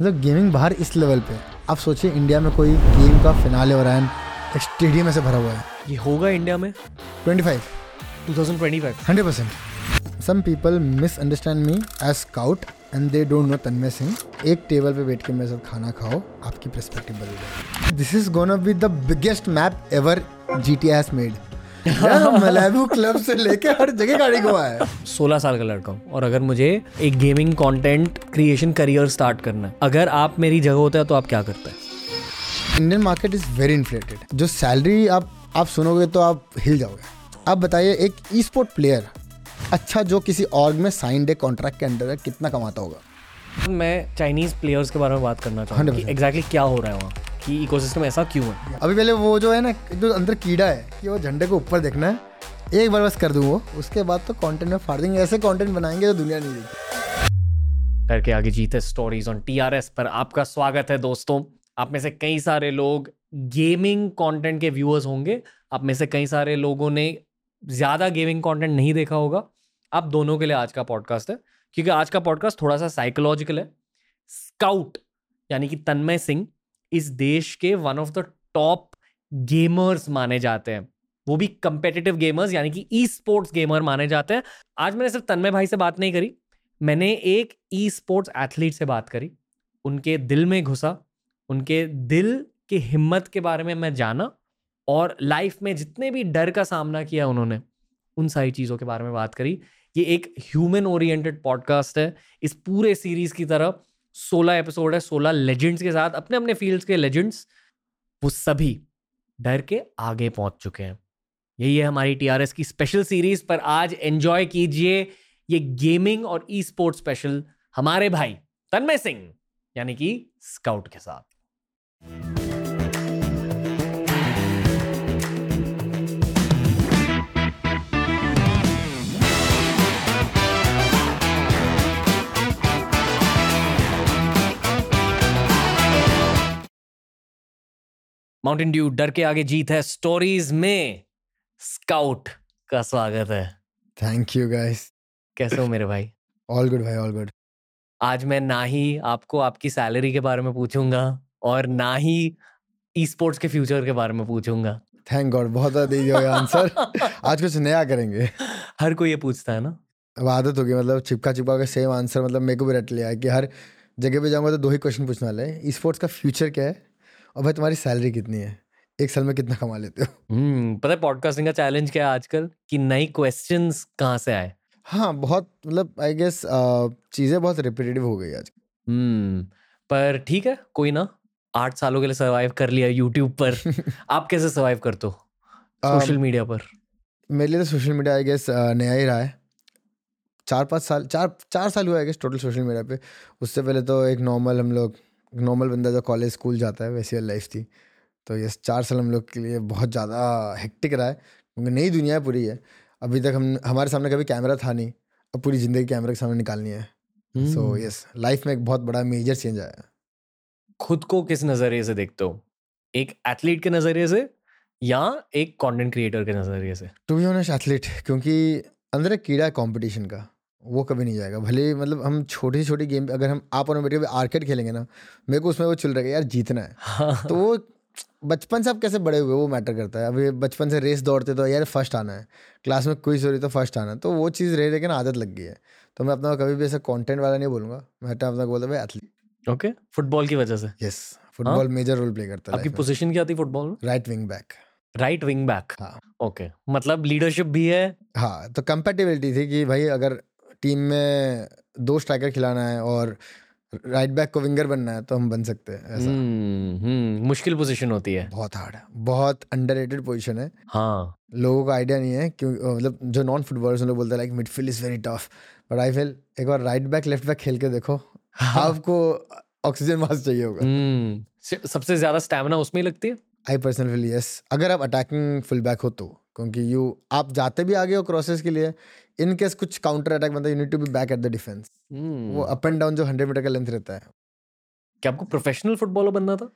मतलब गेमिंग बाहर इस लेवल पे आप सोचिए इंडिया में कोई गेम का फिनाले हो रहा है एक स्टेडियम से भरा हुआ है। ये होगा इंडिया में? 25 2025 100 percent some people misunderstand me as Scout and they don't know Tanmay Singh एक टेबल पे बैठ के मेरे साथ खाना खाओ आपकी पर्सपेक्टिव बदल जाएगी। This is gonna be the biggest map ever G T has made Malibu club से लेके हर जगह गाड़ी घुमा है। 16 साल का लड़का हूँ। और अगर मुझे एक gaming content creation career start करना है अगर आप मेरी जगह होते हैं तो आप क्या करते हैं? Indian market is very inflated जो सैलरी आप आप सुनोगे तो आप हिल जाओगे। आप बताइए एक ई स्पोर्ट प्लेयर अच्छा जो किसी ऑर्ग में साइन डे कॉन्ट्रैक्ट के अंडर है कितना कमाता होगा? मैं चाइनीज़ प्लेयर्स के बारे में बात करना चाहूँगा कि 100% एग्जैक्टली क्या हो रहा है वहाँ? कि इकोसिस्टम ऐसा क्यों है? अभी पहले वो जो है ना जो अंदर कीड़ा है कि वो झंडे को ऊपर देखना है एक बार बस कर दूँ वो उसके बाद तो कंटेंट में फाड़ देंगे ऐसे कंटेंट बनाएँगे जो दुनिया नहीं देखी डर के आगे जीते स्टोरीज ऑन टीआरएस पर आपका स्वागत है दोस्तों। आप में से कई सारे लोग गेमिंग कंटेंट के व्यूअर्स होंगे। आप में से कई सारे लोगों ने ज़्यादा गेमिंग कंटेंट नहीं देखा होगा। आप दोनों के लिए आज का पॉडकास्ट है क्योंकि आज का पॉडकास्ट थोड़ा सा साइकोलॉजिकल है। स्काउट यानी कि तन्मय सिंह इस देश के one of the top gamers माने जाते हैं। वो भी कंपेटिटिव गेमर्स यानी कि ई स्पोर्ट्स गेमर माने जाते हैं। आज मैंने सिर्फ़ तन्मय भाई से बात नहीं करी, मैंने एक ई स्पोर्ट्स एथलीट से बात करी। उनके दिल में घुसा, उनके दिल की हिम्मत के बारे में मैं जाना और लाइफ में जितने भी डर का सामना किया उन्होंने, उन सारी चीज़ों के बारे में बात करी। ये एक ह्यूमन ओरिएंटेड पॉडकास्ट है। इस पूरे सीरीज़ की तरह सोलह एपिसोड है, सोलह लेजेंड्स के साथ अपने अपने फील्ड्स के लेजेंड्स वो सभी डर के आगे पहुँच चुके हैं। यही है हमारी टीआरएस की स्पेशल सीरीज़ पर आज एंजॉय कीजिए ये गेमिंग और ई स्पोर्ट स्पेशल हमारे भाई तन्मय सिंह, यानी कि स्काउट के साथ। माउंटेन ड्यू डर के आगे जीत है। स्टोरीज में स्काउट का स्वागत है। थैंक यू गाइस कैसे हो मेरे भाई? ऑल गुड भाई ऑल गुड आज मैं ना ही आपको आपकी सैलरी के बारे में पूछूँगा और ना ही ई स्पोर्ट्स के फ्यूचर के बारे में पूछूँगा। थैंक गॉड बहुत ज़्यादा दे दिया आंसर आज कुछ नया करेंगे। हर कोई ये पूछता है ना? अब आदत होगी मतलब चिपका चिपका के सेम आंसर मतलब मेरे को भी रट लिया है कि हर जगह पे जाऊँगा तो दो ही क्वेश्चन पूछने वाले हैं। ई स्पोर्ट्स का फ्यूचर क्या है? और भाई तुम्हारी सैलरी कितनी है? एक साल में कितना कमा लेते हो? हम्म पता है पॉडकास्टिंग का चैलेंज क्या है आजकल? कि नई क्वेश्चन कहाँ से आए? हाँ बहुत मतलब आई गेस चीज़ें बहुत रिपीटेटिव हो गई आज। हम्म पर ठीक है कोई ना। आठ सालों के लिए सर्वाइव कर लिया यूट्यूब पर। आप कैसे सर्वाइव करते हो? सोशल मीडिया पर। मेरे लिए तो सोशल मीडिया आई गेस नया ही रहा है। चार पाँच साल चार चार साल हुआ है गेस टोटल सोशल मीडिया पे। उससे पहले तो एक नॉर्मल हम लोग नॉर्मल बंदा जो कॉलेज स्कूल जाता है वैसी लाइफ थी। तो ये चार साल हम लोग के लिए बहुत ज़्यादा हेक्टिक रहा है। क्योंकि नई दुनिया है पूरी है। अभी तक हम हमारे सामने कभी कैमरा था नहीं। अब पूरी ज़िंदगी कैमरे के सामने निकालनी है। सो यस लाइफ में एक बहुत बड़ा मेजर चेंज आया। है खुद को किस नज़रिए से देखते हो? एक एथलीट के नज़रिए से या एक कंटेंट क्रिएटर के नज़रिए से? टू बी ऑनेस्ट एथलीट क्योंकि अंदर एक कीड़ा है कंपटीशन का। वो कभी नहीं जाएगा। भले मतलब हम छोटी छोटी गेम अगर हम आप और बेटे आर्केड खेलेंगे ना मेरे को उसमें वो चल रहा है यार जीतना है। हाँ, तो वो बचपन से आप कैसे बड़े हुए वो मैटर करता है। अभी बचपन से रेस दौड़ते तो यार फ़र्स्ट आना है। क्लास में कोई हो रही तो फ़र्स्ट आना है। तो वो चीज़ रह रह ना आदत लग गई है। तो मैं अपना कभी भी ऐसा कंटेंट वाला नहीं बोलूँगा। मैं तो अपना बोलता भाई एथलीट ओके फुटबॉल की वजह से? Yes football major role play करता है आपकी पोजीशन क्या थी फुटबॉल में? Right wing back right wing back हाँ। ओके मतलब लीडरशिप भी है। हाँ तो कंपेटिबिलिटी थी कि भाई अगर टीम में दो स्ट्राइकर खिलाना है और राइट बैक को विंगर बनना है तो हम बन सकते हैं ऐसा। हम्म हम्म, मुश्किल पोजीशन होती है। बहुत हार्ड है बहुत अंडररेटेड पोजीशन है। हाँ। लोगों को आइडिया नहीं है क्यों मतलब जो नॉन फुटबॉलर्स लोग बोलते हैं like midfield is very tough but I feel एक बार राइट बैक लेफ़्ट बैक खेल के देखो हाँ। आपको ऑक्सीजन मास्क चाहिए होगा। हम्म सबसे ज़्यादा स्टैमिना उसमें ही लगती है? आई पर्सनल फील यस अगर आप अटैकिंग फुल बैक हो तो क्योंकि यू आप जाते भी आगे हो क्रॉसेस के लिए इन केस कुछ counter attack you need to be back at the defence वो अप एंड डाउन जो हंड्रेड मीटर का लेंथ रहता है। क्या आपको प्रोफेशनल फुटबॉलर बनना था?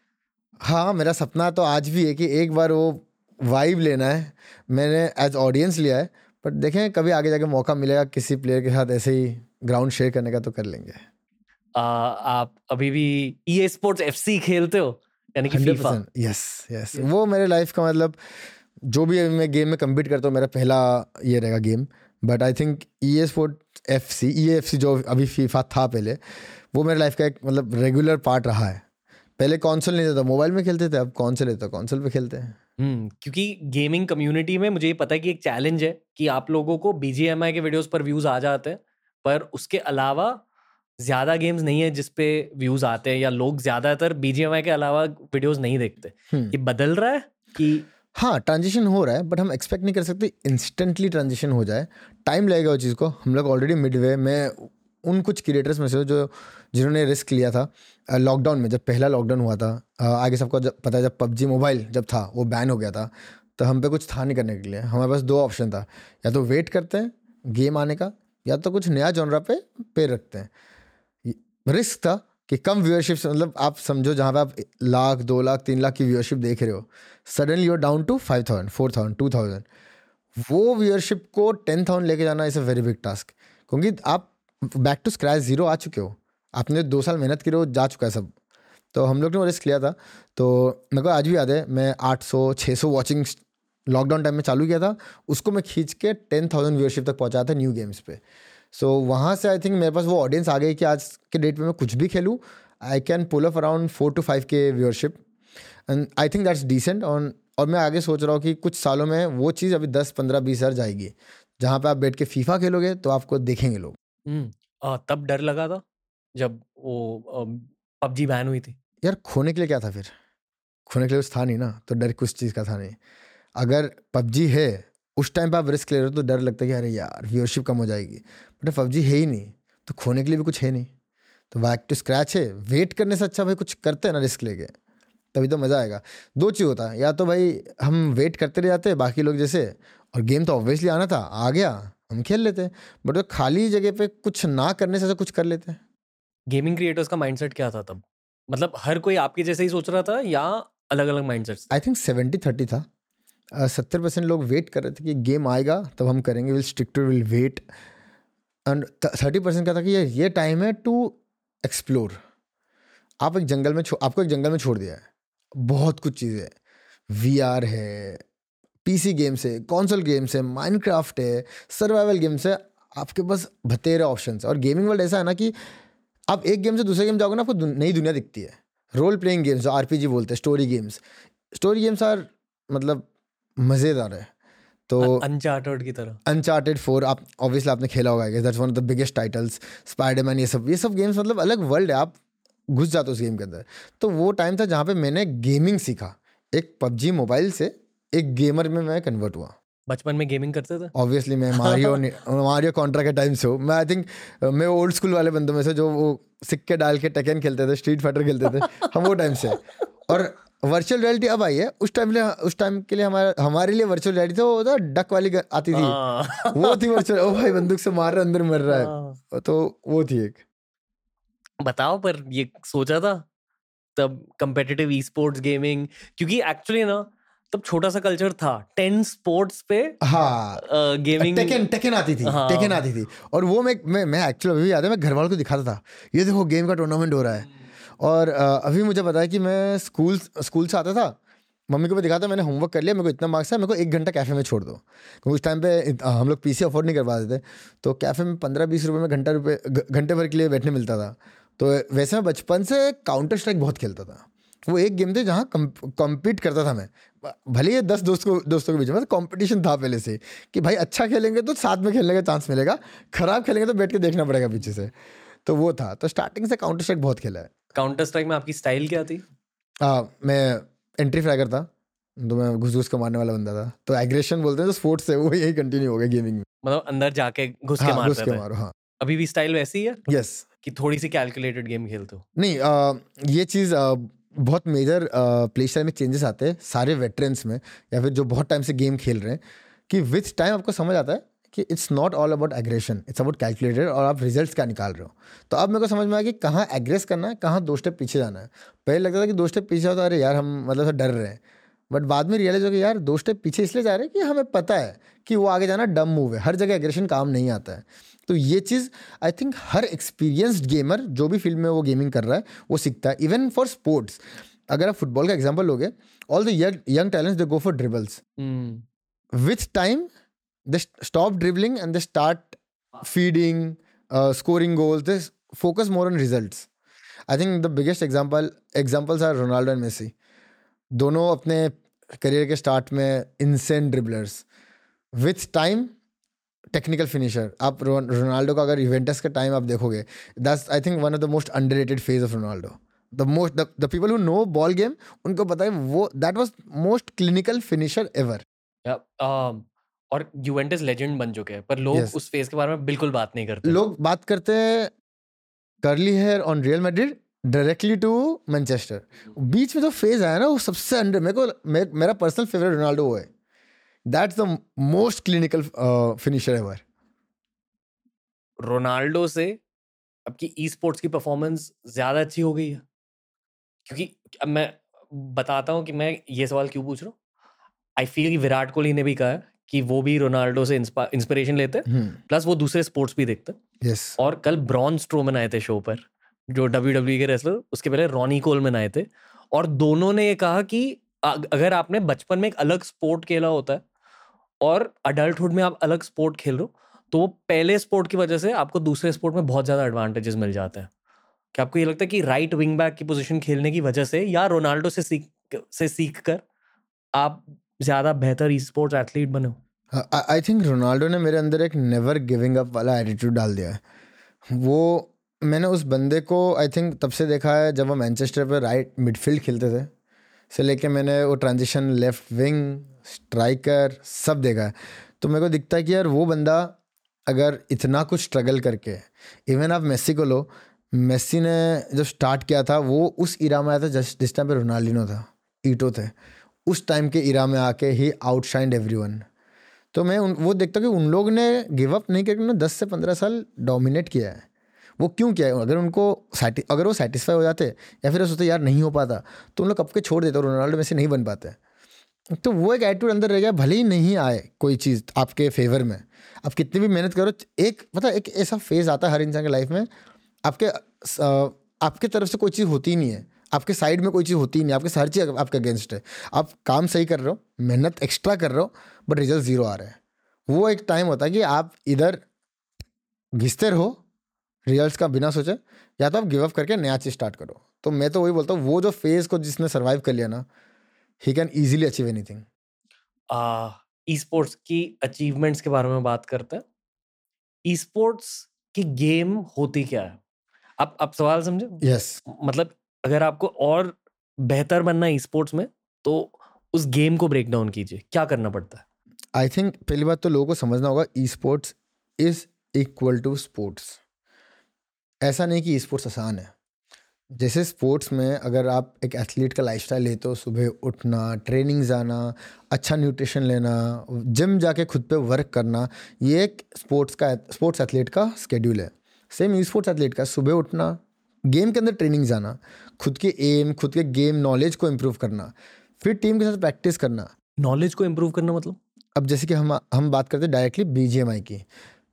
हाँ मेरा सपना तो आज भी है कि एक बार वो वाइब लेना है। मैंने एज ऑडियंस लिया है बट देखें कभी आगे जाके मौका मिलेगा किसी प्लेयर के साथ ऐसे ही ग्राउंड शेयर करने का तो कर लेंगे। आ, आप अभी भी ई स्पोर्ट्स एफ़ खेलते हो? यानी कि फीफा यस यस वो मेरे लाइफ का मतलब जो भी मैं गेम में कम्पीट करता हूँ मेरा पहला ये रहेगा game but I think E sport F C E F C जो अभी फीफा था पहले वो मेरे लाइफ का एक मतलब रेगुलर पार्ट रहा है। पहले कौनसल नहीं था मोबाइल में खेलते थे अब कौन से लेते कौनसल पे खेलते हैं। हम्म क्योंकि गेमिंग कम्युनिटी में मुझे ये पता है कि एक चैलेंज है कि आप लोगों को बीजीएमआई के वीडियोस पर व्यूज़ आ जाते हैं पर उसके अलावा ज़्यादा गेम्स नहीं है जिसपे व्यूज़ आते हैं या लोग ज़्यादातर बीजीएमआई के अलावा वीडियोस नहीं देखते। हम्म। ये बदल रहा है कि हाँ ट्रांजिशन हो रहा है बट हम एक्सपेक्ट नहीं कर सकते इंस्टेंटली ट्रांजिशन हो जाए। टाइम लगेगा उस चीज़ को। हम लोग ऑलरेडी मिड वे में उन कुछ क्रिएटर्स में से जो, जिन्होंने रिस्क लिया था लॉकडाउन में, जब पहला लॉकडाउन हुआ था आगे सबको जब पता है, जब पबजी मोबाइल जब था, वो बैन हो गया था तो हम पे कुछ था नहीं करने के लिए। हमारे पास दो ऑप्शन था, या तो वेट करते हैं गेम आने का, या तो कुछ नया जॉनरा पे पे रखते हैं। रिस्क था कि कम व्यूअरशिप मतलब आप समझो जहाँ पे आप लाख, दो लाख, तीन लाख की व्यूअरशिप देख रहे हो suddenly you're down to five thousand four thousand two thousand वो व्यूअरशिप को टेन थाउज़ेंड लेके जाना is a very big task क्योंकि आप बैक टू स्क्रैच ज़ीरो आ चुके हो। आपने दो साल मेहनत करी हो जा चुका है सब। तो हम लोग ने वो रिस्क लिया था। तो मेरे को आज भी याद है, मैं आठ सौ छः सौ वॉचिंग लॉकडाउन टाइम में चालू किया था। उसको मैं खींच के टेन थाउज़ेंड व्यूअरशिप तक पहुँचाया था न्यू गेम्स पे। सो so, वहाँ से आई थिंक मेरे पास वो ऑडियंस आ गई कि आज के डेट में मैं कुछ भी खेलूँ I can pull up around four to five K viewership and I think that's decent on और मैं आगे सोच रहा हूँ कि कुछ सालों में वो चीज़ अभी दस पंद्रह बीस हज़ार जाएगी। जहाँ पे आप बैठ के फीफा खेलोगे तो आपको देखेंगे लोग। हम्म, आ, तब डर लगा था जब वो पबजी बैन हुई थी। यार खोने के लिए क्या था फिर? खोने के लिए कुछ था नहीं ना तो डर कुछ चीज़ का था नहीं। अगर पबजी है उस टाइम पर आप रिस्क ले रहे हो तो डर लगता है कि अरे यार व्यूअरशिप कम हो जाएगी। बट पबजी है ही नहीं तो खोने के लिए भी कुछ है नहीं। तो बैक टू स्क्रैच है। वेट करने से अच्छा भाई कुछ करते हैं ना रिस्क लेके तभी तो मज़ा आएगा। दो चीज़ होता है या तो भाई हम वेट करते रह जाते बाकी लोग जैसे और गेम तो ऑब्वियसली आना था आ गया हम खेल लेते हैं। बट वो खाली जगह पे कुछ ना करने से कुछ कर लेते हैं। गेमिंग क्रिएटर्स का माइंडसेट क्या था तब? मतलब हर कोई आपके जैसे ही सोच रहा था या अलग अलग mindsets I think seventy thirty था। सत्तर परसेंट लोग वेट कर रहे थे कि गेम आएगा, तब हम करेंगे will stick to will wait and thirty percent का था कि ये ये टाइम है टू एक्सप्लोर आप एक जंगल में आपको एक जंगल में छोड़ दिया है। बहुत कुछ चीज़ें वी आर है पीसी गेम्स है कॉन्सोल गेम्स है माइनक्राफ्ट है सर्वाइवल गेम्स है, आपके पास बतेरे ऑप्शन है। और गेमिंग वर्ल्ड ऐसा है ना कि आप एक गेम से दूसरे गेम जाओगे ना, आपको नई दुनिया दिखती है। रोल प्लेइंग गेम्स जो आर बोलते हैं story games story games are मतलब मज़ेदार है। तो अनचार्टर्ड की तरह। अनचार्टेड फोर आप ऑब्वियसली आपने खेला होगा that's one of the biggest titles Spiderman ये सब ये सब गेम्स मतलब अलग वर्ल्ड है आप घुस जाते हो उस गेम के अंदर। तो वो टाइम था जहाँ पे मैंने गेमिंग सीखा। एक पबजी मोबाइल से एक गेमर में मैं कन्वर्ट हुआ। बचपन में गेमिंग करते थे? ऑब्वियसली मैं मारियो मारियो कॉन्ट्रा के टाइम से हूँ। मैं आई थिंक मैं ओल्ड स्कूल वाले बंदों में से जो वो सिक्के डाल के टेकन खेलते थे स्ट्रीट फाइटर खेलते थे हम वो टाइम से। और वर्चुअल रियलिटी अब आई है। उस टाइम लिए उस टाइम के लिए हमारा हमारे लिए वर्चुअल रियलिटी तो वो था डक वाली आती थी। हाँ। वो थी वर्चुअल ओ भाई बंदूक से मार रहा अंदर मर रहा हाँ। है। तो वो थी एक। बताओ पर ये सोचा था? तब competitive ई स्पोर्ट्स गेमिंग क्योंकि एक्चुअली ना तब छोटा सा कल्चर था। टेन स्पोर्ट्स पे हाँ। गेमिंग टेकन टेकन आती थी हाँ। टेकन आती थी। और वो मैं मैं मैं एक्चुअली अभी भी याद है मैं घर वालों को दिखाता था। ये देखो गेम का टूर्नामेंट हो रहा है। और अभी मुझे पता है कि मैं स्कूल स्कूल से आता था, मम्मी को मैं दिखाता, मैंने होमवर्क कर लिया, मेरे को इतना मार्क्स है मेरे को एक घंटा कैफ़े में छोड़ दो। क्योंकि उस टाइम पे हम लोग पीसी अफोर्ड नहीं कर पाते थे तो कैफ़े में पंद्रह बीस रुपये में घंटा रुपये घंटे भर के लिए बैठने मिलता था। तो वैसे मैं बचपन से काउंटर स्ट्राइक बहुत खेलता था। वो एक गेम थे जहाँ कम्पीट करता था मैं। भले ही दस दोस्त को, दोस्तों के बीच में कंपटीशन था पहले से, कि भाई अच्छा खेलेंगे तो साथ में खेलने का चांस मिलेगा, खराब खेलेंगे तो बैठ के देखना पड़ेगा पीछे से। तो वो था। तो स्टार्टिंग से काउंटर स्ट्राइक बहुत खेला है। काउंटर स्ट्राइक में आपकी स्टाइल क्या थी? आ, मैं एंट्री फ्रैगर था तो मैं घुस घुस के मारने वाला बंदा था। तो एग्रेशन बोलते हैं तो स्पोर्ट्स से वो यही कंटिन्यू हो गया गेमिंग में। मतलब अंदर जाके घुस के हाँ घुस मारते के थे मारो हाँ। अभी भी स्टाइल वैसी ही? है यस कि थोड़ी सी कैलकुलेटेड गेम खेलते हो नहीं आ, ये चीज़ आ, बहुत मेजर प्ले स्टाइल में चेंजेस आते हैं सारे वेटरन्स में या फिर जो बहुत टाइम से गेम खेल रहे हैं कि विथ टाइम आपको समझ आता है कि it's not all about aggression it's about calculated और आप रिजल्ट्स क्या निकाल रहे हो। तो अब मेरे को समझ में आया कि कहाँ एग्रेस करना है कहाँ दो स्टेप पीछे जाना है। पहले लगता था कि दो स्टेप पीछे जाओ तो अरे यार हम मतलब डर रहे हैं। बट बाद में रियलाइज़ हो गया यार दो स्टेप पीछे इसलिए जा रहे हैं कि हमें पता है कि वो आगे जाना डम मूव है। हर जगह एग्रेशन काम नहीं आता है। तो ये चीज़ आई थिंक हर एक्सपीरियंस्ड गेमर जो भी फ़ील्ड में वो गेमिंग कर रहा है वो सीखता है। इवन फॉर स्पोर्ट्स अगर आप फुटबॉल का एग्ज़ाम्पल लोगे all the young talents they go for dribbles with time they st- stop dribbling and they start feeding uh, scoring goals. They focus more on results. I think the biggest example examples are ronaldo and messi. दोनों अपने career के start में insane dribblers with time technical finisher आप Ronaldo का अगर Juventus का time आप देखोगे that's I think one of the most underrated phase of Ronaldo the most the people who know ball game उनको पता है वो that was most clinical finisher ever और यूवेंटस लेजेंड बन चुके हैं पर लोग Yes. उस फ़ेज़ के बारे में बिल्कुल बात नहीं करते। लोग बात करते हैं curly hair on Real Madrid directly to Manchester बीच में जो फ़ेज़ आया ना वो सबसे अंडर मेरे को मे, मेरा पर्सनल फेवरेट रोनाल्डो वो है। That's the most clinical finisher ever Ronaldo से आपकी ई स्पोर्ट्स की परफॉर्मेंस ज़्यादा अच्छी हो गई है। क्योंकि अब मैं बताता हूँ कि मैं ये सवाल क्यों पूछ रहा हूँ। आई फील कि विराट कोहली ने भी कहा कि वो भी रोनाल्डो से इंस्पिरेशन लेते हैं। प्लस वो दूसरे स्पोर्ट्स भी देखते हैं। यस और कल ब्रॉन स्ट्रोमन आए थे शो पर जो डब्ल्यू डब्ल्यू के रेसलर उसके पहले रॉनी कोलमन आए थे। और दोनों ने ये कहा कि अगर आपने बचपन में एक अलग स्पोर्ट खेला होता है और अडल्टहुड में आप अलग स्पोर्ट खेल रहे हो तो वो पहले स्पोर्ट की वजह से आपको दूसरे स्पोर्ट में बहुत ज़्यादा एडवांटेजेस मिल जाते हैं। क्या आपको ये लगता है कि राइट विंग बैक की पोजीशन खेलने की वजह से या रोनाल्डो से सीख से सीख कर आप ज़्यादा बेहतर ई स्पोर्ट्स एथलीट बने आई थिंक रोनाल्डो ने मेरे अंदर एक नेवर गिविंग अप वाला एटीट्यूड डाल दिया है। वो, मैंने उस बंदे को आई थिंक तब से देखा है जब वो मैनचेस्टर पे राइट मिडफील्ड खेलते थे, से लेके मैंने वो ट्रांजिशन लेफ़्ट विंग स्ट्राइकर सब देखा है। तो मेरे को दिखता है कि यार वो बंदा अगर इतना कुछ स्ट्रगल करके इवन आप मेसी को लो मेसी ने जब स्टार्ट किया था, वो उस इरा में आया था जिस टाइम पे रोनाल्डिनो था, ईटो थे। उस टाइम के इरा में आके ही आउटशाइंड एवरीवन तो मैं उन, वो देखता हूँ कि उन लोग ने गिव अप नहीं किया उन्होंने दस से पंद्रह साल डोमिनेट किया है। वो क्यों किया है? अगर उनको अगर वो सेटिस्फाई हो जाते, या फिर सोचते, यार, नहीं हो पाता तो उन लोग कब के छोड़ देते रोनाल्डो में से नहीं बन पाते। तो वो एक एटीट्यूड अंदर रह गया, भले ही नहीं आए कोई चीज़ आपके फेवर में। आप कितनी भी मेहनत करो, एक, पता एक ऐसा फ़ेज़ आता है हर इंसान के लाइफ में, आपके आपके तरफ़ से कोई चीज़ होती ही नहीं है। आपके साइड में कोई चीज़ होती ही नहीं आपके हर चीज़ आपके अगेंस्ट है। आप काम सही कर रहे हो मेहनत एक्स्ट्रा कर रहे हो बट रिज़ल्ट ज़ीरो आ रहा है। वो एक टाइम होता है कि आप इधर घिसते रहो रिज़ल्ट का बिना सोचे या तो आप गिव अप करके नया चीज़ स्टार्ट करो। तो मैं तो वही बोलता हूँ वो जो फ़ेज़ को जिसने सर्वाइव कर लिया ना ही can easily achieve anything esports की अचीवमेंट्स के बारे में बात करते हैं। ई स्पोर्ट्स की गेम होती क्या है? आप आप सवाल समझे? Yes yes. मतलब अगर आपको और बेहतर बनना है स्पोर्ट्स में तो उस गेम को ब्रेक डाउन कीजिए। क्या करना पड़ता है? आई थिंक पहली बात तो लोगों को समझना होगा esports is equal to sports ऐसा नहीं कि ई स्पोर्ट्स आसान है। जैसे स्पोर्ट्स में अगर आप एक एथलीट का लाइफस्टाइल लेते हो, सुबह उठना ट्रेनिंग जाना अच्छा न्यूट्रिशन लेना जिम जाके खुद पे वर्क करना, ये एक स्पोर्ट्स का स्पोर्ट्स एथलीट का स्केड्यूल है। सेम ई स्पोर्ट्स एथलीट का, सुबह उठना गेम के अंदर ट्रेनिंग जाना खुद के एम खुद के गेम नॉलेज को इम्प्रूव करना फिर टीम के साथ प्रैक्टिस करना। नॉलेज को इम्प्रूव करना मतलब? अब जैसे कि हम हम बात करते हैं डायरेक्टली बी की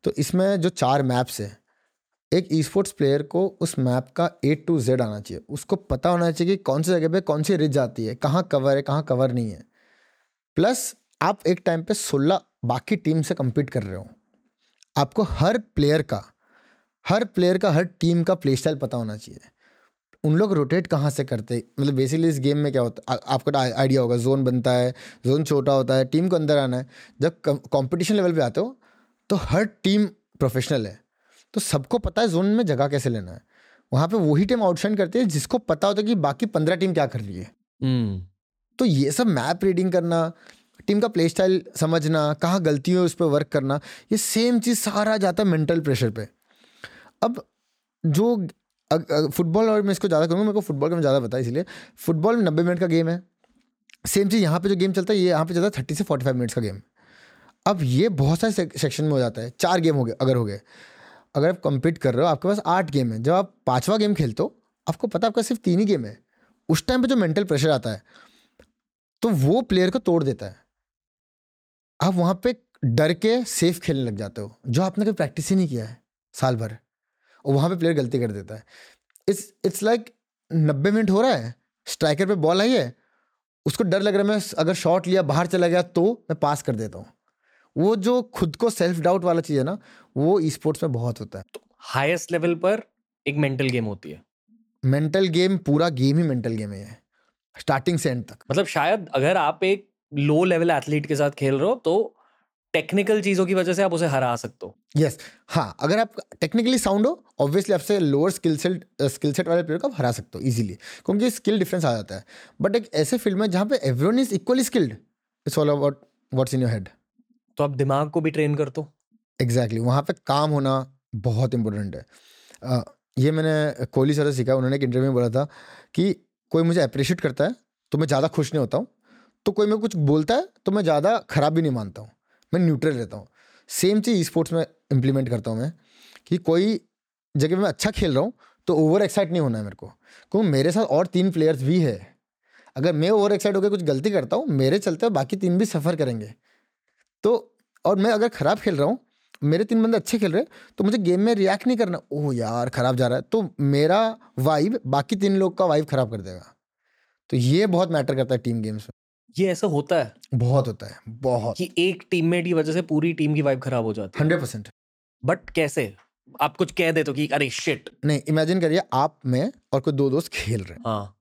तो इसमें जो चार मैप्स है एक ई स्पोर्ट्स प्लेयर को उस मैप का ए टू जेड आना चाहिए। उसको पता होना चाहिए कि कौन सी जगह पे कौन सी रिज आती है कहाँ कवर है कहाँ कवर नहीं है। प्लस आप एक टाइम पे सोलह बाकी टीम से compete कर रहे हो। आपको हर प्लेयर का हर प्लेयर का हर टीम का प्ले स्टाइल पता होना चाहिए। उन लोग रोटेट कहाँ से करते? मतलब बेसिकली इस गेम में क्या होता है आपको आइडिया होगा जोन बनता है जोन छोटा होता है टीम को अंदर आना है। जब कंपटीशन लेवल पे आते हो तो हर टीम प्रोफेशनल है। तो सबको पता है जोन में जगह कैसे लेना है। वहाँ पे वही टीम आउटशाइन करती है जिसको पता होता है कि बाकी पंद्रह टीम क्या कर रही है। हम्म। तो ये सब मैप रीडिंग करना टीम का प्ले स्टाइल समझना कहाँ गलती है उस पर वर्क करना ये सेम चीज़ सारा जाता है मेंटल प्रेशर पे। अब जो फुटबॉल और मैं इसको ज़्यादा करूँगा, मेरे को फुटबॉल का मैं ज़्यादा पता है इसलिए फुटबॉल में नब्बे मिनट का गेम है। सेम चीज़ यहाँ पे जो गेम चलता है, ये यहाँ पे चलता है थर्टी से फोर्टी फाइव मिनट्स का गेम अब ये बहुत सारे सेक्शन में हो जाता है, चार गेम हो गए, अगर हो गए। अगर आप कम्पीट कर रहे हो, आपके पास आठ गेम है। जब आप पांचवा गेम खेलते हो, आपको पता आपका सिर्फ़ तीन ही गेम है। उस टाइम पे जो मेंटल प्रेशर आता है तो वो प्लेयर को तोड़ देता है। आप वहाँ पे डर के सेफ़ खेलने लग जाते हो, जो आपने कभी प्रैक्टिस ही नहीं किया है, साल भर। और वहाँ पे प्लेयर गलती कर देता है। इट्स इट्स लाइक नब्बे मिनट हो रहा है स्ट्राइकर पे बॉल आई है उसको डर लग रहा है मैं अगर शॉट लिया बाहर चला गया तो मैं पास कर देता हूँ। वो जो खुद को सेल्फ डाउट वाला चीज़ है ना वो ई स्पोर्ट्स में बहुत होता है। तो हाईएस्ट लेवल पर एक मेंटल गेम होती है। मेंटल गेम पूरा गेम ही मेंटल गेम है। स्टार्टिंग से एंड तक। मतलब शायद अगर आप एक लो लेवल एथलीट के साथ खेल रहे हो तो टेक्निकल चीज़ों की वजह से आप उसे हरा सकते हो। यस हाँ अगर आप टेक्निकली साउंड हो ऑब्वियसली आपसे lower skill set skill set वाले प्लेयर को आप हरा सकते हो इजीली क्योंकि स्किल डिफरेंस आ जाता है। बट एक ऐसे फ़ील्ड में जहाँ पे everyone is equally skilled it's all about what's in your head तो आप दिमाग को भी ट्रेन कर दो एग्जैक्टली वहाँ पे काम होना बहुत इंपॉर्टेंट है। अ, ये मैंने कोहली सर से सीखा उन्होंने एक इंटरव्यू में बोला था कि कोई मुझे अप्रिशिएट करता है तो मैं ज़्यादा खुश नहीं होता हूँ तो कोई मेरे को कुछ बोलता है तो मैं ज़्यादा खराब भी नहीं मानता हूँ। मैं न्यूट्रल रहता हूँ। सेम चीज़ स्पोर्ट्स में इम्प्लीमेंट करता हूँ मैं कि कोई जगह मैं अच्छा खेल रहा हूँ तो ओवर एक्साइट नहीं होना है मेरे को। क्योंकि मेरे साथ और तीन प्लेयर्स भी है। अगर मैं ओवर एक्साइट होकर कुछ गलती करता हूँ, मेरे चलते बाकी तीन भी सफ़र करेंगे। तो और मैं अगर ख़राब खेल रहा हूँ, मेरे तीन बंदे अच्छे खेल रहे तो मुझे गेम में रिएक्ट नहीं करना। ओह यार, खराब जा रहा है। तो मेरा वाइब बाकी तीन लोग का वाइब खराब कर देगा। तो ये बहुत मैटर करता है टीम गेम्स में। ये ऐसा होता है? बहुत होता है बहुत। कि एक टीममेट की वजह से पूरी टीम की वाइब खराब हो जाती है। Hundred percent. बट कैसे? आप कुछ कह दे तो कि अरे शिट नहीं इमेजिन करिए आप में और कोई दो दोस्त खेल रहे हैं। हाँ।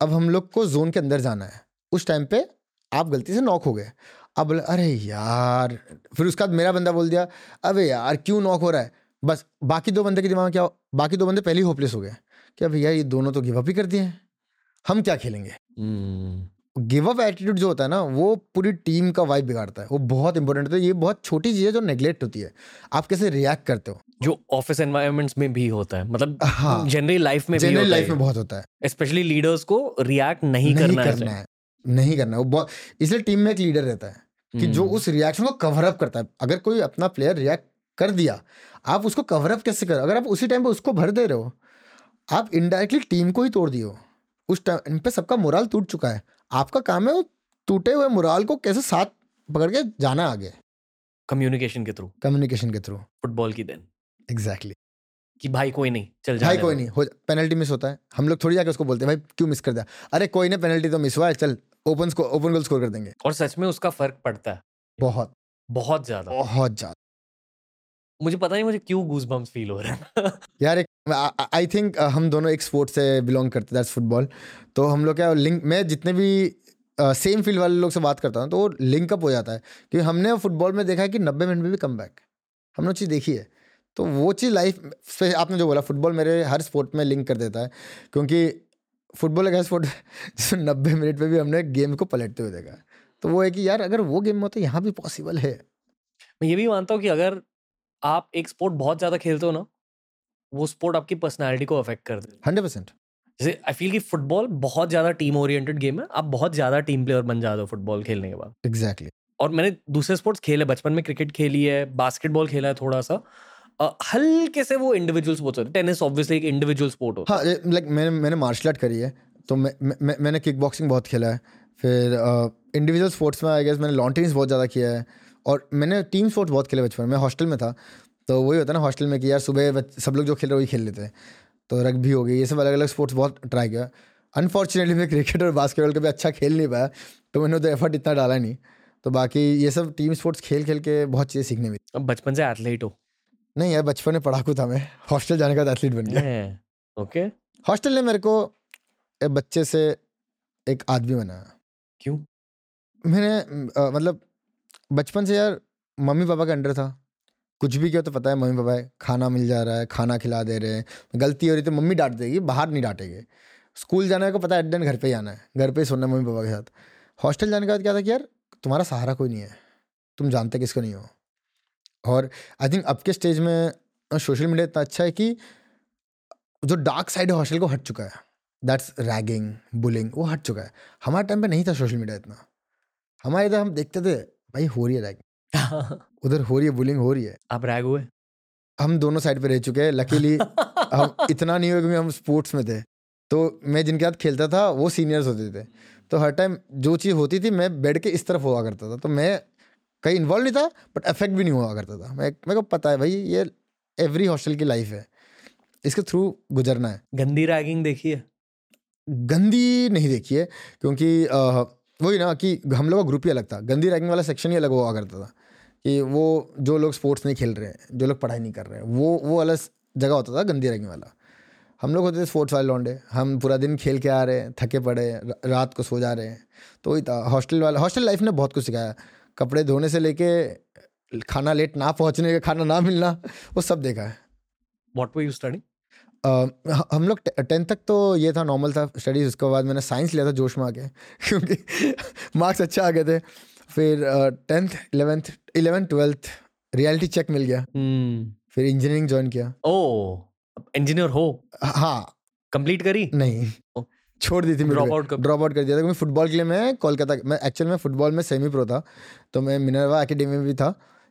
अब हम लोग को जोन के अंदर जाना है। उस टाइम पे आप गलती से नॉक हो गए। अब अरे यार। फिर उसके बाद मेरा बंदा बोल दिया अबे यार क्यों नॉक हो रहा है? बस बाकी दो बंदे के दिमाग में क्या बाकी दो बंदे पहले ही होपलेस हो गए। कि अब यार ये दोनों तो गिव अप ही कर दिए हैं। हम क्या खेलेंगे? हम्म, गिव अप एटीट्यूड जो होता है ना वो पूरी टीम का वाइब बिगाड़ता है। वो बहुत इंपॉर्टेंट होता है ये बहुत छोटी चीज़ है जो नेग्लेक्ट होती है। आप कैसे रिएक्ट करते हो? जो ऑफ़िस एनवायरनमेंट्स में भी होता है। मतलब हाँ। जनरली लाइफ में जनरल लाइफ में बहुत होता है। स्पेशली लीडर्स को रिएक्ट नहीं, नहीं करना, करना है। नहीं करना है। वो बहुत इसलिए टीम में एक लीडर रहता है कि जो हम्म, उस रिएक्शन को कवर अप करता है। अगर कोई अपना प्लेयर रिएक्ट कर दिया आप उसको कवर अप कैसे करो? अगर आप उसी टाइम पे उसको भर दे रहे हो आप इनडायरेक्टली टीम को ही तोड़ दिए हो। उस टाइम पे सबका मोरल टूट चुका है। आपका काम है वो टूटे हुए मुराल को कैसे साथ पकड़ के जाना आगे? कम्युनिकेशन के थ्रू कम्युनिकेशन के थ्रू फुटबॉल की दिन एग्जैक्टली exactly. कि भाई कोई नहीं चल भाई कोई नहीं हो पेनल्टी मिस होता है। हम लोग थोड़ी जाके उसको बोलते हैं भाई क्यों मिस कर दिया? अरे कोई नहीं पेनल्टी तो मिस हुआ है चल ओपन ओपन गोल स्कोर कर देंगे। और सच में उसका फ़र्क पड़ता है। बहुत। बहुत ज़्यादा। बहुत ज़्यादा। मुझे पता नहीं मुझे क्यों गूज बम्स फील हो रहा है। यार एक आई थिंक हम दोनों एक स्पोर्ट से बिलोंग करते दैट्स फुटबॉल तो हम लोग क्या लिंक मैं जितने भी सेम फ़ील्ड वाले लोग से बात करता हूँ तो वो लिंकअप हो जाता है क्योंकि हमने फुटबॉल में देखा है कि नब्बे मिनट में भी कम बैक हमने चीज़ देखी है। तो वो चीज़ लाइफ से आपने जो बोला फुटबॉल मेरे हर स्पोर्ट में लिंक कर देता है क्योंकि फुटबॉल एक ऐसा स्पोर्ट जिसमें नब्बे मिनट में भी हमने गेम को पलटते हुए देखा है। तो वो है कि यार अगर वो गेम में होता है यहाँ भी पॉसिबल है। मैं ये भी मानता हूँ कि अगर आप एक स्पोर्ट बहुत ज़्यादा खेलते हो ना वो स्पोर्ट आपकी पर्सनैलिटी को अफेक्ट कर दे हंड्रेड परसेंट। जैसे आई फील कि फुटबॉल बहुत ज़्यादा टीम ओरिएंटेड गेम है आप बहुत ज़्यादा टीम प्लेयर बन जाते हो फुटबॉल खेलने के बाद। एग्जैक्टली और मैंने दूसरे स्पोर्ट्स खेले बचपन में क्रिकेट खेली है बास्केटबॉल खेला है थोड़ा सा अ, हल्के से वो इंडिविजुअल स्पोर्ट्स होते हैं। टेनिस ऑब्वियसली एक इंडिविजुअल स्पोर्ट होता हाँ लाइक मैंने मैंने मार्शल आर्ट करी है तो मैं, मैं, मैंने किक बॉक्सिंग बहुत खेला है फिर इंडिविजुअल स्पोर्ट्स में आई गेस मैंने लॉन टेनिस बहुत ज़्यादा किया है और मैंने टीम स्पोर्ट्स बहुत खेले बचपन में हॉस्टल में था तो वही होता है ना हॉस्टल में कि यार सुबह सब लोग जो खेल रहे वही खेल लेते हैं। तो रग्बी हो गई ये सब अलग अलग स्पोर्ट्स बहुत ट्राई किया। अनफॉर्चुनेटली मैं क्रिकेट और बास्केटबॉल कभी अच्छा खेल नहीं पाया तो मैंने तो एफर्ट इतना डाला नहीं। तो बाकी ये सब टीम स्पोर्ट्स खेल खेल के बहुत चीज़ें सीखने मिली। अब बचपन से एथलीट हो। नहीं यार बचपन में पढ़ाकू था मैं हॉस्टल जाने के बाद एथलीट बन गया। ओके हॉस्टल ने मेरे को बच्चे से एक आदमी बनाया। क्यों? मैंने मतलब बचपन से यार मम्मी पापा के अंडर था। कुछ भी किया तो पता है मम्मी पापा खाना मिल जा रहा है, खाना खिला दे रहे हैं, गलती हो रही तो मम्मी डांट देगी, बाहर नहीं डांटेगी। स्कूल जाने को पता है एट घर पे ही आना है, घर पे ही सोना है मम्मी पापा के साथ। हॉस्टल जाने के बाद क्या था कि यार, तुम्हारा सहारा कोई नहीं है, तुम जानते किसको नहीं हो। और आई थिंक अब के स्टेज में सोशल मीडिया इतना अच्छा है कि, जो डार्क साइड है हॉस्टल को हट चुका है। दैट्स रैगिंग बुलिंग वो हट चुका है। हमारे टाइम पे नहीं था सोशल मीडिया इतना। हमारे इधर हम देखते थे भाई हो रही है रैगिंग उधर हो रही है बुलिंग हो रही है। आप रैग हुए? हम दोनों साइड पे रह चुके हैं लकीली हम इतना नहीं हुआ क्योंकि हम स्पोर्ट्स में थे। तो मैं जिनके साथ खेलता था वो सीनियर्स होते थे। तो हर टाइम जो चीज़ होती थी मैं बेड के इस तरफ़ हुआ करता था। तो मैं कहीं इन्वॉल्व नहीं था बट अफेक्ट भी नहीं हुआ करता था। मैं मेरे को पता है भाई ये एवरी हॉस्टल की लाइफ है। इसके थ्रू गुजरना है। गंदी रैगिंग देखी है? गंदी नहीं देखी है क्योंकि वही ना कि हम लोग का ग्रुप ही अलग था। गंदी रैंकिंग वाला सेक्शन ही अलग हुआ करता था कि वो जो लोग स्पोर्ट्स नहीं खेल रहे हैं जो लोग पढ़ाई नहीं कर रहे हैं वो वो अलग जगह होता था गंदी रैंकिंग वाला। हम लोग होते थे स्पोर्ट्स वाले लौंडे। हम पूरा दिन खेल के आ रहे हैं थके पड़े रात को सो जा रहे हैं। तो वही था हॉस्टल वाला हॉस्टल लाइफ ने बहुत कुछ सिखाया। कपड़े धोने से लेके खाना लेट ना पहुँचने का खाना ना मिलना, वो सब देखा है। व्हाट वर यू स्टडी हम लोग टेंथ तक तो ये था नॉर्मल था स्टडीज़ उसके बाद मैंने साइंस लिया था जोश में आके क्योंकि मार्क्स अच्छे आ गए थे। फिर tenth eleventh eleventh twelfth reality check मिल गया। हम्म। फिर इंजीनियरिंग ज्वाइन किया। ओ इंजीनियर हो? हाँ कंप्लीट करी? नहीं। छोड़ दी थी ड्रॉप आउट कर ड्रॉप आउट कर दिया था क्योंकि फुटबॉल के लिए मैं कोलकाता मैं एक्चुअल में फुटबॉल में सेमी प्रो था तो मैं मिनरवा एकेडमी में भी था।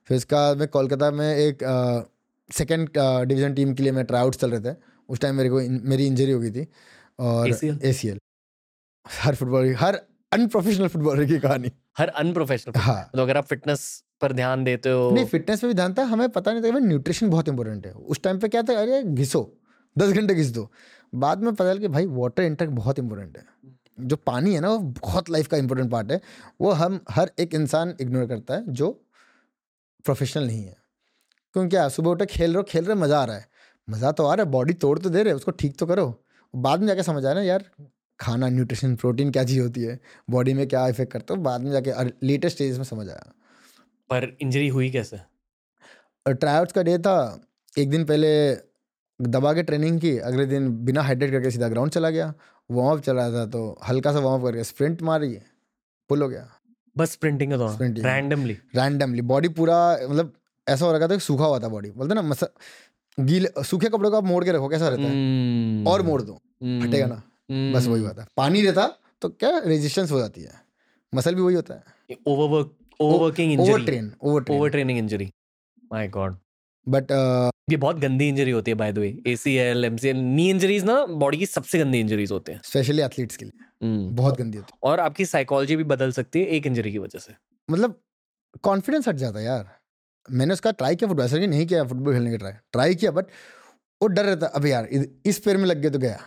फिर उसका मैं कोलकाता में एक सेकेंड डिवीज़न टीम के लिए मैं ट्राई आउट चल रहे थे। उस टाइम मेरे को इन- मेरी इंजरी हो गई थी और ए सी एल हर फुटबॉल हर अनप्रोफेशनल फुटबॉलर की कहानी। हर अनप्रोफेशनल हाँ। तो अगर आप फिटनेस पर ध्यान देते हो नहीं फिटनेस पे भी ध्यान था हमें पता नहीं था न्यूट्रिशन बहुत इंपॉर्टेंट है। उस टाइम पे क्या था अरे घिसो दस घंटे घिस दो। बाद में पता चल कि भाई वाटर इंटेक बहुत इंपॉर्टेंट है। जो पानी है ना वो बहुत लाइफ का इंपॉर्टेंट पार्ट है। वो हम हर एक इंसान इग्नोर करता है जो प्रोफेशनल नहीं है। क्योंकि क्या सुबह उठे खेल रहे हो खेल रहे मज़ा आ रहा है। मज़ा तो आ रहा है बॉडी तोड़ तो दे रहे उसको ठीक तो करो। बाद में जाके समझ आया ना यार खाना न्यूट्रिशन प्रोटीन क्या चीज़ होती है? बॉडी में क्या इफ़ेक्ट करता है? बाद में जाके लेटेस्ट स्टेज में समझ आया। पर इंजरी हुई कैसे? ट्राई का डे था एक दिन पहले दबा के ट्रेनिंग की अगले दिन बिना हाइड्रेट करके सीधा ग्राउंड चला गया। वार्म अप चल रहा था तो हल्का सा वार्म अप करके स्प्रिंट मारी पुल हो गया। बस स्प्रिंटिंग के दौरान रैंडमली रैंडमली बॉडी पूरा मतलब ऐसा हो रखा था कि सूखा हुआ था बॉडी बोलते ना मस गीले सूखे कपड़ों को आप मोड़ के रखो कैसा रहता है? और मोड़ दो हटेगा ना? बस वही बात है। पानी रहता तो क्या रेजिस्टेंस हो जाती है? मसल भी वही होता है। Overwork overworking injury train over over training injury my god but ये बहुत गंदी इंजरी होती है by the way ACL MCL knee injuries ना बॉडी की सबसे गंदी इंजरीज होते हैं। स्पेशली एथलीट्स के लिए। हम्म। बहुत गंदी होती है। और आपकी साइकोलॉजी भी बदल सकती है एक इंजरी की वजह से। मतलब कॉन्फिडेंस हट जाता है यार। मैंने उसका ट्राई किया फुटबॉल ऐसा कि नहीं किया फुटबॉल खेलने का ट्राई ट्राई किया बट वो डर रहता अब यार इस पैर में लग गया तो गया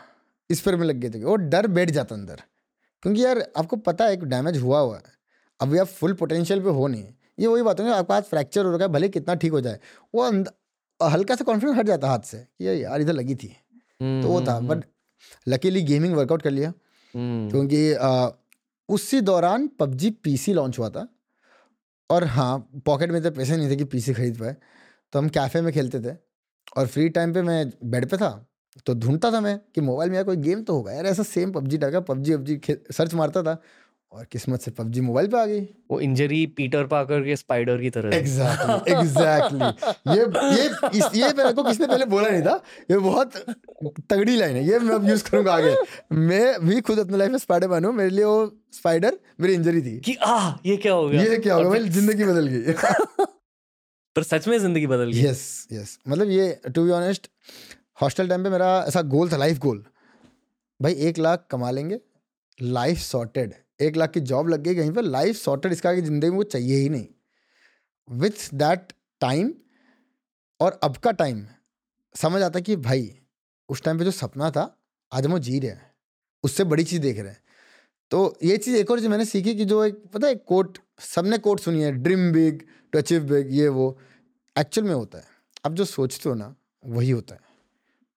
इस पैर में लग गया तो गया। वो डर बैठ जाता अंदर क्योंकि यार आपको पता है कि डैमेज हुआ हुआ है अभी आप फुल पोटेंशियल पे हो नहीं ये वही बात है आपका हाथ फ्रैक्चर हो रखा है भले कितना ठीक हो जाए वो हल्का सा कॉन्फिडेंस हट जाता हाथ से कि यार यार इधर लगी थी तो वो था बट लकीली गेमिंग वर्कआउट कर लिया हम्म, क्योंकि उसी दौरान पबजी पीसी लॉन्च हुआ था और हाँ पॉकेट में तो पैसे नहीं थे कि पीसी खरीद पाए तो हम कैफ़े में खेलते थे और फ्री टाइम पे मैं बेड पे था तो ढूंढता था मैं कि मोबाइल में यार कोई गेम तो होगा यार, ऐसा सेम पबजी टाइप का पबजी वबजी सर्च मारता था और किस्मत से पबजी मोबाइल पे आ गई। वो इंजरी पीटर पाकर के स्पाइडर की तरह। एग्जैक्टली एग्जैक्टली ये ये इस ये मेरे को किसने पहले बोला नहीं था? ये बहुत तगड़ी लाइन है। ये मैं अब यूज़ करूँगा आगे। मैं भी खुद अपने लाइफ में स्पाइडर मैन हूँ। मेरे लिए वो स्पाइडर मेरी इंजरी थी। कि आ ये क्या हो गया? ये क्या होगा और मेरी ज़िंदगी बदल गई। पर सच में ज़िंदगी बदल गई। यस यस मतलब ये to be honest hostel time पे मेरा ऐसा गोल था लाइफ गोल भाई एक लाख कमा लेंगे लाइफ सॉर्टेड एक लाख की जॉब लग गई कहीं पर लाइफ सॉर्टेड इसका आगे ज़िंदगी में कुछ चाहिए ही नहीं। विथ दैट टाइम और अब का टाइम समझ आता कि भाई, उस टाइम पे जो सपना था, आज हम वो जी रहे हैं, उससे बड़ी चीज़ देख रहे हैं। तो ये चीज़ एक और चीज़ मैंने सीखी कि जो एक, पता है कोट सबने कोट सुनी है dream big to achieve big ये वो एक्चुअल में होता है। आप जो सोचते हो ना, वही होता है।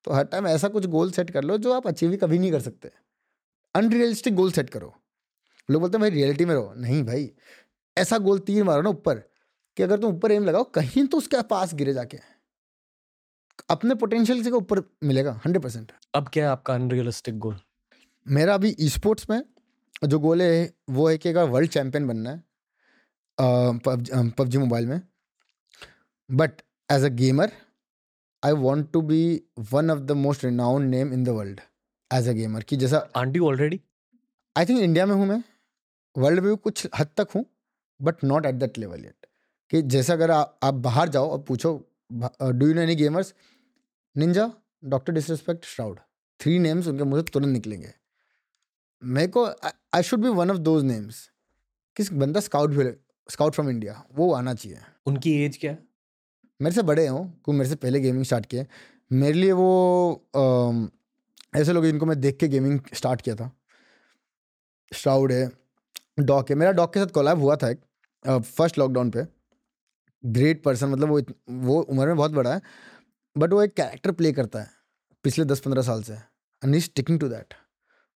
तो हर टाइम ऐसा कुछ गोल सेट कर लो जो आप अचीव ही कभी नहीं कर सकते। अनरियलिस्टिक गोल सेट करो। लोग बोलते हैं भाई रियलिटी में रहो। नहीं भाई। ऐसा गोल तीर मारो ना ऊपर कि अगर तुम ऊपर एम लगाओ कहीं तो उसके पास गिरे जाके। अपने पोटेंशियल से ऊपर मिलेगा हंड्रेड परसेंट अब क्या है आपका अनरियलिस्टिक गोल मेरा अभी ई स्पोर्ट्स में जो गोल है वो है कि अगर वर्ल्ड चैंपियन बनना है पबजी मोबाइल में। But as a gamer I want to be one of the most renowned name in the world as a gamer कि जैसा आंटी ऑलरेडी आई थिंक इंडिया में हूँ मैं। वर्ल्ड व्यू कुछ हद तक हूँ but not at that level yet कि जैसे अगर आ, आप बाहर जाओ और पूछो do you know any gamers Ninja Doctor Disrespect Shroud three names उनके मुझे तुरंत निकलेंगे। मेरे को I should be one of those names किस बंदा स्काउट भी स्काउट फ्रॉम इंडिया वो आना चाहिए। उनकी एज क्या? है मेरे से बड़े हों कोई मेरे से पहले गेमिंग स्टार्ट किए। मेरे लिए वो अम, ऐसे लोग जिनको मैं देख के गेमिंग स्टार्ट किया था। श्राउड है। डॉक है। मेरा डॉक के साथ कोलैब हुआ था एक फ़र्स्ट लॉकडाउन पे। ग्रेट पर्सन मतलब वो वो उम्र में बहुत बड़ा है बट वो एक कैरेक्टर प्ले करता है, पिछले दस पंद्रह साल से एंड ही स्टिकिंग टू दैट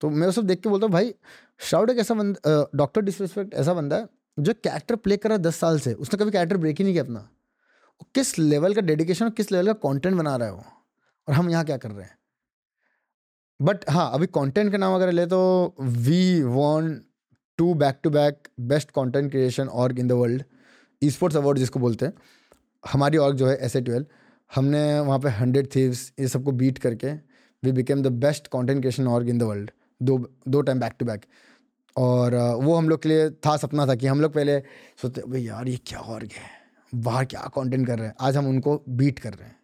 तो मैं वो सब देख के बोलता हूँ, भाई श्राउड एक ऐसा बंदा डॉक्टर डिसरिस्पेक्ट ऐसा बंदा है, जो कैरेक्टर प्ले कर रहा है दस साल से, उसने कभी कैरेक्टर ब्रेक ही नहीं किया अपना। किस लेवल का डेडिकेशन और किस लेवल का कंटेंट बना रहा है वो, और हम यहाँ क्या कर रहे हैं? बट हाँ अभी कंटेंट का नाम अगर ले तो we won two back to back best content creation org in the world esports award जिसको बोलते हैं हमारी ऑर्ग जो है एस ए ट्वेल्व हमने वहाँ पे हंड्रेड थीव्स ये सबको बीट करके we became the best content creation org in the world दो दो टाइम बैक टू बैक और वो हम लोग के लिए था सपना था कि हम लोग पहले सोचते भाई यार ये क्या ऑर्ग है? बाहर क्या कंटेंट कर रहे हैं? आज हम उनको बीट कर रहे हैं।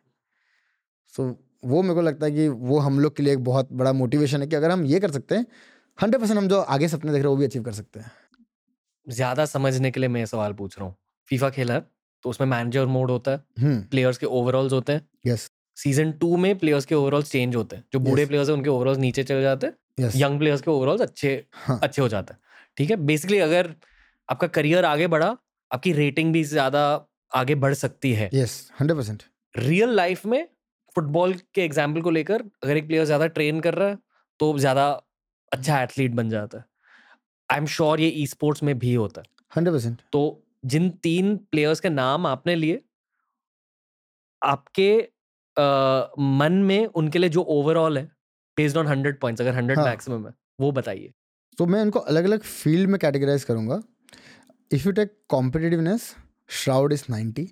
सो so, वो मेरे को लगता है कि वो हम लोग के लिए एक बहुत बड़ा मोटिवेशन है कि अगर हम ये कर सकते हैं हंड्रेड परसेंट हम जो आगे सपने देख रहे हैं वो भी अचीव कर सकते हैं। ज़्यादा समझने के लिए मैं सवाल पूछ रहा हूँ। फीफा खेला है तो उसमें मैनेजर मोड होता है हम्म। प्लेयर्स के ओवरऑल्स होते हैं। यस सीज़न टू में प्लेयर्स के ओवरऑल्स चेंज होते हैं। जो बूढ़े Yes. प्लेयर्स हैं उनके ओवरऑल्स नीचे चले जाते हैं। यंग प्लेयर्स के ओवरऑल्स अच्छे हाँ। अच्छे हो जाते हैं। ठीक है? बेसिकली अगर आपका करियर आगे बढ़ा आपकी रेटिंग भी ज़्यादा आगे बढ़ सकती है। Yes hundred percent. Real life में फुटबॉल के एग्ज़ाम्पल को लेकर अगर एक प्लेयर ज़्यादा ट्रेन कर रहा है तो ज़्यादा अच्छा एथलीट बन जाता है। आई एम श्योर ये ई स्पोर्ट्स में भी होता है। Hundred percent. तो जिन तीन प्लेयर्स के नाम आपने लिए आपके अ, मन में उनके लिए जो ओवरऑल है बेस्ड ऑन हंड्रेड पॉइंट्स अगर हंड्रेड हाँ। मैक्सिमम है वो बताइए। तो मैं उनको अलग अलग फ़ील्ड में कैटेगराइज करूँगा। If you take competitiveness Shroud is ninety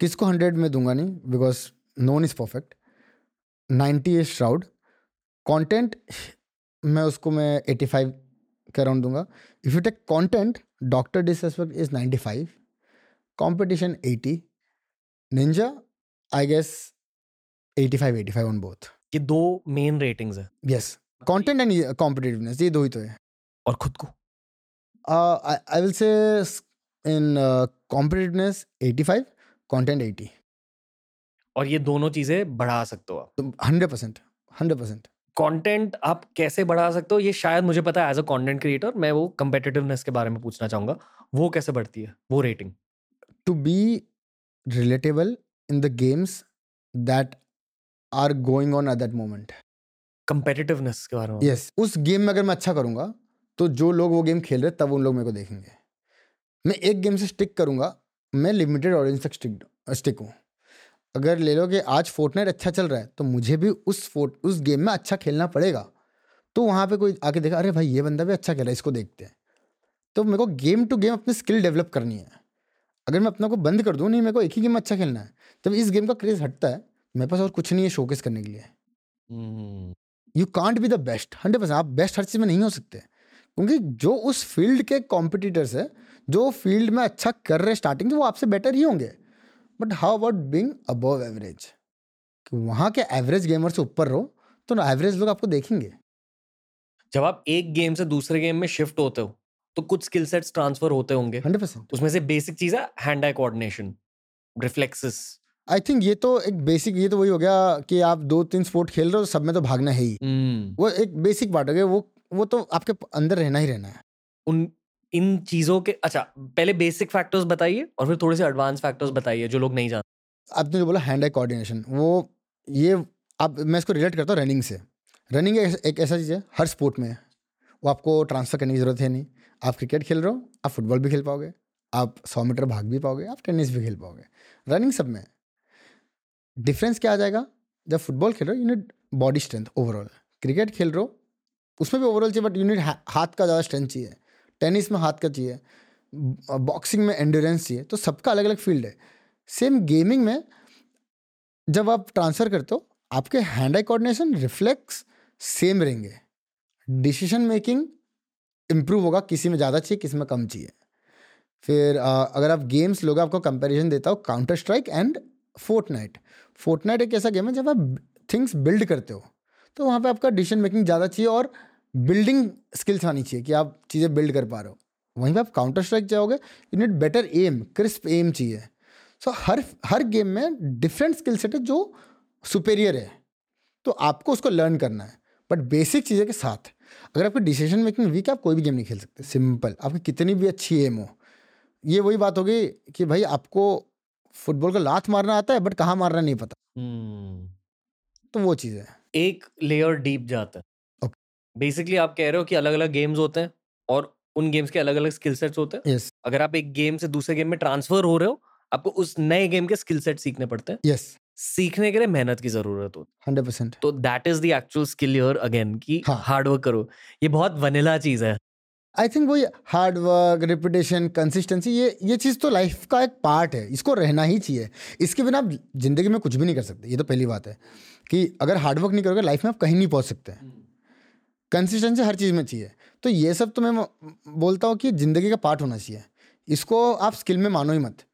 किसको हंड्रेड में दूँगा नहीं because no one is perfect ninety is Shroud content मैं उसको मैं एटी फाइव के अराउंड दूँगा। If you take content Doctor Disrespect is ninety five competition eighty Ninja I guess eighty five eighty five on both ये दो main ratings है। Yes content and competitiveness ये दो ही तो है। और खुद को? Will say s- in uh, competitiveness 85, content 80. और ये दोनों चीज़ें बढ़ा सकते हो आप। तो 100%, 100%. कंटेंट आप कैसे बढ़ा सकते हो? ये शायद मुझे पता है एज अ कंटेंट क्रिएटर मैं वो कंपेटिटिवनेस के बारे में पूछना चाहूँगा। वो कैसे बढ़ती है? वो rating To be relatable in the games that are going on at that moment. Competitiveness के बारे में Yes. उस गेम में अगर मैं अच्छा करूँगा तो जो लोग वो गेम खेल रहे तब उन लोग मेरे को देखेंगे। मैं एक गेम से स्टिक करूँगा मैं लिमिटेड ऑडियंस तक स्टिक स्टिक हूँ। अगर ले लो कि आज फोर्टनाइट अच्छा चल रहा है तो मुझे भी उस फोर्ट उस गेम में अच्छा खेलना पड़ेगा। तो वहाँ पे कोई आके देखा अरे भाई ये बंदा भी अच्छा खेल रहा है इसको देखते हैं। तो मेरे को गेम टू गेम अपनी स्किल डेवलप करनी है। अगर मैं अपना को बंद कर दूँ नहीं मेरे को एक ही गेम अच्छा खेलना है जब इस गेम का क्रेज हटता है मेरे पास और कुछ नहीं है शोकेस करने के लिए। You can't be the best hundred percent आप बेस्ट हर चीज़ में नहीं हो सकते। क्योंकि जो उस फ़ील्ड के कॉम्पिटिटर्स है जो फ़ील्ड में अच्छा कर रहे स्टार्टिंग से वो आपसे बेटर ही होंगे। But how about being above average कि वहाँ के एवरेज गेमर से ऊपर रहो तो एवरेज लोग आपको देखेंगे। जब आप एक गेम से दूसरे गेम में शिफ्ट होते हो तो कुछ स्किल सेट्स ट्रांसफ़र होते होंगे। Hundred percent. उसमें से बेसिक चीज़ है hand eye coordination reflexes I think ये तो एक बेसिक ये तो वही हो गया कि आप दो तीन स्पोर्ट खेल रहे हो सब में तो भागना है ही। वो एक बेसिक पार्ट हो गया वो वो तो आपके अंदर रहना ही रहना है। उन इन चीज़ों के अच्छा पहले बेसिक फैक्टर्स बताइए और फिर थोड़े से एडवांस फैक्टर्स बताइए जो लोग नहीं जानते। आपने जो बोला हैंड आई कोऑर्डिनेशन वो ये अब मैं इसको रिलेट करता हूँ रनिंग से। रनिंग एक, ऐसा चीज़ है हर स्पोर्ट में वो आपको ट्रांसफ़र करने की ज़रूरत है नहीं। आप क्रिकेट खेल रहे हो आप फुटबॉल भी खेल पाओगे आप सौ मीटर भाग भी पाओगे आप टेनिस भी खेल पाओगे। रनिंग सब में। डिफरेंस क्या आ जाएगा? जब फुटबॉल खेल रहे हो unit body strength overall cricket खेल रहे हो उसमें भी ओवरऑल चाहिए बट यूनिट हाथ का ज़्यादा स्ट्रेंथ चाहिए। टेनिस में हाथ का चाहिए बॉक्सिंग में एंडोरेंस चाहिए तो सबका अलग अलग फ़ील्ड है। सेम गेमिंग में जब आप ट्रांसफ़र करते हो आपके hand eye coordination reflex same रहेंगे। डिसीज़न मेकिंग इम्प्रूव होगा किसी में ज़्यादा चाहिए किसी में कम चाहिए। फिर अ, अगर आप गेम्स लोग आपको कंपैरिजन देता हो Counter Strike and Fortnite Fortnite एक ऐसा गेम है जब आप थिंग्स बिल्ड करते हो तो वहाँ पे आपका डिसीज़न मेकिंग ज़्यादा चाहिए और बिल्डिंग स्किल्स आनी चाहिए कि आप चीज़ें बिल्ड कर पा रहे हो। वहीं पर आप काउंटर स्ट्राइक जाओगे you need better aim crisp aim चाहिए। सो so, हर हर गेम में डिफरेंट स्किल सेट है जो सुपेरियर है। तो आपको उसको लर्न करना है बट बेसिक चीज़ें के साथ। अगर आपकी डिसीज़न मेकिंग वीक है आप कोई भी गेम नहीं खेल सकते सिंपल आपकी कितनी भी अच्छी एम हो। ये वही बात होगी कि भाई आपको फुटबॉल का लात मारना आता है बट कहाँ मारना नहीं पता। हम्म। तो वो चीज़ है। एक लेयर डीप जाता है। बेसिकली आप कह रहे हो कि अलग अलग गेम्स होते हैं और उन गेम्स के अलग अलग स्किल सेट्स होते हैं। यस अगर आप एक गेम से दूसरे गेम में ट्रांसफ़र हो रहे हो आपको उस नए गेम के स्किल सेट सीखने पड़ते हैं। यस सीखने के लिए मेहनत की ज़रूरत होती है। हंड्रेड परसेंट तो that is the actual skill your again की हार्डवर्क करो। ये बहुत वनीला चीज़ है। आई थिंक वही हार्ड वर्क रिपीटेशन कंसिस्टेंसी ये ये चीज़ तो लाइफ का एक पार्ट है। इसको रहना ही चाहिए। इसके बिना आप ज़िंदगी में कुछ भी नहीं कर सकते। ये तो पहली बात है कि अगर हार्डवर्क नहीं करोगे लाइफ में आप कहीं नहीं पहुँच सकते। कंसिस्टेंसी हर चीज़ में चाहिए। तो ये सब तो मैं बोलता हूँ कि ज़िंदगी का पार्ट होना चाहिए। इसको आप स्किल में मानो ही मत।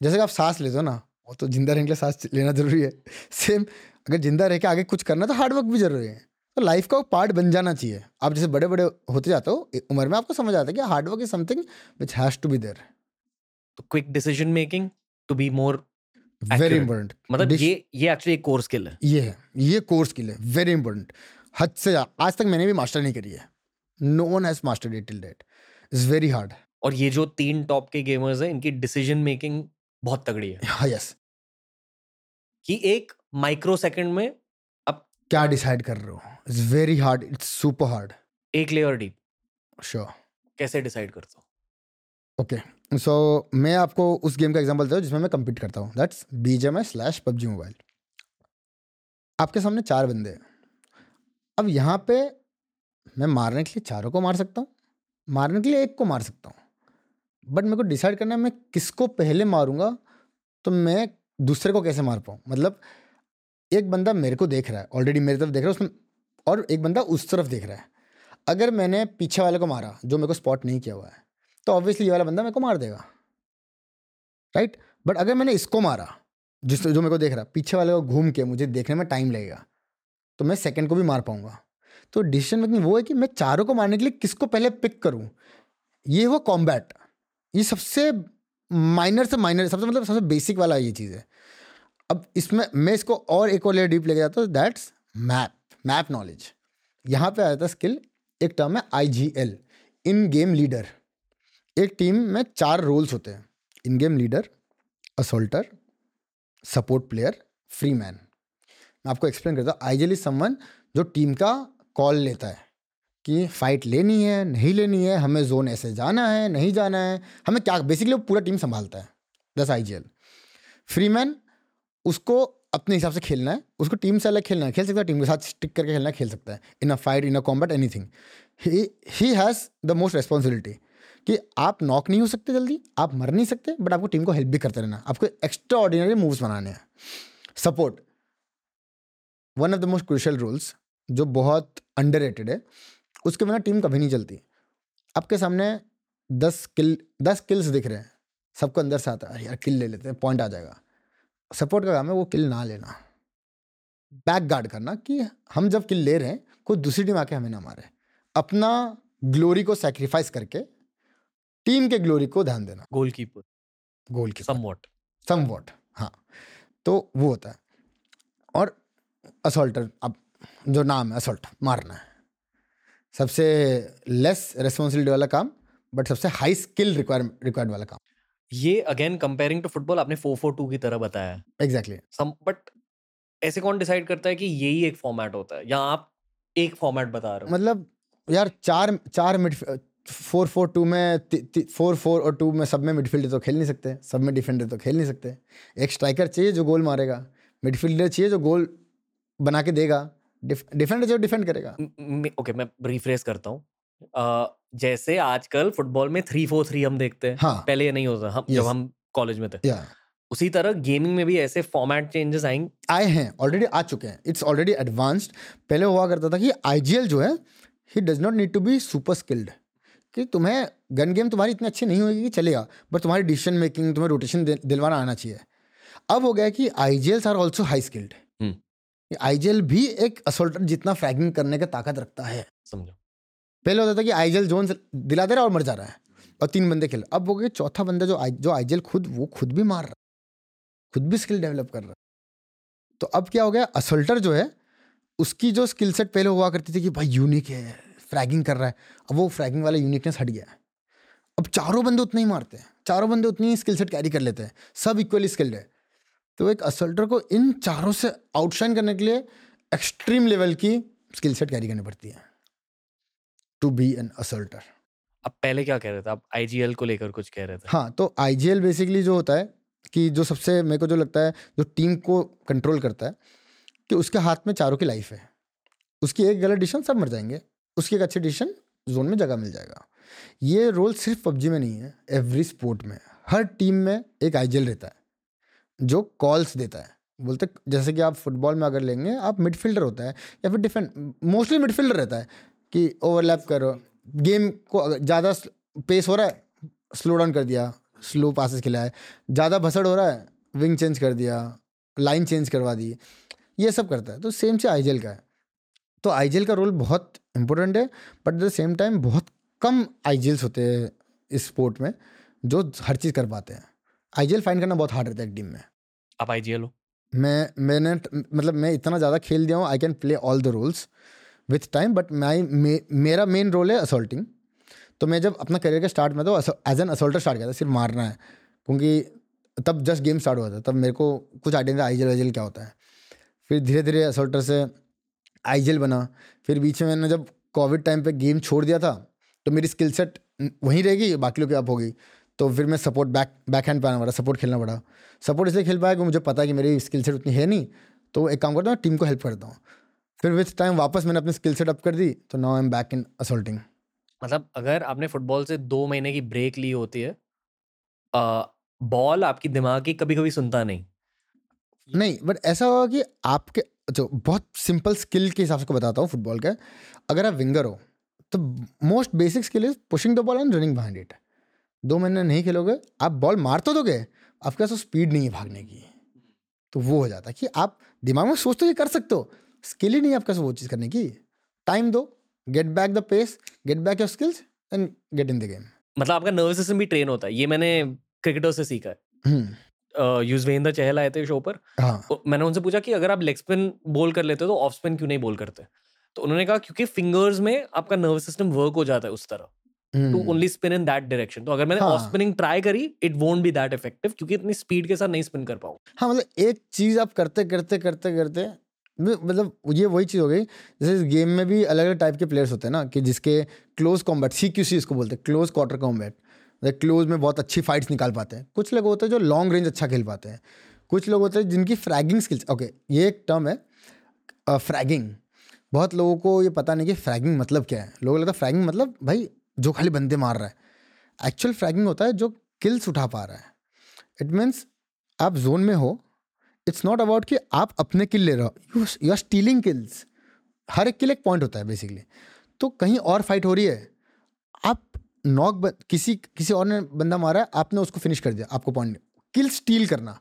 जैसे कि आप सांस लेते हो ना वो तो ज़िंदा रहने के लिए सांस लेना ज़रूरी है। सेम अगर ज़िंदा रह के आगे कुछ करना तो हार्डवर्क भी ज़रूरी है। तो लाइफ का पार्ट बन जाना चाहिए। आप जैसे बड़े बड़े होते जाते हो उम्र में आपको समझ आता है कि hard work is something which has to be there तो quick decision making to be more very important मतलब ये ये एक्चुअली एक कोर स्किल है। ये है। ये कोर स्किल है। वेरी इंपॉर्टेंट हद से आज तक मैंने भी मास्टर नहीं करी है। No one has mastered it till date it's very hard और ये जो तीन टॉप के गेमर्स हैं इनकी डिसीज़न मेकिंग बहुत तगड़ी है। हाँ यस कि एक माइक्रो सेकंड में अब क्या डिसाइड कर रहे हो? It's very hard it's super hard एक लेयर डीप श्योर कैसे डिसाइड करते हो? ओके सो मैं आपको उस गेम का एग्जांपल देता हूँ जिसमें मैं compete करता हूँ. That's B J M I slash PUBG mobile आपके सामने चार बंदे हैं। अब यहाँ पे मैं मारने के लिए चारों को मार सकता हूँ, मारने के लिए एक को मार सकता हूँ बट मेरे को डिसाइड करना है मैं किसको पहले मारूँगा तो मैं दूसरे को कैसे मार पाऊँ? मतलब एक बंदा मेरे को देख रहा है ऑलरेडी मेरी तरफ़ देख रहा है उसमें और एक बंदा उस तरफ़ देख रहा है। अगर मैंने पीछे वाले को मारा, जो मेरे को स्पॉट नहीं किया हुआ है तो ऑब्वियसली ये वाला बंदा मेरे को मार देगा। राइट बट अगर मैंने इसको मारा, जिस जो मेरे को देख रहा पीछे वाले को घूम के मुझे देखने में टाइम लगेगा तो मैं सेकंड को भी मार पाऊँगा। तो डिसीज़न मेकिंग वो है कि मैं चारों को मारने के लिए किसको पहले पिक करूँ? ये वो कॉम्बैट ये सबसे माइनर से माइनर सबसे मतलब सबसे बेसिक वाला ये चीज़ है। अब इसमें मैं इसको और एक और लेयर डीप लेके जाता हूँ दैट्स मैप मैप नॉलेज यहाँ पे आया था स्किल एक टर्म है I G L in game leader एक टीम में चार रोल्स होते हैं in game leader assaulter support player free man मैं आपको एक्सप्लेन करता हूँ। आईजेल इज़ समवन जो टीम का कॉल लेता है कि फाइट लेनी है, नहीं लेनी है, हमें जोन ऐसे जाना है, नहीं जाना है, हमें क्या बेसिकली वो पूरा टीम संभालता है। दस आई जी फ्री मैन उसको अपने हिसाब से खेलना है, उसको टीम से अलग खेलना है, खेल सकता है टीम के साथ स्टिक करके खेलना है, खेल सकता है। In a fight in a combat anything he has the most responsibility कि आप नॉक नहीं हो सकते जल्दी, आप मर नहीं सकते बट आपको टीम को हेल्प भी करते रहना आपको एक्स्ट्रा ऑर्डिनरी मूव्स बनाने हैं। Support one of the most crucial roles जो बहुत अंडर है उसके बिना टीम कभी नहीं चलती। आपके सामने दस किल दस किल्स दिख रहे हैं सबको अंदर से आता है यार किल ले लेते हैं पॉइंट आ जाएगा। सपोर्ट का काम है वो किल ना लेना। बैक गार्ड करना कि हम जब किल ले रहे हैं कोई दूसरी टीम आके हमें ना मारे। अपना ग्लोरी को सेक्रीफाइस करके टीम के ग्लोरी को ध्यान देना। गोलकीपर गोल की समवॉट सम वॉट हाँ। तो वो होता है। और असोल्टर अब जो नाम है असोल्ट मारना है। सबसे लेस रिस्पॉन्सिबिलिटी वाला काम बट सबसे हाई स्किल रिक्वायर रिक्वायर्ड वाला काम। ये अगेन कंपेयरिंग टू फुटबॉल आपने 442 की तरह बताया। एग्जैक्टली सम बट ऐसे कौन डिसाइड करता है कि यही एक फॉर्मेट होता है या आप एक फॉर्मेट बता रहे हो? मतलब यार चार चार मिड फोर फोर टू में फोर फोर और टू में सब में मिडफील्डर तो खेल नहीं सकते सब में डिफेंडर तो खेल नहीं सकते। एक स्ट्राइकर चाहिए जो गोल मारेगा मिडफील्डर चाहिए जो गोल बना के देगा डिफेंडर जो डिफेंड करेगा। ओके मैं रिफ्रेश करता हूँ। जैसे आजकल फुटबॉल में थ्री फोर थ्री हम देखते हैं। हाँ। पहले ये नहीं होता हम जब हम कॉलेज में थे। उसी तरह गेमिंग में भी ऐसे फॉर्मेट चेंजेस आएँगे। आए हैं ऑलरेडी आ चुके हैं। इट्स ऑलरेडी एडवांस्ड पहले हुआ करता था कि आईजीएल जो है ही does not need to be super skilled कि तुम्हें गन गेम तुम्हारी इतनी अच्छी नहीं होगी कि चलेगा बट तुम्हारी डिसीज़न मेकिंग तुम्हें रोटेशन दिलवाना आना चाहिए। अब हो गया कि I are also high skilled hmm. I भी एक असोल्टर जितना फ्रैगिंग करने का ताकत रखता है। समझो। पहले होता था कि आईजेल जोन दिला दे रहा है और मर जा रहा है। और तीन बंदे खेल अब हो गए चौथा बंदा जो आई- जो आईजेल खुद वो खुद भी मार रहा है। खुद भी स्किल डेवलप कर रहा है। तो अब क्या हो गया? असल्टर जो है उसकी जो स्किल सेट पहले हुआ करती थी कि भाई यूनिक है फ्रैगिंग कर रहा है। अब वो फ्रैगिंग वाला यूनिकनेस हट गया है। अब चारों बंदे उतने ही मारते हैं। चारों बंदे उतनी ही स्किल सेट कैरी कर लेते हैं। सब इक्वली स्किल्ड है। तो एक असल्टर को इन चारों से आउटशाइन करने के लिए एक्सट्रीम लेवल की स्किल सेट कैरी करनी पड़ती है। टू बी एन असल्टर अब पहले क्या कह रहे थे? आप आईजीएल को लेकर कुछ कह रहे थे। हाँ तो आईजीएल बेसिकली जो होता है कि जो सबसे मेरे को जो लगता है जो टीम को कंट्रोल करता है कि उसके हाथ में चारों की लाइफ है। उसकी एक गलत डिसीज़न सब मर जाएँगे। उसकी एक अच्छी डिसीज़न जोन में जगह मिल जाएगा। ये रोल सिर्फ़ पबजी में नहीं है एवरी स्पोर्ट में। हर टीम में एक आईजेल रहता है। जो कॉल्स देता है। बोलते जैसे कि आप फुटबॉल में अगर लेंगे, आप मिडफील्डर होता है या फिर डिफेंड मोस्टली मिडफील्डर रहता है कि ओवरलैप करो। गेम को ज़्यादा पेस हो रहा है स्लो डाउन कर दिया स्लो पासिस खिलाए ज़्यादा भसड़ हो रहा है विंग चेंज कर दिया लाइन चेंज करवा दी। ये सब करता है। तो सेम से आई का है। तो आईजीएल का रोल बहुत इंपॉर्टेंट है but at the same time बहुत कम आई होते हैं इस स्पोर्ट में, जो हर चीज़ कर पाते हैं। IGL फाइंड करना बहुत हार्ड रहता है एक टीम में। आप आईजीएल हो? मैं मैंने मतलब मैं इतना ज़्यादा खेल दिया हूँ I can play all the roles with time but my मेरा मेन रोल है असोल्टिंग तो मैं जब अपना करियर का स्टार्ट में तो एज एन असोल्टर स्टार्ट किया था सिर्फ़ मारना है। क्योंकि तब जस्ट गेम स्टार्ट हुआ था तब मेरे को कुछ आइडिया था आईजेल वाईजेल क्या होता है। फिर धीरे धीरे असोल्टर से आईजेल बना। फिर बीच में मैंने जब कोविड टाइम पे गेम छोड़ दिया था तो मेरी स्किल सेट वहीं रहेगी बाकी लोग की अप हो गई। तो फिर मैं सपोर्ट बैक बैक हैंड पर आना पड़ा सपोर्ट खेलना पड़ा। सपोर्ट इसलिए खेल पाया कि मुझे पता है कि मेरी स्किल सेट उतनी है नहीं तो एक काम करता हूँ टीम को हेल्प करता हूँ। फिर विथ टाइम वापस मैंने अपनी स्किल सेट अप कर दी तो now I am back in assaulting मतलब अगर आपने फुटबॉल से दो महीने की ब्रेक ली होती है बॉल आपकी दिमाग की कभी कभी सुनता नहीं। नहीं बट ऐसा होगा कि आपके जो बहुत सिंपल स्किल के हिसाब से बताता हूँ फुटबॉल का अगर आप विंगर हो तो most basic skill is pushing the ball and running behind it दो महीने नहीं खेलोगे आप बॉल मार तो दोगे आपके पास स्पीड नहीं है भागने की। तो वो हो जाता है कि आप दिमाग में सोचते ही कर सकते हो स्किल ही नहीं है आपके पास वो चीज़ करने की। Time to get back the pace get back your skills and get in the game मतलब आपका नर्वस सिस्टम भी ट्रेन होता है ये मैंने क्रिकेटर से सीखा है। हम्म। युजवेंद्र चहल आए थे शो पर हाँ। तो मैंने उनसे पूछा कि अगर आप लेग स्पिन बोल कर लेते हो तो ऑफ़ स्पिन क्यों नहीं बोल करते? तो उन्होंने कहा क्योंकि फिंगर्स में आपका नर्वस सिस्टम वर्क हो जाता है उस तरह। To only spin in that direction तो अगर मैंने ऑफ़ हाँ। स्पिनिंग ट्राई करी it won't be that effective क्योंकि इतनी स्पीड के साथ नहीं स्पिन कर पाऊँ। हाँ मतलब एक चीज़ आप करते करते करते करते मतलब ये वही चीज़ हो गई जैसे इस गेम में भी अलग अलग टाइप के प्लेयर्स होते हैं ना कि जिसके close combat C Q C इसको बोलते हैं क्लोज क्वार्टर कॉम्बैट क्लोज में बहुत अच्छी फाइट्स निकाल पाते हैं। कुछ लोग होते हैं जो लॉन्ग रेंज अच्छा खेल पाते हैं कुछ लोग होते हैं जिनकी फ्रैगिंग स्किल्स ओके ये एक टर्म है फ्रैगिंग बहुत लोगों को ये पता नहीं कि फ्रैगिंग मतलब क्या है। लोगों को लगता है फ्रैगिंग मतलब भाई जो खाली बंदे मार रहा है। एक्चुअल फ्रैगिंग होता है जो किल्स उठा पा रहा है। इट मीन्स आप जोन में हो इट्स नॉट अबाउट कि आप अपने किल ले रहे हो। यू आर स्टीलिंग किल्स हर एक किल एक पॉइंट होता है बेसिकली तो कहीं और फाइट हो रही है, आप नॉक किसी किसी और ने बंदा मारा है, आपने उसको फिनिश कर दिया, आपको पॉइंट किल स्टील करना,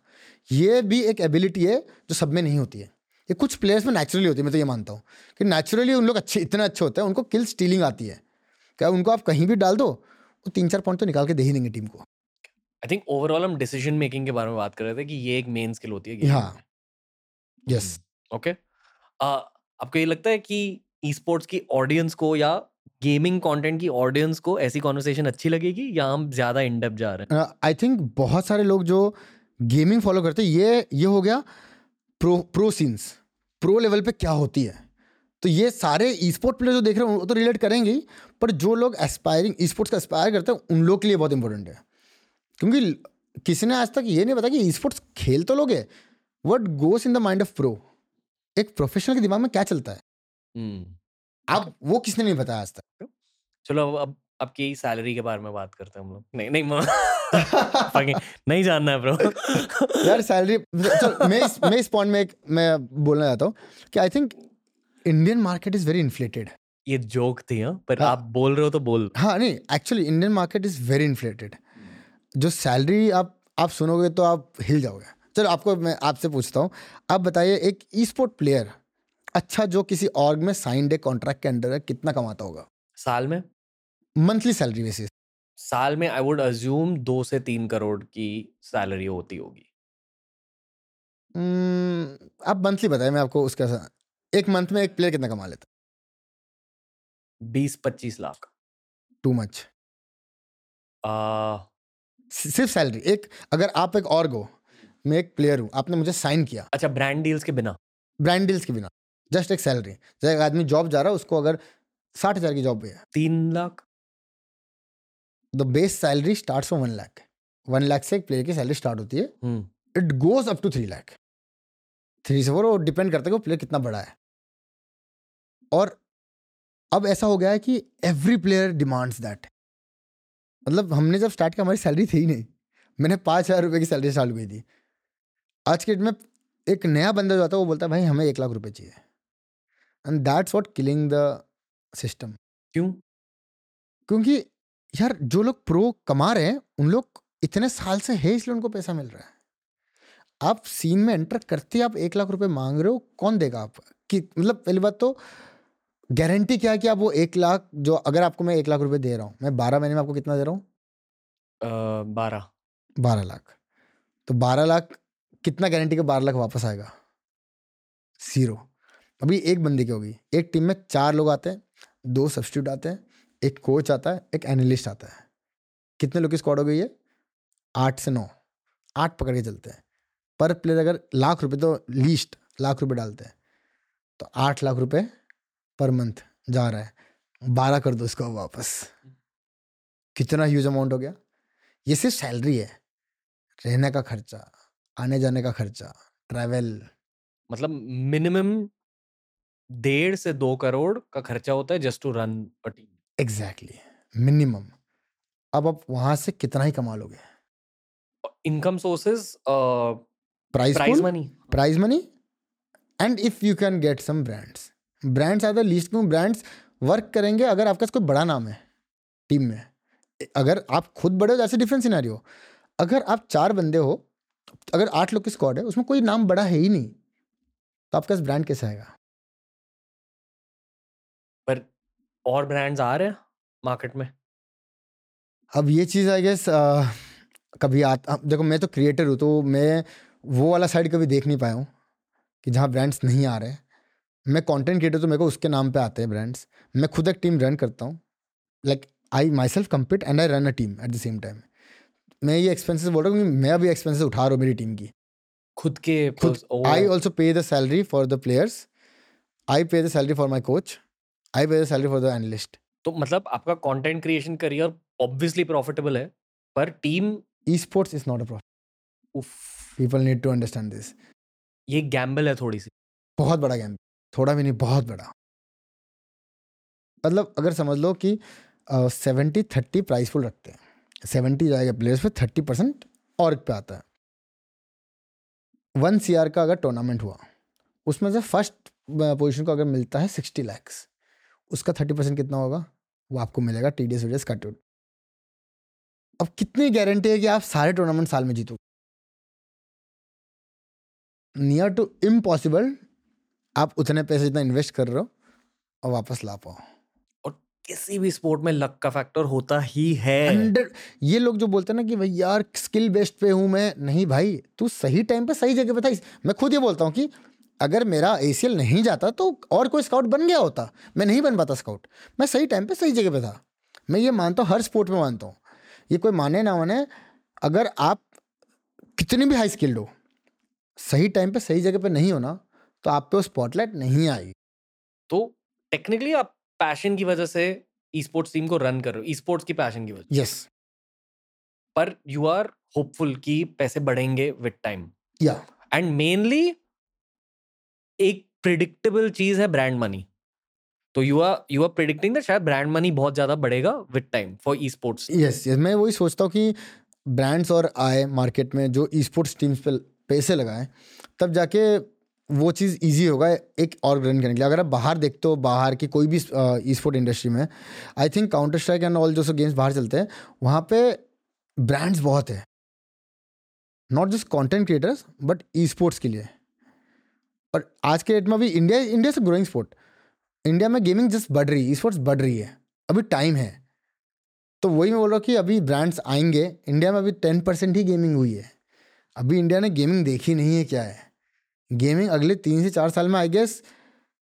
ये भी एक एबिलिटी है जो सब में नहीं होती है। ये कुछ प्लेयर्स में नेचुरली होती है, मैं तो ये मानता हूँ। कि नेचुरली उन लोग अच्छे, इतने अच्छे होते हैं, उनको किल स्टीलिंग आती है। क्या उनको आप कहीं भी डाल दो वो तीन चार पॉइंट तो निकाल के दे ही देंगे टीम को। आई थिंक ओवरऑल हम डिसीज़न मेकिंग के बारे में बात कर रहे थे कि ये एक मेन स्किल होती है हाँ। यस ओके आपको ये लगता है कि ई स्पोर्ट्स की ऑडियंस को या गेमिंग कंटेंट की ऑडियंस को ऐसी कॉन्वर्सेशन अच्छी लगेगी या हम ज़्यादा इन डेप्थ जा रहे हैं? आई थिंक बहुत सारे लोग जो गेमिंग फॉलो करते हैं ये ये हो गया pro pro scenes pro level पे क्या होती है। तो ये सारे ई स्पोर्ट प्लेयर जो देख रहे हैं वो तो रिलेट करेंगे ही पर जो लोग एस्पायरिंग ई स्पोर्ट्स का एस्पायर करते हैं उन लोग के लिए बहुत इंपॉर्टेंट है। क्योंकि किसी ने आज तक ये नहीं बताया कि ई स्पोर्ट्स खेल तो लोग है what goes in the mind of pro एक प्रोफेशनल के दिमाग में क्या चलता है? हम्म, आप वो किसने नहीं बताया आज तक? चलो अब अब आपकी सैलरी के बारे में बात करते हैं हम लोग। नहीं नहीं नहीं जानना है ब्रो यार सैलरी मैं इस मैं इस पॉइंट में एक मैं बोलना चाहता हूँ कि I think Indian market is very inflated ये जोक थी हाँ पर हाँ। आप बोल रहे हो तो बोल। हाँ नहीं actually Indian market is very inflated जो सैलरी आप आप सुनोगे तो आप हिल जाओगे। चलो आपको मैं आपसे पूछता हूँ। आप बताइए एक ई स्पोर्ट प्लेयर अच्छा जो किसी ऑर्ग में साइंड है कॉन्ट्रैक्ट के अंडर है कितना कमाता होगा? साल में? मंथली सैलरी बेसिस साल में आई वुड अज्यूम दो से तीन करोड़ की सैलरी होती होगी। आप मंथली बताएँ मैं आपको उसका एक मंथ में एक प्लेयर कितना कमा लेता? बीस पच्चीस लाख टू मच सिर्फ़ सैलरी एक अगर आप एक और गो मैं एक प्लेयर हूँ आपने मुझे साइन किया। अच्छा ब्रांड डील्स के बिना? ब्रांड डील्स के बिना। जस्ट एक सैलरी जैसे एक आदमी जॉब जा रहा है उसको अगर साठ हज़ार की जॉब है। तीन lakh? The base salary start from one lakh one lakh से एक प्लेयर की सैलरी स्टार्ट होती है। It goes up to three lakh three से फोर वो डिपेंड करता है कि वो प्लेयर कितना बड़ा है। और अब ऐसा हो गया है कि एवरी प्लेयर डिमांड्स दैट मतलब हमने जब स्टार्ट किया हमारी सैलरी थी ही नहीं। मैंने पाँच हज़ार रुपये की सैलरी स्टार्ट हुई थी। आज के डेट में एक नया बंदा जो आता है वो बोलता है भाई हमें एक लाख रुपए चाहिए। And that's what killing the system क्यों? क्योंकि यार जो लोग प्रो कमा रहे हैं उन लोग इतने साल से है इसलिए उनको पैसा मिल रहा है। आप सीन में एंटर करते आप एक लाख रुपए मांग रहे हो कौन देगा आप? कि मतलब पहली बात तो गारंटी क्या है कि आप वो एक लाख जो अगर आपको मैं एक लाख रुपए दे रहा हूँ मैं बारह महीने में आपको कितना दे रहा हूँ? बारह। बारह लाख। तो बारह लाख कितना गारंटी का बारह लाख वापस आएगा? ज़ीरो। अभी एक बंदे की होगी। एक टीम में चार लोग आते हैं दो सब्सिट्यूट आते हैं एक कोच आता है एक एनालिस्ट आता है। कितने लोग की स्क्वाड हो गई है आठ से नौ। आठ पकड़ के चलते हैं। पर प्लेयर अगर लाख रुपए तो लीस्ट लाख रुपए डालते हैं। तो आठ लाख रुपए पर मंथ जा रहा है। बारह कर दो इसको वापस। कितना ह्यूज अमाउंट हो गया? ये सिर्फ़ सैलरी है। रहने का खर्चा आने जाने का खर्चा ट्रैवल मतलब मिनिमम डेढ़ से दो करोड़ का खर्चा होता है just to run a team exactly minimum अब आप वहाँ से कितना ही कमा लोगे? Income sources price prize money prize money and if you can get some brands brands are the least क्यों ब्रांड्स वर्क करेंगे अगर आपका कोई बड़ा नाम है टीम में। अगर आप खुद बड़े हो जैसे डिफरेंट हो अगर आप चार बंदे हो अगर आठ लोग की स्क्वाड है उसमें कोई नाम बड़ा है ही नहीं तो आपके पास ब्रांड कैसे आएगा? पर और ब्रांड्स आ रहे हैं मार्केट में? अब ये चीज़ आई गेस कभी आता देखो मैं तो क्रिएटर हूँ तो मैं वो वाला साइड कभी देख नहीं पाया हूँ कि जहाँ ब्रांड्स नहीं आ रहे। मैं कंटेंट क्रिएटर तो मेरे को उसके नाम पे आते हैं ब्रांड्स मैं खुद एक टीम रन करता हूँ। Like I myself compete and I run a team at the same time मैं ये एक्सपेंसेस बोल रहा हूँ क्योंकि मैं अभी एक्सपेंसेस उठा रहा हूँ मेरी टीम की। खुद के खुद I also pay the salary for the players I pay the salary for my coach I pay the salary for the analyst तो मतलब आपका content creation career obviously profitable है पर team esports is not a profit people need to understand this ये gamble है थोड़ी सी। बहुत बड़ा गेम थोड़ा भी नहीं, बहुत बड़ा। मतलब अगर समझ लो कि सेवेंटी थर्टी प्राइस फुल रखते हैं। सेवेंटी जाएगा प्लेयर्स पे थर्टी परसेंट और पे आता है। वन सीआर का अगर टूर्नामेंट हुआ, उसमें से फ़र्स्ट पोजीशन को अगर मिलता है सिक्सटी लैक्स उसका थर्टी परसेंट कितना होगा? वो आपको मिलेगा T D S videos cut अब कितनी गारंटी है कि आप सारे टूर्नामेंट साल में जीतोगे? नियर टू इम्पॉसिबल आप उतने पैसे जितना इन्वेस्ट कर रहे हो और वापस ला पाओ। और किसी भी स्पोर्ट में लक का फैक्टर होता ही है। हंड्रेड ये लोग जो बोलते हैं ना कि भाई यार स्किल बेस्ड पे हूँ मैं। नहीं भाई तू सही टाइम पे सही जगह पे था। मैं खुद ये बोलता हूँ कि अगर मेरा एसीएल नहीं जाता तो और कोई स्काउट बन गया होता। मैं नहीं बन पाता स्काउट मैं सही टाइम पे सही जगह पे था। मैं ये मानता हूँ हर स्पोर्ट में मानता हूँ। ये कोई माने ना माने अगर आप कितनी भी हाई स्किल्ड हो सही टाइम पे सही जगह पे नहीं हो ना तो आप पे वो स्पॉटलाइट नहीं आएगी। तो टेक्निकली आप पैशन की वजह से ई स्पोर्ट्स टीम को रन कर रहे हो ई स्पोर्ट्स की पैशन की वजह यस पर यू आर होपफुल कि पैसे बढ़ेंगे विद टाइम या एंड मेनली एक प्रिडिक्टेबल चीज़ है ब्रांड मनी तो you are you are predicting that शायद ब्रांड मनी बहुत ज़्यादा बढ़ेगा with time for esports yes yes मैं वही सोचता हूँ कि ब्रांड्स और आए मार्केट में जो ई स्पोर्ट्स टीम्स पे पैसे लगाएँ तब जाके वो चीज़ इजी होगा, एक और रन करने के लिए। अगर आप बाहर देखते हो, बाहर की कोई भी ई स्पोर्ट इंडस्ट्री में I think counter strike and all जो सो गेम्स बाहर चलते हैं, वहाँ पे ब्रांड्स बहुत है। Not just content creators but esports के लिए। और आज के डेट में भी इंडिया इंडिया से ग्रोइंग स्पोर्ट इंडिया में गेमिंग जस्ट बढ़ रही है ई स्पोर्ट्स बढ़ रही है। अभी टाइम है। तो वही मैं बोल रहा हूँ कि अभी ब्रांड्स आएँगे। इंडिया में अभी टेन परसेंट ही गेमिंग हुई है। अभी इंडिया ने गेमिंग देखी नहीं है क्या है। गेमिंग अगले तीन से चार साल में आई गेस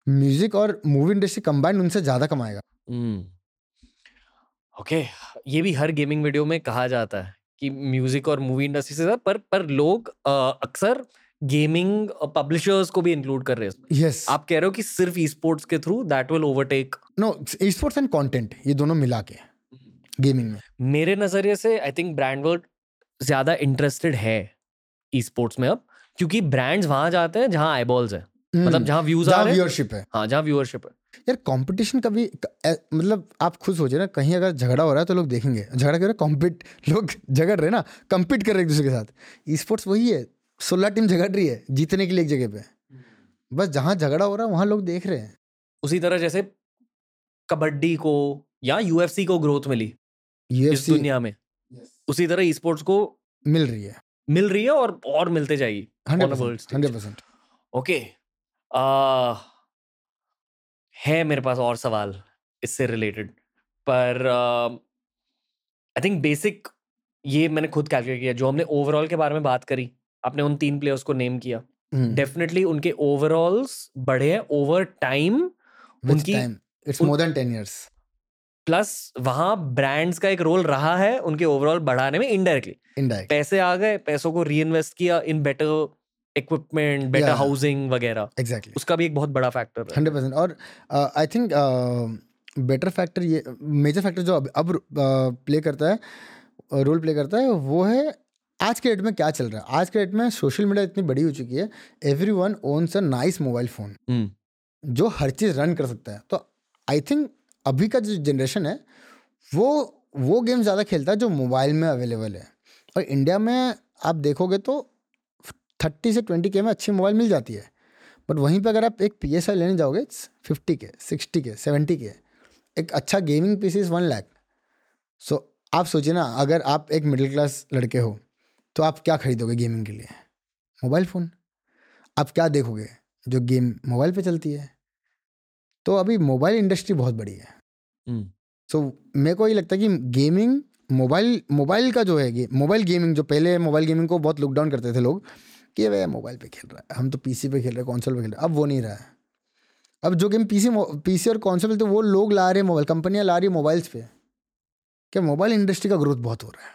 म्यूज़िक और मूवी इंडस्ट्री कंबाइंड उनसे ज़्यादा कमाएगा। Okay okay. ये भी हर गेमिंग वीडियो में कहा जाता है कि म्यूज़िक और मूवी इंडस्ट्री से ज़्यादा पर पर लोग अक्सर गेमिंग पब्लिशर्स को भी इंक्लूड कर रहे हैं। यस आप कह रहे हो कि सिर्फ़ ई स्पोर्ट्स के through that will overtake no esports and content ये दोनों मिला के गेमिंग में। मेरे नज़रिए से आई थिंक ब्रांड वर्ल्ड ज़्यादा इंटरेस्टेड है ई स्पोर्ट्स में अब। क्योंकि ब्रांड्स वहाँ जाते हैं जहाँ आईबॉल्स है। मतलब जहाँ व्यूज़ आ रहे व्यूअरशिप है। हाँ जहाँ व्यूअरशिप है। यार कंपटीशन कभी ए- मतलब आप खुद सोचिए ना कहीं अगर झगड़ा हो रहा है तो लोग देखेंगे। झगड़ा कर रहे? कॉम्पिट लोग झगड़ रहे ना कम्पीट कर रहे एक दूसरे के साथ। स्पोर्ट्स वही है सोलह टीम झगड़ रही है जीतने के लिए एक जगह पे। बस जहाँ झगड़ा हो रहा है वहाँ लोग देख रहे हैं। उसी तरह जैसे कबड्डी को या यूएफसी को ग्रोथ मिली। इस यूएफसी दुनिया में। उसी तरह ई स्पोर्ट्स को मिल रही है। मिल रही है और और मिलते जाएगी। Hundred percent okay. है मेरे पास और सवाल इससे रिलेटेड पर आई थिंक बेसिक ये मैंने खुद कैलकुलेट किया जो हमने ओवरऑल के बारे में बात करी आपने उन तीन प्लेयर्स को नेम किया। हम्म। डेफिनेटली उनके ओवरऑल्स बढ़े हैं ओवर टाइम उनकी- it's more than ten years plus वहाँ ब्रांड्स का एक रोल रहा है उनके ओवरऑल बढ़ाने में इनडायरेक्टली इनडायरेक्ट पैसे आ गए पैसों को री इन्वेस्ट किया in better equipment better housing वगैरह। एग्जैक्टली उसका भी एक बहुत बड़ा फैक्टर है। हंड्रेड परसेंट और आई थिंक बेटर फैक्टर ये मेजर फैक्टर जो अब अब प्ले करता है रोल प्ले करता है वो है आज के डेट में क्या चल रहा है। आज के डेट में सोशल मीडिया इतनी बड़ी हो चुकी है everyone owns a nice mobile phone जो हर चीज़ रन कर सकता है। तो आई थिंक अभी का जो जनरेशन है, वो वो गेम ज़्यादा खेलता है जो मोबाइल में अवेलेबल है। और इंडिया में आप देखोगे तो थर्टी से ट्वेंटी के में अच्छी मोबाइल मिल जाती है। बट वहीं पर अगर आप एक पी एस आई लेने जाओगे फिफ्टी के सिक्सटी के सेवेंटी के एक अच्छा gaming P C one lakh so आप सोचिए ना, अगर आप एक मिडिल क्लास लड़के हो तो आप क्या खरीदोगे गेमिंग के लिए? मोबाइल फ़ोन आप क्या देखोगे जो गेम मोबाइल पे चलती है? तो अभी मोबाइल इंडस्ट्री बहुत बड़ी है। हम्म। सो मेरे को ये लगता है कि गेमिंग मोबाइल मोबाइल का जो है गे, मोबाइल गेमिंग जो पहले मोबाइल गेमिंग को बहुत लुकडाउन करते थे लोग कि ये भैया मोबाइल पे खेल रहा है हम तो पीसी पे खेल रहे हैं कॉन्सोल पे खेल रहे हैं अब वो नहीं रहा है। अब जो गेम पीसी पीसी और कॉन्सोल पे तो वो लोग ला रहे हैं मोबाइल कंपनियाँ ला रही है मोबाइल्स पे क्या मोबाइल इंडस्ट्री का ग्रोथ बहुत हो रहा है।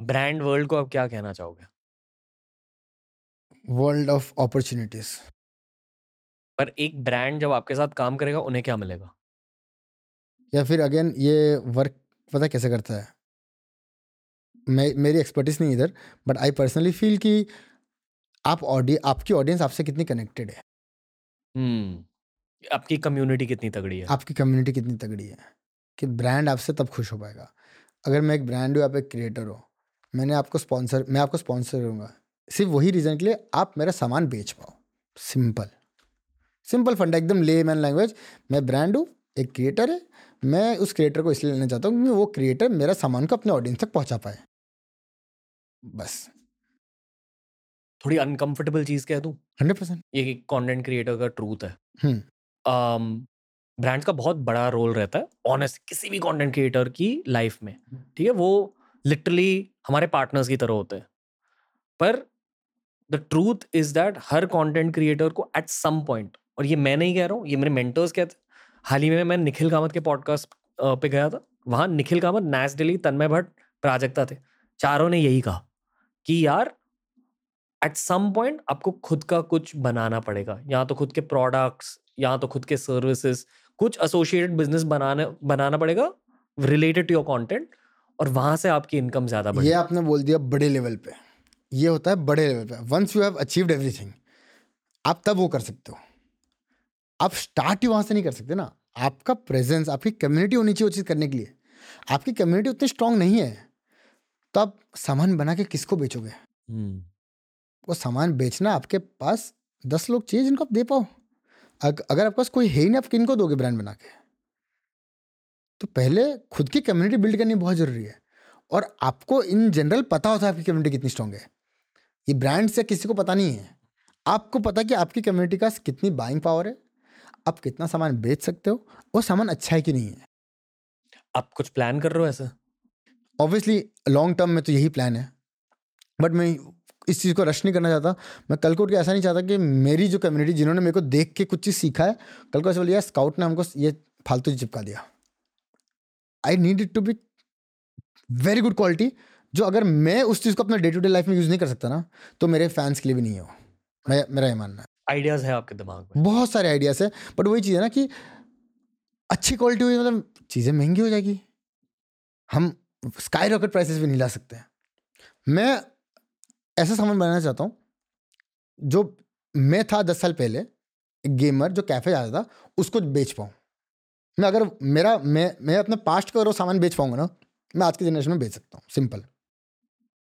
ब्रांड वर्ल्ड को आप क्या कहना चाहोगे? वर्ल्ड ऑफ़ अपॉर्चुनिटीज़ पर एक ब्रांड जब आपके साथ काम करेगा उन्हें क्या मिलेगा? या फिर अगेन ये वर्क पता कैसे करता है? मैं मेरी एक्सपर्टीज नहीं इधर बट आई पर्सनली फील कि आप ऑडिय आपकी ऑडियंस आपसे कितनी कनेक्टेड है। हम्म आपकी कम्युनिटी कितनी तगड़ी है? आपकी कम्युनिटी कितनी तगड़ी है कि ब्रांड आपसे तब खुश हो पाएगा। अगर मैं एक ब्रांड हूँ आप एक क्रिएटर हो मैंने आपको स्पॉन्सर मैं आपको स्पॉन्सर करूँगा सिर्फ़ वही रीज़न के लिए आप मेरा सामान बेच पाओ सिंपल। सिंपल फंडा एकदम ले मैन लैंग्वेज मैं ब्रांड हूँ एक क्रिएटर है मैं उस क्रिएटर को इसलिए लेना चाहता हूँ क्योंकि वो क्रिएटर मेरा सामान को अपने ऑडियंस तक पहुँचा पाए बस थोड़ी अनकंफर्टेबल चीज़ कह दूँ? हंड्रेड परसेंट ये कंटेंट क्रिएटर का ट्रूथ है। हम्म। ब्रांड्स का बहुत बड़ा रोल रहता है ऑनेस्ट किसी भी कंटेंट क्रिएटर की लाइफ में। ठीक है? वो लिटरली हमारे पार्टनर्स की तरह होते हैं। पर द ट्रूथ इज़ दैट हर कंटेंट क्रिएटर को एट सम पॉइंट और ये मैं नहीं कह रहा हूँ ये मेरे मेंटर्स कहते हैं हाल ही में मैं निखिल कामत के पॉडकास्ट पे गया था। वहाँ निखिल कामत नैस दिल्ली तन्मय भट्ट प्राजक्ता थे। चारों ने यही कहा कि यार एट सम पॉइंट आपको खुद का कुछ बनाना पड़ेगा। या तो खुद के प्रोडक्ट्स या तो खुद के सर्विसेज़ कुछ एसोसिएटेड बिज़नेस बनाने बनाना पड़ेगा रिलेटेड टू योर कंटेंट और वहाँ से आपकी इनकम ज़्यादा ये आपने बोल दिया बड़े लेवल पे। ये होता है बड़े लेवल पे। Once you have achieved everything आप तब वो कर सकते हो। आप स्टार्ट ही वहाँ से नहीं कर सकते ना। आपका प्रेजेंस आपकी कम्युनिटी होनी चाहिए वो चीज़ करने के लिए। आपकी कम्युनिटी उतनी स्ट्रांग नहीं है तो आप सामान बना के किसको बेचोगे? हम्म, वो सामान बेचना आपके पास दस लोग चाहिए जिनको आप दे पाओ। अग, अगर आपके पास कोई है ही नहीं आप किन को दोगे ब्रांड बना के? तो पहले खुद की कम्युनिटी बिल्ड करनी बहुत ज़रूरी है। और आपको इन जनरल पता होता है आपकी कम्युनिटी कितनी स्ट्रांग है। ये ब्रांड से किसी को पता नहीं है। आपको पता कि आपकी कम्युनिटी का कितनी बाइंग पावर है। आप कितना सामान बेच सकते हो वो सामान अच्छा है कि नहीं है? आप कुछ प्लान कर रहे हो ऐसा? ऑब्वियसली लॉन्ग टर्म में तो यही प्लान है। बट मैं इस चीज़ को रश नहीं करना चाहता। मैं कल को उठ के ऐसा नहीं चाहता कि मेरी जो कम्युनिटी जिन्होंने मेरे को देख के कुछ चीज़ सीखा है कल को ऐसा बोलिए स्काउट ने हमको ये फालतू चीज़ चिपका दिया। I need it to be very good quality जो अगर मैं उस चीज़ को अपना डे टू डे लाइफ में यूज़ नहीं कर सकता ना तो मेरे फैंस के लिए भी नहीं है वो। मैं मेरा ये मानना है। आइडियाज़ है आपके दिमाग में। बहुत सारे आइडियाज़ है बट वही चीज़ है ना कि अच्छी क्वालिटी हुई मतलब चीज़ें महँगी हो जाएगी। हम स्काई रॉकेट प्राइसेस भी नहीं ला सकते हैं। मैं ऐसा सामान बनाना चाहता हूँ जो मैं था दस साल पहले एक गेमर जो कैफ़े जाता था उसको बेच पाऊँ। मैं अगर मेरा मैं मैं अपने पास्ट का अगर वो सामान बेच पाऊँगा ना मैं आज की जनरेशन में बेच सकता हूँ simple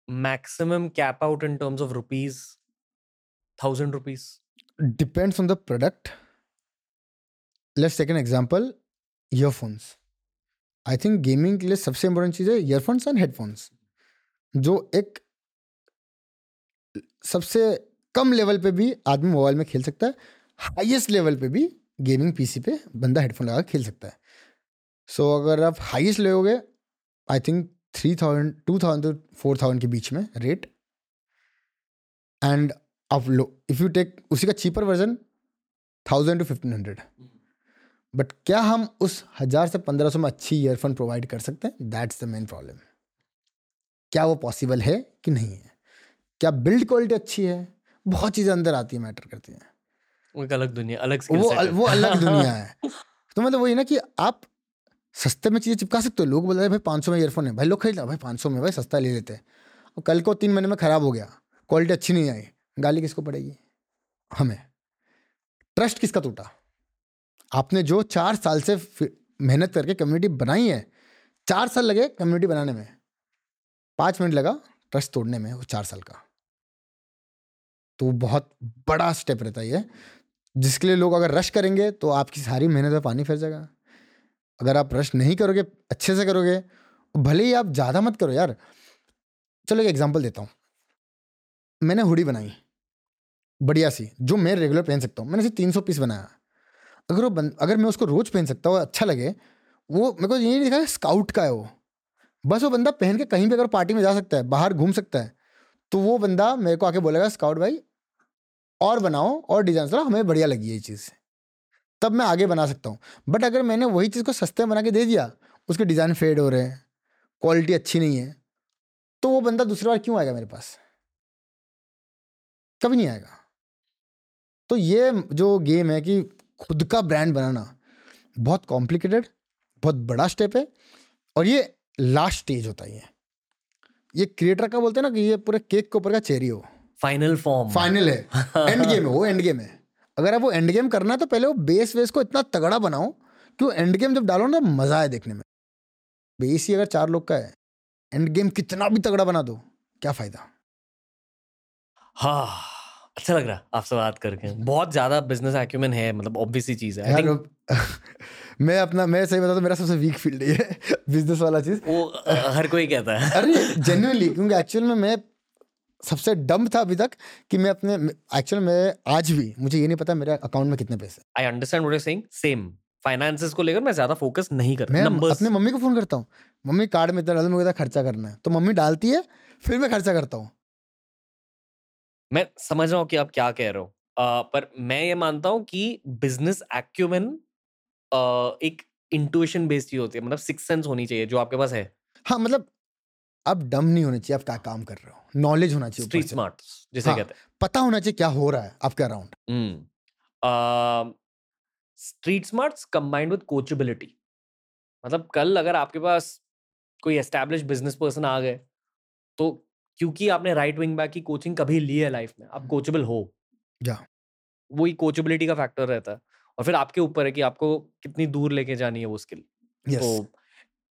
maximum cap out in terms of rupees thousand rupees depends on the product let's take an example earphones I think gaming के लिए सबसे इंपॉर्टेंट चीज़ है ईयरफोन्स एंड हेडफोन्स जो एक सबसे कम लेवल पे भी आदमी मोबाइल में खेल सकता है हाईएस्ट लेवल पे भी गेमिंग पीसी पे बंदा हेडफोन लगा खेल सकता है। सो so, अगर आप हाईएस्ट लोगे I think three thousand two thousand to four thousand के बीच में रेट एंड आप लो इफ़ यू टेक उसी का cheaper version thousand to fifteen hundred but क्या हम उस हज़ार से पंद्रह सौ में अच्छी ईयरफोन प्रोवाइड कर सकते हैं? दैट्स द मेन प्रॉब्लम क्या वो पॉसिबल है कि नहीं है? क्या बिल्ड क्वालिटी अच्छी है? बहुत चीज़ें अंदर आती है मैटर करती हैं. वो एक अलग दुनिया अलग वो वो अलग दुनिया है। तो मतलब वही ना कि आप सस्ते में चीज़ें चिपका सकते हो। लोग बोल रहे हैं भाई पाँच सौ में ईयरफोन है। भाई लोग खरीदा भाई पाँच सौ में भाई सस्ता ले लेते हैं। और कल को तीन महीने में ख़राब हो गया। क्वालिटी अच्छी नहीं आई। गाली किसको पड़ेगी? हमें। ट्रस्ट किसका टूटा? आपने जो चार साल से मेहनत करके कम्युनिटी बनाई है, चार साल लगे कम्युनिटी बनाने में। पाँच मिनट लगा ट्रस्ट तोड़ने में वो चार साल का। तो बहुत बड़ा स्टेप रहता है ये, जिसके लिए लोग अगर रश करेंगे तो आपकी सारी मेहनत में पानी फिर जाएगा। अगर आप रश नहीं करोगे, अच्छे से करोगे, भले ही आप ज़्यादा मत करो यार। चलो एक एग्जांपल देता हूँ। मैंने हुडी बनाई। बढ़िया सी जो मैं रेगुलर पहन सकता हूँ। मैंने सिर्फ़ तीन सौ पीस बनाया। अगर वो बन, अगर मैं उसको रोज़ पहन सकता हूँ अच्छा लगे वो मेरे को ये नहीं दिखा स्काउट का है वो। बस वो बंदा पहन के कहीं भी अगर पार्टी में जा सकता है बाहर घूम सकता है तो वो बंदा मेरे को आके बोलेगा स्काउट भाई और बनाओ और डिज़ाइन चलो हमें बढ़िया लगी ये चीज़। तब मैं आगे बना सकता हूँ। बट अगर मैंने वही चीज़ को सस्ते बना के दे दिया उसके डिज़ाइन फेड हो रहे हैं क्वालिटी अच्छी नहीं है तो वो बंदा दूसरी बार क्यों आएगा मेरे पास? कभी नहीं आएगा। तो ये जो गेम है कि खुद का ब्रांड बनाना बहुत कॉम्प्लिकेटेड बहुत बड़ा स्टेप है और ये लास्ट स्टेज होता है ये। ये क्रिएटर का बोलते हैं ना कि ये पूरे केक के ऊपर का चेरी हो। फाइनल फॉर्म फाइनल है। एंड गेम है वो एंड गेम है। अगर आप वो एंड गेम करना है तो पहले वो बेस वेस को इतना तगड़ा बनाओ कि वो एंड गेम जब डालो ना मज़ा है देखने में। बेस ही अगर चार लोग का है एंड गेम कितना भी तगड़ा बना दो क्या फ़ायदा? हाँ। अच्छा लग रहा आपसे बात करके। बहुत ज़्यादा बिज़नेस एक्यूमेन है मतलब ऑब्वियसली चीज़ है। मैं अपना मैं सही बताऊँ तो मेरा सबसे वीक फ़ील्ड है बिज़नेस वाला चीज़। वो हर कोई कहता है। अरे जेन्युइनली क्योंकि एक्चुअल में मैं सबसे डम था अभी तक कि मैं अपने एक्चुअल में आज भी मुझे ये नहीं पता मेरे अकाउंट में कितने पैसे I understand what you saying same finances को लेकर मैं ज़्यादा फोकस नहीं करता मैं नंबर्स अपने मम्मी को फ़ोन करता हूँ मम्मी कार्ड में इतना डालो मुझे खर्चा करना है। तो मम्मी डालती है फिर मैं खर्चा करता हूँ। मैं समझ रहा हूँ कि आप क्या कह रहे हो। uh, पर मैं ये मानता हूँ कि बिज़नेस एक्यूमेन uh, एक इंट्यूशन बेस्ड ही होती है मतलब सिक्स सेंस होनी चाहिए जो आपके पास है। हाँ मतलब आप डम नहीं होने चाहिए आप क्या काम कर रहे हो? नॉलेज होना चाहिए स्ट्रीट स्मार्ट जिसे हाँ, कहते हैं। पता होना चाहिए क्या हो रहा है आपके around. Street smarts combined with coachability. मतलब कल अगर आपके पास कोई एस्टेब्लिश बिज़नेस पर्सन आ गए तो क्योंकि आपने राइट विंग बैक की कोचिंग कभी ली है लाइफ में आप कोचेबल हो। जा वही कोचेबिलिटी का फैक्टर रहता है और फिर आपके ऊपर है कि आपको कितनी दूर लेके जानी है वो स्किल yes. तो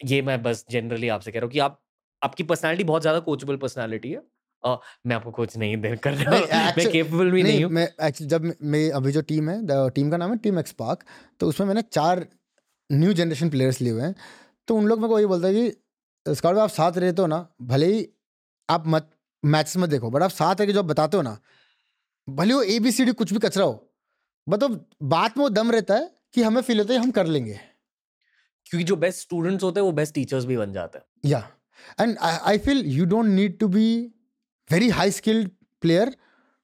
ये मैं बस जनरली आपसे कह रहा हूँ कि आप आपकी पर्सनैलिटी बहुत ज़्यादा कोचेबल पर्सनैलिटी है। Uh, मैं आपको कोच नहीं दे कर रहा हूँ मैं केपेबल भी नहीं, नहीं हूँ। मैं एक्चुअली जब मैं अभी जो टीम है टीम का नाम है टीम एक्सपार्क तो उसमें मैंने चार न्यू जनरेशन प्लेयर्स लिए हुए हैं। तो उन लोग मेरे को वही बोलता है कि स्कॉट आप साथ रहते हो ना भले ही आप मत मैच मत देखो बट आप साथ है कि जो आप बताते हो ना भले वो ए बी सी डी कुछ भी कचरा हो मतलब बात में वो दम रहता है कि हमें फील होता है हम कर लेंगे। क्योंकि जो बेस्ट स्टूडेंट्स होते हैं वो बेस्ट टीचर्स भी बन जाते हैं। या and I feel you don't need to be very high skilled player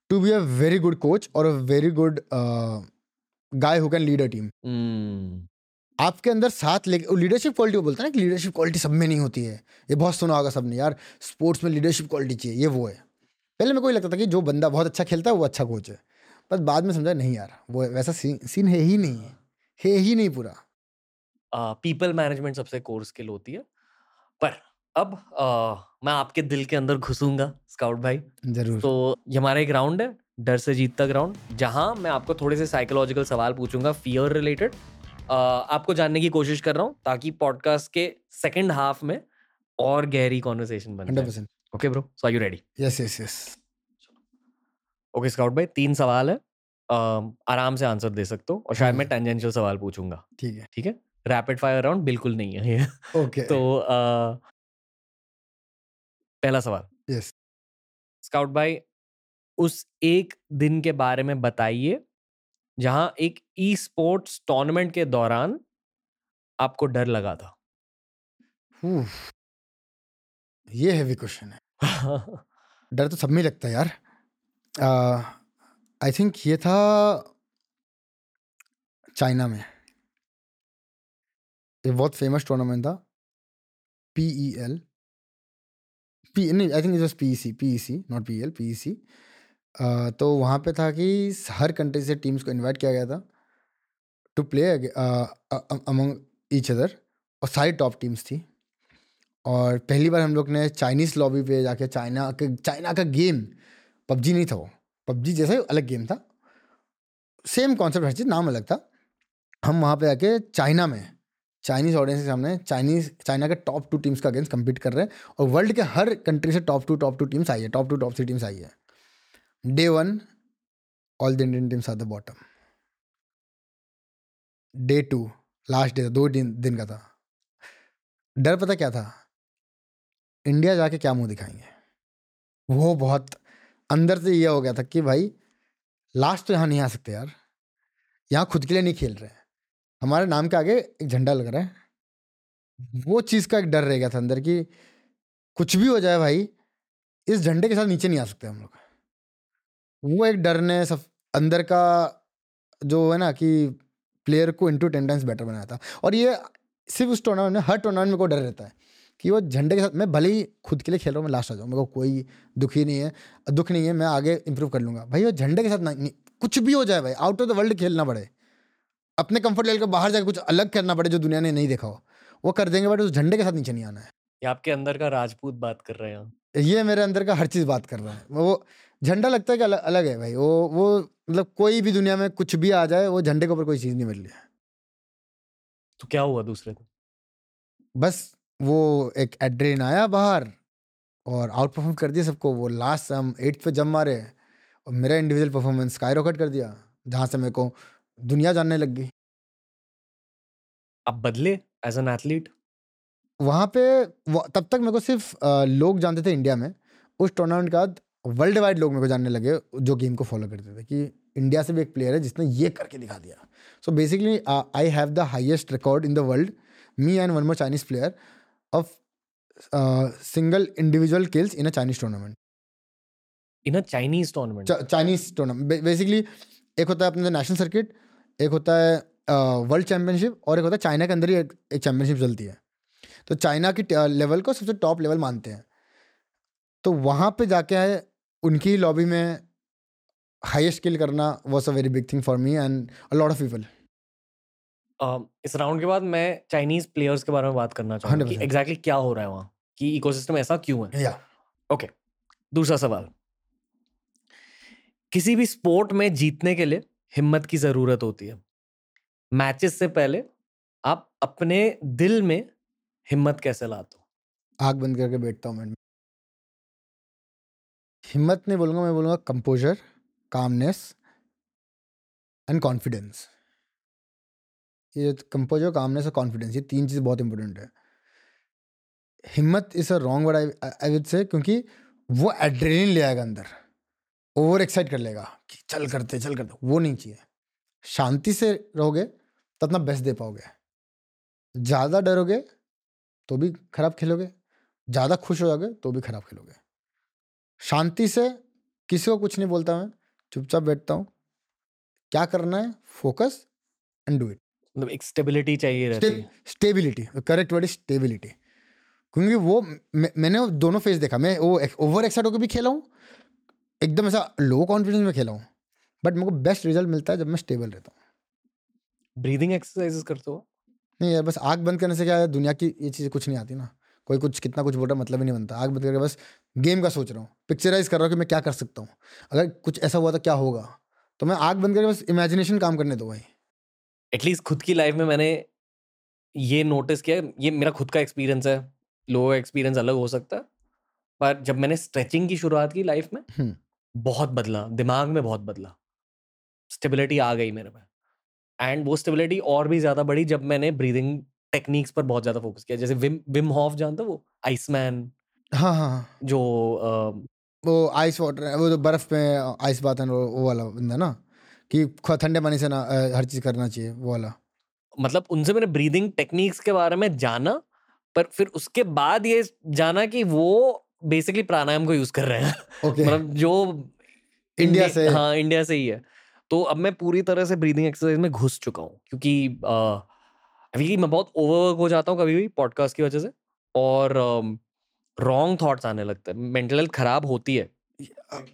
to be a very good coach और a very good guy who can lead a team. आपके अंदर साथ ले लीडरशिप क्वालिटी बोलता है ना कि लीडरशिप क्वालिटी सब में नहीं होती है। ये बहुत सुना होगा सबने यार स्पोर्ट्स में लीडरशिप क्वालिटी चाहिए ये वो है। पहले मेरे को ये लगता था कि जो बंदा बहुत अच्छा खेलता है वो अच्छा कोच है। पर बाद में समझा नहीं यार वो वैसा सीन सीन है ही नहीं है। है ही नहीं पूरा। पीपल मैनेजमेंट सबसे कोर स्किल होती है। पर अब uh, मैं आपके दिल के अंदर घुसूँगा स्काउट भाई। ज़रूर। तो ये हमारा एक राउंड है डर से जीतता ग्राउंड जहाँ मैं आपको थोड़े से साइकोलॉजिकल सवाल पूछूँगा फियर रिलेटेड आपको जानने की कोशिश कर रहा हूँ ताकि पॉडकास्ट के सेकेंड हाफ़ में और गहरी कॉन्वर्सेशन बन okay bro so are you ready yes yes yes okay scout भाई तीन सवाल है। आराम से आंसर दे सकते हो और शायद मैं हम्म। टेंजेंशियल सवाल पूछूँगा। ठीक है। ठीक है? रैपिड फायर राउंड बिल्कुल नहीं है ये। ओके तो पहला सवाल। यस स्काउट भाई उस एक दिन के बारे में बताइए जहाँ एक ई स्पोर्ट्स टूर्नामेंट के दौरान आपको डर लगा था। ये हैवी क्वेश्चन है। डर तो सब में लगता है यार। आई थिंक ये था चाइना में। ये बहुत फ़ेमस टूर्नामेंट था। पी ई एल पी नहीं I think it was P E C P E C not P L P E C तो वहाँ पे था कि हर कंट्री से टीम्स को इनवाइट किया गया था to play among each other और सारी टॉप टीम्स थी। और पहली बार हम लोग ने चाइनीज़ लॉबी पे जाके चाइना के चाइना का गेम पबजी नहीं था वो। पबजी जैसा ही अलग गेम था। सेम कॉन्सेप्ट हर चीज़, नाम अलग था। हम वहाँ पे जाके चाइना में चाइनीज़ ऑडियंस के सामने चाइनीज़ चाइना के टॉप टू टीम्स का अगेंस्ट कम्पीट कर रहे हैं और वर्ल्ड के हर कंट्री से top two top two teams आई है top two top three teams आई है। Day one all the Indian teams are the bottom day two last day था, दो दिन दिन का था। डर पता क्या था? इंडिया जाके क्या मुँह दिखाएँगे? वो बहुत अंदर से ये हो गया था कि भाई लास्ट तो यहाँ नहीं आ सकते यार। यहाँ खुद के लिए नहीं खेल रहे हमारे नाम के आगे एक झंडा लग रहा है। वो चीज़ का एक डर रह गया था अंदर कि कुछ भी हो जाए भाई, इस झंडे के साथ नीचे नहीं आ सकते हम लोग। वो एक डर ने सब अंदर का जो है ना कि प्लेयर को इंटू टेन टाइम्स बेटर बनाया था। और ये सिर्फ़ उस टूर्नामेंट में हर टूर्नामेंट में को डर रहता है कि वो झंडे के साथ मैं भले ही खुद के लिए खेल रहा हूँ मैं लास्ट आ जाऊँ मेरे को कोई दुख ही नहीं है दुख नहीं है मैं आगे इंप्रूव कर लूँगा। भाई वो झंडे के साथ ना नहीं, कुछ भी हो जाए भाई आउट ऑफ़ द वर्ल्ड खेलना पड़े। अपने कंफर्ट लेवल के बाहर जाकर कुछ अलग करना पड़े जो दुनिया ने नहीं देखा हो। वो कर देंगे बट उस झंडे के साथ नीचे नहीं आना है। ये आपके अंदर का राजपूत बात कर रहे हैं ये मेरे अंदर का हर चीज़ बात कर रहा है। वो झंडा लगता है कि अलग अलग है भाई। वो वो मतलब कोई भी दुनिया में कुछ भी आ जाए वो झंडे के ऊपर कोई चीज़ नहीं मिल रही है। तो क्या हुआ दूसरे दिन बस वो एक एड्रेन आया बाहर और आउट परफॉर्म कर दिया सबको। वो लास्ट हम एट्थ पे जम मारे और मेरा इंडिविजुअल परफॉर्मेंस स्काई रॉकेट कर दिया जहाँ से मेरे को दुनिया जानने लग गई। आप बदले एज एन एथलीट वहाँ पे तब तक मेरे को सिर्फ़ लोग जानते थे इंडिया में। उस टूर्नामेंट के बाद वर्ल्ड वाइड लोग मेरे को जानने लगे जो गेम को फॉलो करते थे कि इंडिया से भी एक प्लेयर है जिसने ये करके दिखा दिया। So basically I have the highest record in the world me and one more Chinese player of single individual kills in a Chinese tournament in a Chinese tournament Chinese tournament basically एक होता है अपने national circuit एक होता है world uh, championship और एक होता है चाइना के अंदर ही एक, एक चैंपियनशिप चलती है। तो चाइना की लेवल को सबसे टॉप लेवल मानते हैं। तो वहाँ पे जाके आए उनकी लॉबी में हाईएस्ट किल करना was a very big thing for me and a lot of people इस राउंड के बाद मैं चाइनीज़ प्लेयर्स के बारे में बात करना चाहूँगा कि 100% एग्जैक्टली क्या हो रहा है वहाँ कि इकोसिस्टम ऐसा क्यों है? या ओके दूसरा सवाल। किसी भी स्पोर्ट में जीतने के लिए हिम्मत की ज़रूरत होती है। मैचेस से पहले आप अपने दिल में हिम्मत कैसे लाते हो? आग बंद करके बैठता हूँ मैं। हिम्मत नहीं बोलूँगा, मैं बोलूँगा कंपोजर कामनेस एंड कॉन्फिडेंस ये कंपोजर कामनेस और कॉन्फिडेंस ये तीन चीज़ बहुत इंपॉर्टेंट है। हिम्मत is a wrong word I with say क्योंकि वो एड्रेलिन ले आएगा अंदर ओवर एक्साइट कर लेगा कि चल करते चल करते, वो नहीं चाहिए। शांति से रहोगे तो अपना बेस्ट दे पाओगे। ज़्यादा डरोगे तो भी खराब खेलोगे, ज़्यादा खुश हो जाओगे तो भी खराब खेलोगे। शांति से किसी को कुछ नहीं बोलता मैं चुपचाप बैठता हूँ। क्या करना है? फोकस एंड डू इट मतलब एक स्टेबिलिटी चाहिए रहती है। स्टेबिलिटी करेक्ट वर्ड स्टेबिलिटी क्योंकि वो मैं, मैंने दोनों फ़ेज़ देखा। मैं वो ओवर एक्साइट होकर भी खेला हूँ एकदम ऐसा लो कॉन्फिडेंस में खेला हूँ। बट मेरे को बेस्ट रिज़ल्ट मिलता है जब मैं स्टेबल रहता हूँ। ब्रीदिंग एक्सरसाइजेस करते हो? नहीं यार बस आग बंद करने से क्या है दुनिया की ये चीज़ें कुछ नहीं आती ना। कोई कुछ कितना कुछ बोला मतलब ही नहीं बनता। आग बंद करके बस गेम का सोच रहा हूँ पिक्चराइज कर रहा हूँ कि मैं क्या कर सकता हूँ। अगर कुछ ऐसा हुआ तो क्या होगा? तो मैं आग बंद करके बस इमेजिनेशन काम करने दो भाई। एटलीस्ट खुद की लाइफ में मैंने ये नोटिस किया ये मेरा खुद का एक्सपीरियंस है। लोगों का एक्सपीरियंस अलग हो सकता है। पर जब मैंने स्ट्रेचिंग की शुरुआत की लाइफ में हम्म। बहुत बदला दिमाग में बहुत बदला। स्टेबिलिटी आ गई मेरे में। एंड वो स्टेबिलिटी और भी ज़्यादा बढ़ी जब मैंने ब्रीदिंग टेक्निक्स पर बहुत ज़्यादा फोकस किया जैसे विम विम हॉफ जानते वो? आइसमैन। हाँ हाँ हाँ। जो अ, वो आइस वाटर वो जो बर्फ़ में आइस बात है वो वो वाला बंदा ना कि ठंडे पानी से ना हर चीज़ करना चाहिए वो वाला। मतलब उनसे मैंने ब्रीदिंग टेक्निक्स के बारे में जाना पर फिर उसके बाद ये जाना कि वो बेसिकली प्राणायाम को यूज़ कर रहे हैं। ओके। मतलब जो इंडिया से। हाँ इंडिया से ही है। तो अब मैं पूरी तरह से ब्रीदिंग एक्सरसाइज में घुस चुका हूँ क्योंकि अभी मैं बहुत ओवरवर्क हो जाता हूँ कभी भी पॉडकास्ट की वजह से और रॉन्ग थॉट्स आने लगते हैं। मेंटल हेल्थ खराब होती है।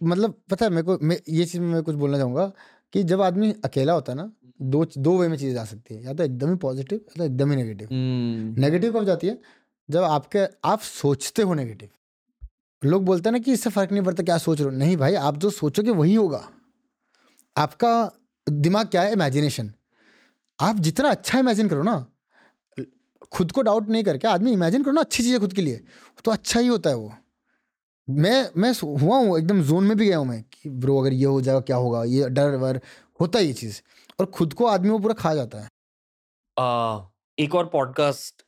मतलब पता है मेरे को मैं ये चीज़ में मैं कुछ बोलना चाहूँगा कि जब आदमी अकेला होता है ना दो दो वे में चीज़ें जा सकती है। या तो एकदम ही पॉजिटिव या तो एकदम ही नेगेटिव हम्म, नेगेटिव कब जाती है? जब आपके आप सोचते हो नेगेटिव लोग बोलते हैं ना कि इससे फ़र्क नहीं पड़ता क्या सोच रहे हो। नहीं भाई आप जो सोचोगे वही होगा। आपका दिमाग क्या है? इमेजिनेशन आप जितना अच्छा इमेजिन करो ना खुद को डाउट नहीं करके आदमी इमेजिन करो ना अच्छी चीज़ें खुद के लिए तो अच्छा ही होता है वो। मैं मैं हुआ हूँ एकदम जोन में भी गया हूँ मैं कि ब्रो अगर ये हो जाएगा क्या होगा ये डर वर होता है ये चीज़ और खुद को आदमी वो पूरा खा जाता है। आ, एक और पॉडकास्ट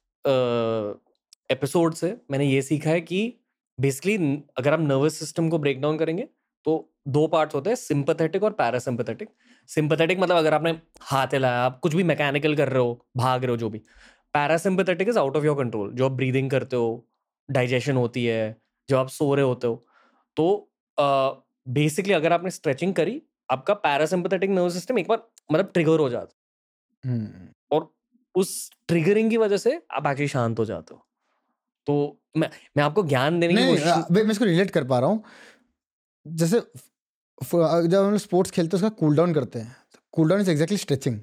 एपिसोड से मैंने ये सीखा है कि बेसिकली अगर आप नर्वस सिस्टम को ब्रेक डाउन करेंगे तो दो पार्ट्स होते हैं सिंपथेटिक और पैरासिम्पथेटिक सिंपथेटिक मतलब अगर आपने हाथ हिलाया आप कुछ भी मैकेनिकल कर रहे हो भाग रहे हो जो भी। Parasympathetic is out of your control जो आप ब्रीदिंग करते हो डाइजेशन होती है जब आप सो रहे होते हो। तो बेसिकली uh, अगर आपने स्ट्रेचिंग करी आपका पैरासिम्पथेटिक नर्वस सिस्टम एक बार मतलब ट्रिगर हो जाता। है और उस ट्रिगरिंग की वजह से आप एक्चुअली शांत हो जाते हो। तो मैं मैं आपको ज्ञान देने की मैं इसको रिलेट कर पा रहा हूँ। जैसे जब हम लोग स्पोर्ट्स खेलते हैं उसका कूल डाउन करते हैं। Cool down is exactly stretching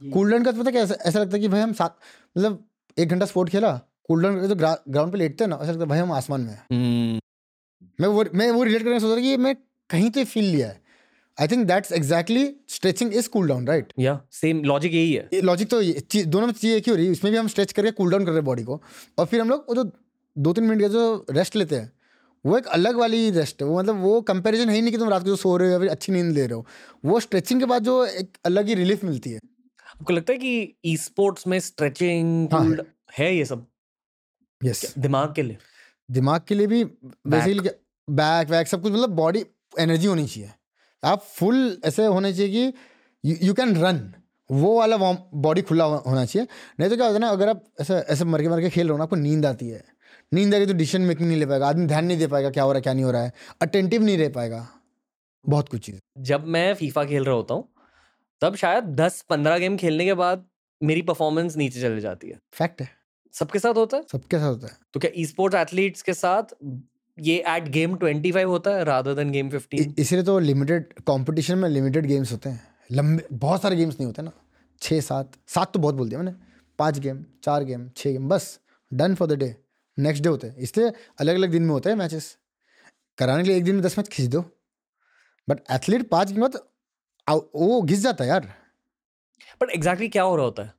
cool down का तो पता क्या ऐसा ऐसा लगता है कि भाई हम साथ मतलब एक घंटा स्पोर्ट खेला कूल डाउन करके जो ग्राउंड पे लेटते हैं ना ऐसा लगता है भाई हम आसमान में हैं। हम्म, मैं वो मैं वो रिलेट करने सोच रहा कि मैं कहीं तो फील लिया है। I think that's exactly stretching is cool down right या सेम लॉजिक यही है। लॉजिक तो ये दोनों में चीज़ एक ही हो रही है। इसमें भी हम स्ट्रेच करके कूल डाउन कर रहे हैं बॉडी को और फिर हम लोग वो जो दो तीन मिनट का जो रेस्ट लेते हैं वो एक अलग वाली रेस्ट है। वो मतलब वो कंपैरिजन है ही नहीं कि तुम रात को जो सो रहे हो या फिर अच्छी नींद ले रहे हो। वो स्ट्रेचिंग के बाद जो एक अलग ही रिलीफ मिलती है। आपको लगता है कि ई स्पोर्ट्स में स्ट्रेचिंग हाँ, है ये सब? यस दिमाग के लिए? दिमाग के लिए भी बेसिकली बैक वैक सब कुछ मतलब बॉडी एनर्जी होनी चाहिए। आप फुल ऐसे होने चाहिए कि यू कैन रन वो वाला बॉडी खुला होना चाहिए। नहीं तो क्या होता है ना अगर आप ऐसे ऐसे मर के मर के खेल रहे हो ना आपको नींद आती है। नींद आएगी तो डिसीज़न मेकिंग नहीं ले पाएगा आदमी ध्यान नहीं दे पाएगा क्या हो रहा है क्या नहीं हो रहा है अटेंटिव नहीं रह पाएगा। बहुत कुछ चीज़। जब मैं फीफा खेल रहा होता हूँ तब शायद दस पंद्रह गेम खेलने के बाद मेरी परफॉर्मेंस नीचे चले जाती है। फैक्ट है। सबके साथ होता है? सबके साथ होता है। तो क्या ई स्पोर्ट्स एथलीट्स के साथ ये एट गेम ट्वेंटी फाइव होता है रादर देन गेम फिफ्टीन इसलिए तो लिमिटेड कंपटीशन में लिमिटेड गेम्स होते हैं। लंबे बहुत सारे गेम्स नहीं होते ना। छः सात सात तो बहुत बोल दिया मैंने। पाँच गेम चार गेम छः गेम बस done for the day next day होते हैं। इसलिए अलग अलग दिन में होते हैं मैचेस कराने के लिए एक दिन में दस मैच खींच दो। बट एथलीट पाँच गेम बाद वो घिस जाता है यार। बट एग्जैक्टली क्या हो रहा होता है?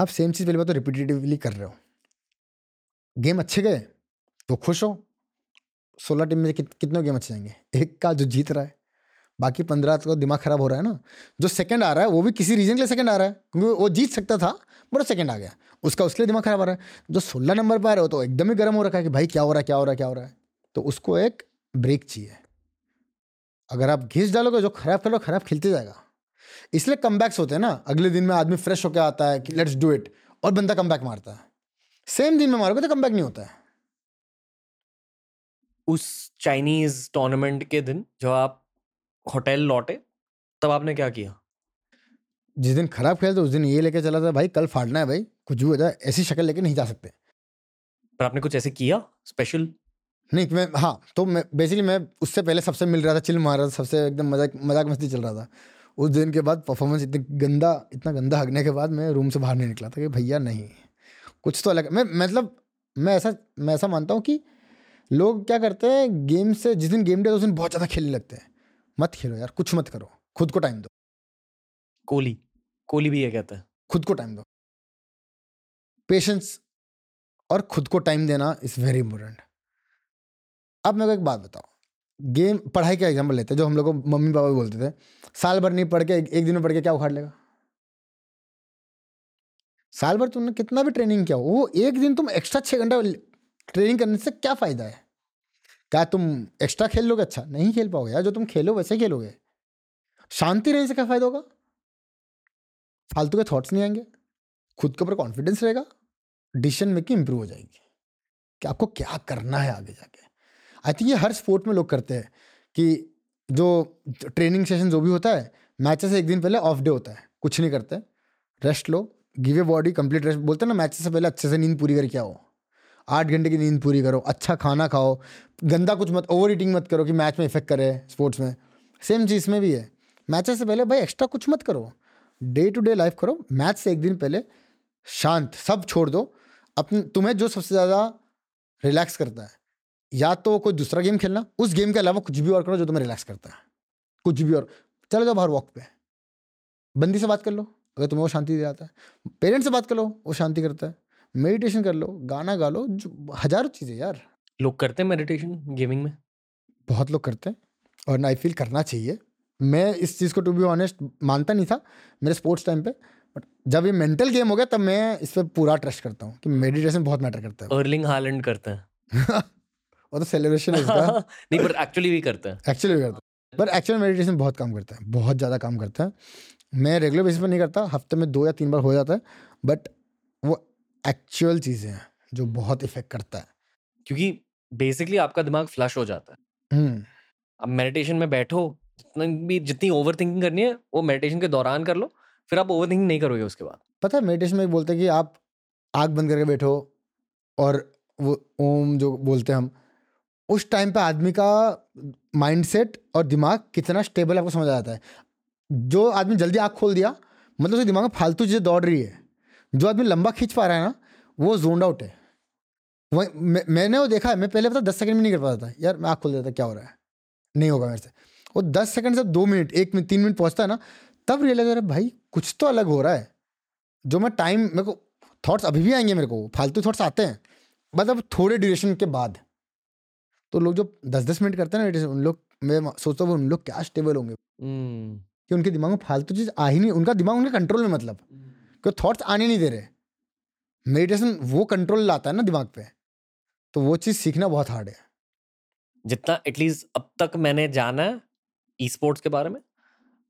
आप सेम चीज़ पहली बात तो रिपीटेटिवली कर रहे हो। गेम अच्छे गए तो खुश हो। सोलह टीम में कित, कितने गेम अच्छे जाएँगे? एक का जो जीत रहा है। बाकी पंद्रह को दिमाग खराब हो रहा है ना। जो सेकंड आ रहा है वो भी किसी रीजन के लिए सेकंड आ रहा है। क्योंकि वो जीत सकता था बट सेकंड आ गया। उसका उसके लिए दिमाग खराब आ रहा है। जो सोलह नंबर पर आ रहे हो तो एकदम ही गर्म हो रखा है कि भाई क्या हो रहा है, क्या हो रहा है, क्या हो रहा है। तो उसको एक ब्रेक चाहिए। अगर आप घिस डालोगे, जो खराब खेलो खराब खेलते जाएगा। इसलिए कम होते हैं ना। अगले दिन में आदमी फ्रेश होकर आता है कि लेट्स डू इट और बंदा कम मारता है। सेम दिन में मारोगे तो कम नहीं होता है। उस चाइनीज़ टूर्नामेंट के दिन जब आप होटल लौटे, तब आपने क्या किया? जिस दिन खराब खेल तो उस दिन ये लेके चला था भाई कल फाड़ना है भाई कुछ भी हो जाए ऐसी शक्ल लेके नहीं जा सकते। पर आपने कुछ ऐसे किया? स्पेशल नहीं मैं हाँ तो मैं बेसिकली मैं उससे पहले सबसे मिल रहा था चिल मार रहा था सबसे एकदम मज़ाक मज़ाक मस्ती चल रहा था। उस दिन के बाद परफॉर्मेंस इतनी गंदा इतना गंदा हगने के बाद मैं रूम से बाहर नहीं निकला था कि भैया नहीं कुछ तो अलग मैं मतलब मैं ऐसा मैं ऐसा मानता हूँ कि लोग क्या करते हैं गेम से जिस दिन गेम डे उस दिन बहुत ज़्यादा खेलने लगते हैं। मत खेलो यार कुछ मत करो खुद को टाइम दो। कोहली कोहली भी ये कहता है। खुद को टाइम दो। पेशेंस और खुद को टाइम देना इज़ वेरी इंपॉर्टेंट अब मेरे को एक बात बताओ। गेम पढ़ाई का एग्ज़ाम्पल लेते हैं जो हम लोग को मम्मी पापा भी बोलते थे साल भर नहीं पढ़ के एक, एक दिन में पढ़ के क्या उखाड़ लेगा? साल भर तुमने कितना भी ट्रेनिंग किया वो एक दिन तुम एक्स्ट्रा छः घंटा ट्रेनिंग करने से क्या फ़ायदा है? क्या तुम एक्स्ट्रा खेल लोगे? अच्छा नहीं खेल पाओगे यार जो तुम खेलो वैसे खेलोगे। शांति रहने से क्या फ़ायदा होगा? फालतू के थॉट्स नहीं आएँगे। खुद के ऊपर कॉन्फिडेंस रहेगा। डिसीज़न मेकिंग इंप्रूव हो जाएगी कि आपको क्या करना है आगे जाके। आई थिंक ये हर स्पोर्ट में लोग करते हैं कि जो ट्रेनिंग सेशन जो भी होता है मैचेस से एक दिन पहले ऑफ़ डे होता है। कुछ नहीं करते। Rest low. Give a body complete rest बोलते हैं ना मैचेस से पहले अच्छे से नींद पूरी करके आओ। आठ घंटे की नींद पूरी करो। अच्छा खाना खाओ। गंदा कुछ मत ओवर ईटिंग मत करो कि मैच में इफ़ेक्ट करे स्पोर्ट्स में। सेम चीज़ में भी है। मैचेस से पहले भाई एक्स्ट्रा कुछ मत करो। डे टू डे लाइफ करो मैच से एक दिन पहले शांत सब छोड़ दो। अपने तुम्हें जो सबसे ज़्यादा रिलैक्स करता है या तो कोई दूसरा गेम खेलना उस गेम के अलावा कुछ भी और करो जो तुम्हें रिलैक्स करता है। कुछ भी और चलो जाओ बाहर वॉक पे। बंदी से बात कर लो अगर तुम्हें वो शांति दे जाता है। पेरेंट्स से बात कर लो वो शांति करता है। मेडिटेशन कर लो गाना गा लो जो हज़ारों चीज़ें यार। लोग करते हैं मेडिटेशन गेमिंग में? बहुत लोग करते हैं और ना आई फील करना चाहिए। मैं इस चीज़ को टू बी ऑनेस्ट मानता नहीं था मेरे स्पोर्ट्स टाइम पे बट जब ये मेंटल गेम हो गया तब मैं इस पर पूरा ट्रस्ट करता हूँ कि मेडिटेशन बहुत मैटर करता है। अर्लिंग हालैंड करते हैं। वो तो सेलिब्रेशन है इसका। नहीं पर एक्चुअली भी करते हैं। एक्चुअली भी करता है। पर एक्चुअल मेडिटेशन बहुत काम करता है बहुत ज़्यादा काम करता है। मैं रेगुलर बेसिस पर नहीं करता हफ़्ते में दो या तीन बार हो जाता है बट वो एक्चुअल चीज़ें हैं जो बहुत इफ़ेक्ट करता है। क्योंकि बेसिकली आपका दिमाग फ्लश हो जाता है। हम्म। अब मेडिटेशन में बैठो भी, जितनी ओवर थिंकिंग करनी है, वो मेडिटेशन के दौरान कर लो, फिर आप ओवर थिंकिंग नहीं करोगे उसके बाद। पता है मेडिटेशन में बोलते हैं कि आप आग बंद करके बैठो और वो ओम जो बोलते हैं हम, उस टाइम पे आदमी का माइंडसेट और दिमाग कितना स्टेबल आपको समझ आ जाता है। जो आदमी जल्दी आँख खोल दिया मतलब उसके दिमाग में फालतू चीज़ें दौड़ रही है, जो आदमी लंबा खींच पा रहा है ना, वो जोन आउट है। वही मैंने वो देखा है, मैं पहले पता दस सेकंड में नहीं कर पाता था, यार, मैं आँख खोल देता, क्या हो रहा है? नहीं होगा मेरे से। वो दस सेकंड से दो मिनट एक मिनट तीन मिनट पहुँचता है ना तब रियलाइज़ हो रहा है भाई कुछ तो अलग हो रहा है। जो मैं टाइम मेरे को थॉट्स अभी भी आएँगे मेरे को फालतू थॉट्स आते हैं मतलब थोड़े ड्यूरेशन के बाद। तो लोग जो दस दस मिनट करते हैं ना उन लोग मैं सोचता हूँ उन लोग क्या स्टेबल होंगे। hmm. कि उनके दिमाग में फालतू चीज़ आ ही नहीं उनका दिमाग उनके कंट्रोल में मतलब। hmm. कि थॉट्स आने नहीं दे रहे। मेडिटेशन वो कंट्रोल लाता है ना दिमाग पे। तो वो चीज़ सीखना बहुत हार्ड है। जितना एटलीस्ट अब तक मैंने जाना ई स्पोर्ट्स के बारे में?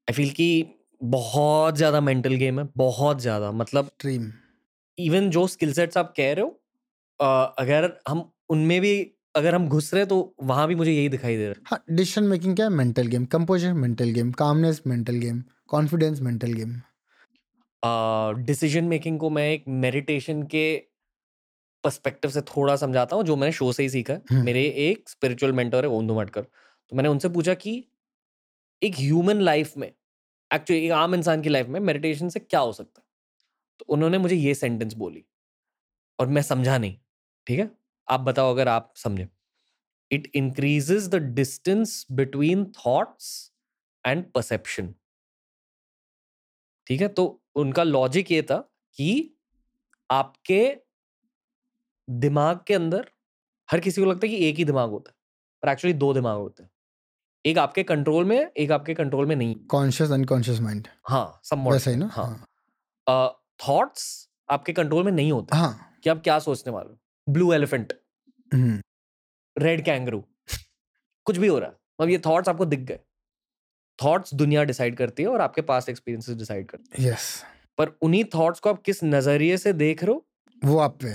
आई फील कि बहुत ज़्यादा मेंटल गेम है बहुत ज़्यादा मतलब स्ट्रीम इवन जो स्किल सेट्स आप कह रहे हो अगर हम उनमें भी अगर हम घुस रहे तो वहाँ भी मुझे यही दिखाई दे रहा है। हाँ डिसीज़न मेकिंग क्या है? Mental game composure mental game calmness mental game confidence mental game decision making को मैं एक मेडिटेशन के पर्सपेक्टिव से थोड़ा समझाता हूँ जो मैंने शो से ही सीखा है। हम्म। मेरे एक स्पिरिचुअल मेंटर है ओंदू मटकर। तो मैंने उनसे पूछा कि एक ह्यूमन लाइफ में एक्चुअली एक आम इंसान की लाइफ में मेडिटेशन से क्या हो सकता? है तो उन्होंने मुझे ये सेंटेंस बोली और मैं समझा नहीं, ठीक है? आप बताओ अगर आप समझे। It increases the distance between thoughts and perception ठीक है? तो उनका लॉजिक ये था कि आपके दिमाग के अंदर, हर किसी को लगता है कि एक ही दिमाग होता है, पर एक्चुअली दो दिमाग होते हैं। एक आपके कंट्रोल में एक आपके कंट्रोल में नहीं कॉन्शियस अनकॉन्शियस माइंड हाँ सब वैसा ही ना? हाँ। थॉट्स आपके कंट्रोल में नहीं होते। हाँ। कि आप क्या सोचने वाले ब्लू एलिफेंट रेड कैंगरू कुछ भी हो रहा है। मतलब ये थॉट्स आपको दिख गए। थॉट्स दुनिया डिसाइड करती है और आपके पास एक्सपीरियंसेस डिसाइड करते हैं। यस पर उन्हीं थॉट्स को आप किस नज़रिए से देख रहे हो? वो आप पे।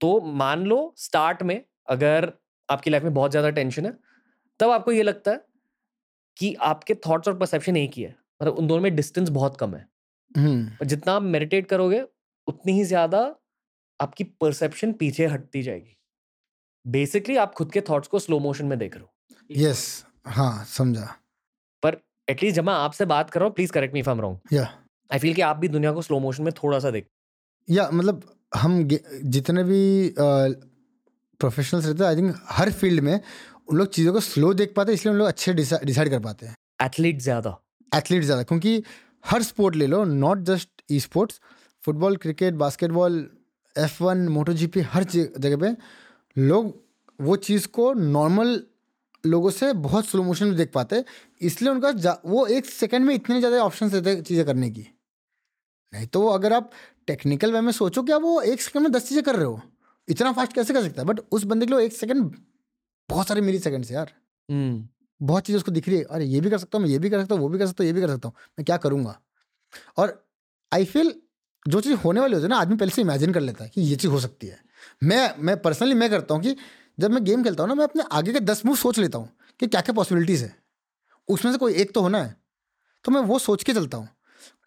तो मान लो स्टार्ट में अगर आपकी लाइफ में बहुत ज़्यादा टेंशन है तब आपको ये लगता है कि आपके थॉट्स और परसेप्शन एक ही है मतलब उन दोनों में डिस्टेंस बहुत कम है। हम्म। और जितना आप मेडिटेट करोगे उतनी ही ज़्यादा आपकी परसेप्शन पीछे हटती जाएगी। बेसिकली आप खुद के थॉट्स को स्लो मोशन में देख रहे हो। यस हाँ समझा। पर एटलीस्ट जब मैं आपसे बात कर रहा हूँ please correct me if I am wrong या आई फील कि आप भी दुनिया को स्लो मोशन में थोड़ा सा देख या मतलब हम जितने भी प्रोफेशनल्स रहते हैं आई थिंक हर फ़ील्ड में उन लोग चीज़ों को स्लो देख पाते हैं इसलिए उन लोग अच्छे डिसाइड कर पाते हैं। एथलीट ज़्यादा। एथलीट ज़्यादा क्योंकि हर स्पोर्ट ले लो not just esports football cricket basketball F one moto G हर जगह पे लोग वो चीज़ को नॉर्मल लोगों से बहुत स्लो मोशन में देख पाते हैं इसलिए उनका वो एक सेकंड में इतने ज़्यादा ऑप्शन देते हैं चीज़ें करने की। नहीं तो अगर आप टेक्निकल वे में सोचो कि आप वो एक सेकंड में दस चीज़ें कर रहे हो इतना फास्ट कैसे कर सकता है? बट उस बंदे के लिए एक सेकंड बहुत सारे मिली सेकंड से यार। हम्म। बहुत चीज़ उसको दिख रही है। अरे ये भी कर सकता हूँ मैं ये भी कर सकता हूँ वो भी कर सकता हूँ ये भी कर सकता हूँ मैं क्या करूँगा? और आई फील जो चीज़ होने वाली होती है ना आदमी पहले से इमेजिन कर लेता है कि ये चीज़ हो सकती है। मैं मैं पर्सनली मैं करता हूँ कि जब मैं गेम खेलता हूँ ना मैं अपने आगे के दस मूव सोच लेता हूँ कि क्या क्या पॉसिबिलिटीज़ है। उसमें से कोई एक तो होना है तो मैं वो सोच के चलता हूँ।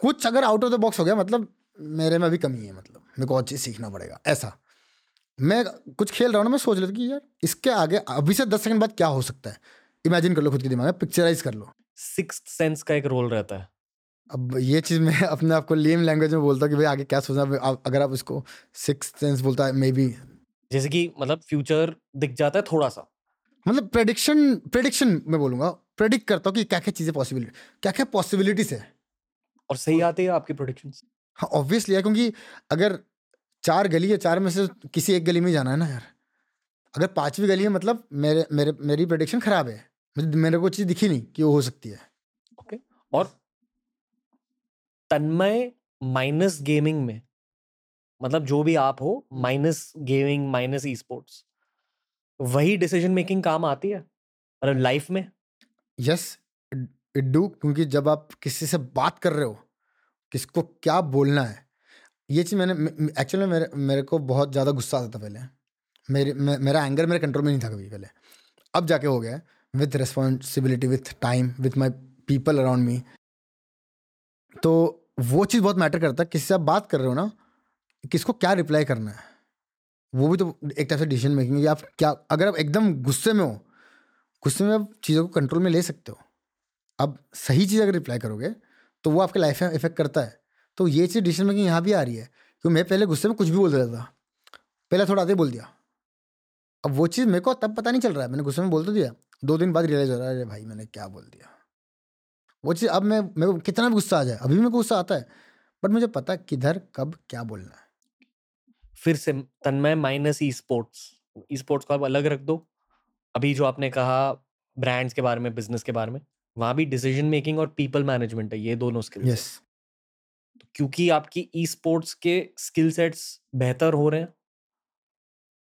कुछ अगर आउट ऑफ़ द बॉक्स हो गया मतलब मेरे में अभी कमी है मतलब मेरे को और चीज़ सीखना पड़ेगा ऐसा। मैं कुछ खेल रहा हूँ ना मैं सोच लेता कि यार इसके आगे अभी से दस सेकंड बाद क्या हो सकता है? इमेजिन कर लो खुद के दिमाग में पिक्चराइज कर लो। सिक्स सेंस का एक रोल रहता है। अब ये चीज़ मैं अपने आप को लेम लैंग्वेज में बोलता हूँ कि भाई आगे क्या सोचना अगर आप इसको सिक्स सेंस बोलता है मे बी जैसे कि मतलब फ्यूचर दिख जाता है थोड़ा सा मतलब प्रेडिक्शन प्रेडिक्शन मैं बोलूँगा। प्रेडिक्ट करता हूँ कि क्या क्या चीज़ें पॉसिबिलिटी क्या क्या पॉसिबिलिटीज है। और सही आती है आपकी प्रोडिक्शन हाँ ऑब्वियसली है क्योंकि अगर चार गली है चार में से किसी एक गली में जाना है ना यार। अगर पांचवी गली है मतलब मेरे मेरे मेरी प्रेडिक्शन खराब है। मुझे मेरे को चीज़ दिखी नहीं कि वो हो सकती है। Okay okay. और तन्मय माइनस गेमिंग में मतलब जो भी आप हो minus gaming minus e sports वही डिसीज़न मेकिंग काम आती है? मतलब लाइफ में? यस इट डू क्योंकि जब आप किसी से बात कर रहे हो किसको क्या बोलना है ये चीज़ मैंने एक्चुअली मेरे मेरे को बहुत ज़्यादा गुस्सा आता था पहले। मेरे मे, मेरा एंगर मेरे कंट्रोल में नहीं था कभी पहले। अब जाके हो गया with responsibility with time with my people around me तो वो चीज़ बहुत मैटर करता है। किससे आप बात कर रहे हो ना किसको क्या रिप्लाई करना है? वो भी तो एक टाइप से डिसीज़न मेकिंग आप क्या अगर आप एकदम गुस्से में हो गुस्से में आप चीज़ों को कंट्रोल में ले सकते हो। अब सही चीज़ अगर रिप्लाई करोगे तो वो आपके लाइफ में इफ़ेक्ट करता है। तो ये चीज़ डिसीज़न मेकिंग यहाँ भी आ रही है क्योंकि मैं पहले गुस्से में कुछ भी बोल देता था। पहले थोड़ा आते बोल दिया। अब वो चीज़ मेरे को तब पता नहीं चल रहा है। मैंने गुस्से में बोल तो दिया। दो दिन बाद रियलाइज़ हो रहा है अरे भाई मैंने क्या बोल दिया? वो चीज़ अब मैं मेरे को कितना भी गुस्सा आ जाए अभी भी मेरे को गुस्सा आता है बट मुझे पता है किधर कब क्या बोलना है। फिर से Tanmay minus e sports e sports को आप अलग रख दो। अभी जो आपने कहा ब्रांड्स के बारे में बिज़नेस के बारे में वहाँ भी डिसीज़न मेकिंग और पीपल मैनेजमेंट है ये दोनों स्किल्स यस क्योंकि आपकी ई स्पोर्ट्स के स्किल सेट्स बेहतर हो रहे हैं।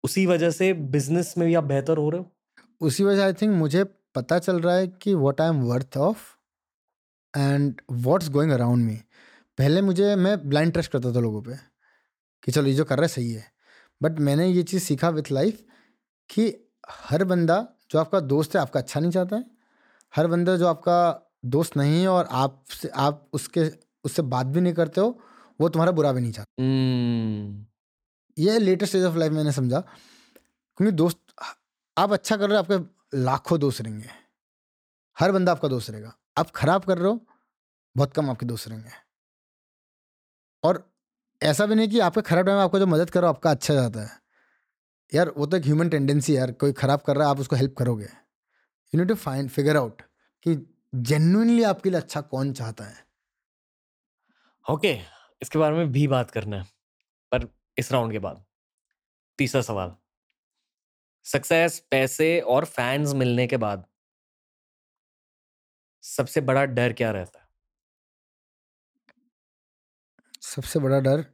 उसी वजह से बिज़नेस में भी आप बेहतर हो रहे हो। उसी वजह आई थिंक मुझे पता चल रहा है कि what I am worth of and what's going around me पहले मुझे, मैं ब्लाइंड ट्रस्ट करता था लोगों पे कि चलो ये जो कर रहा है सही है। बट मैंने ये चीज़ सीखा विथ लाइफ कि हर बंदा जो आपका दोस्त है, आपका अच्छा नहीं चाहता है। हर बंदा जो आपका दोस्त नहीं है और आपसे, आप उसके उससे बात भी नहीं करते हो वो तुम्हारा बुरा भी नहीं चाहता। हम्म, ये लेटेस्ट स्टेज ऑफ़ लाइफ मैंने समझा क्योंकि दोस्त आप अच्छा कर रहे हो आपके लाखों दोस्त रहेंगे। हर बंदा आपका दोस्त रहेगा। आप खराब कर रहे हो बहुत कम आपके दोस्त रहेंगे। और ऐसा भी नहीं कि आपके खराब टाइम में आपको जो मदद करो आपका अच्छा जाता है। यार वो तो एक ह्यूमन टेंडेंसी यार कोई खराब कर रहा है आप उसको हेल्प करोगे। You need to find figure out कि जेन्युइनली आपके लिए अच्छा कौन चाहता है। ओके, इसके बारे में भी बात करना है, पर इस राउंड के बाद। तीसरा सवाल। सक्सेस, पैसे और फैंस मिलने के बाद सबसे बड़ा डर क्या रहता है? सबसे बड़ा डर?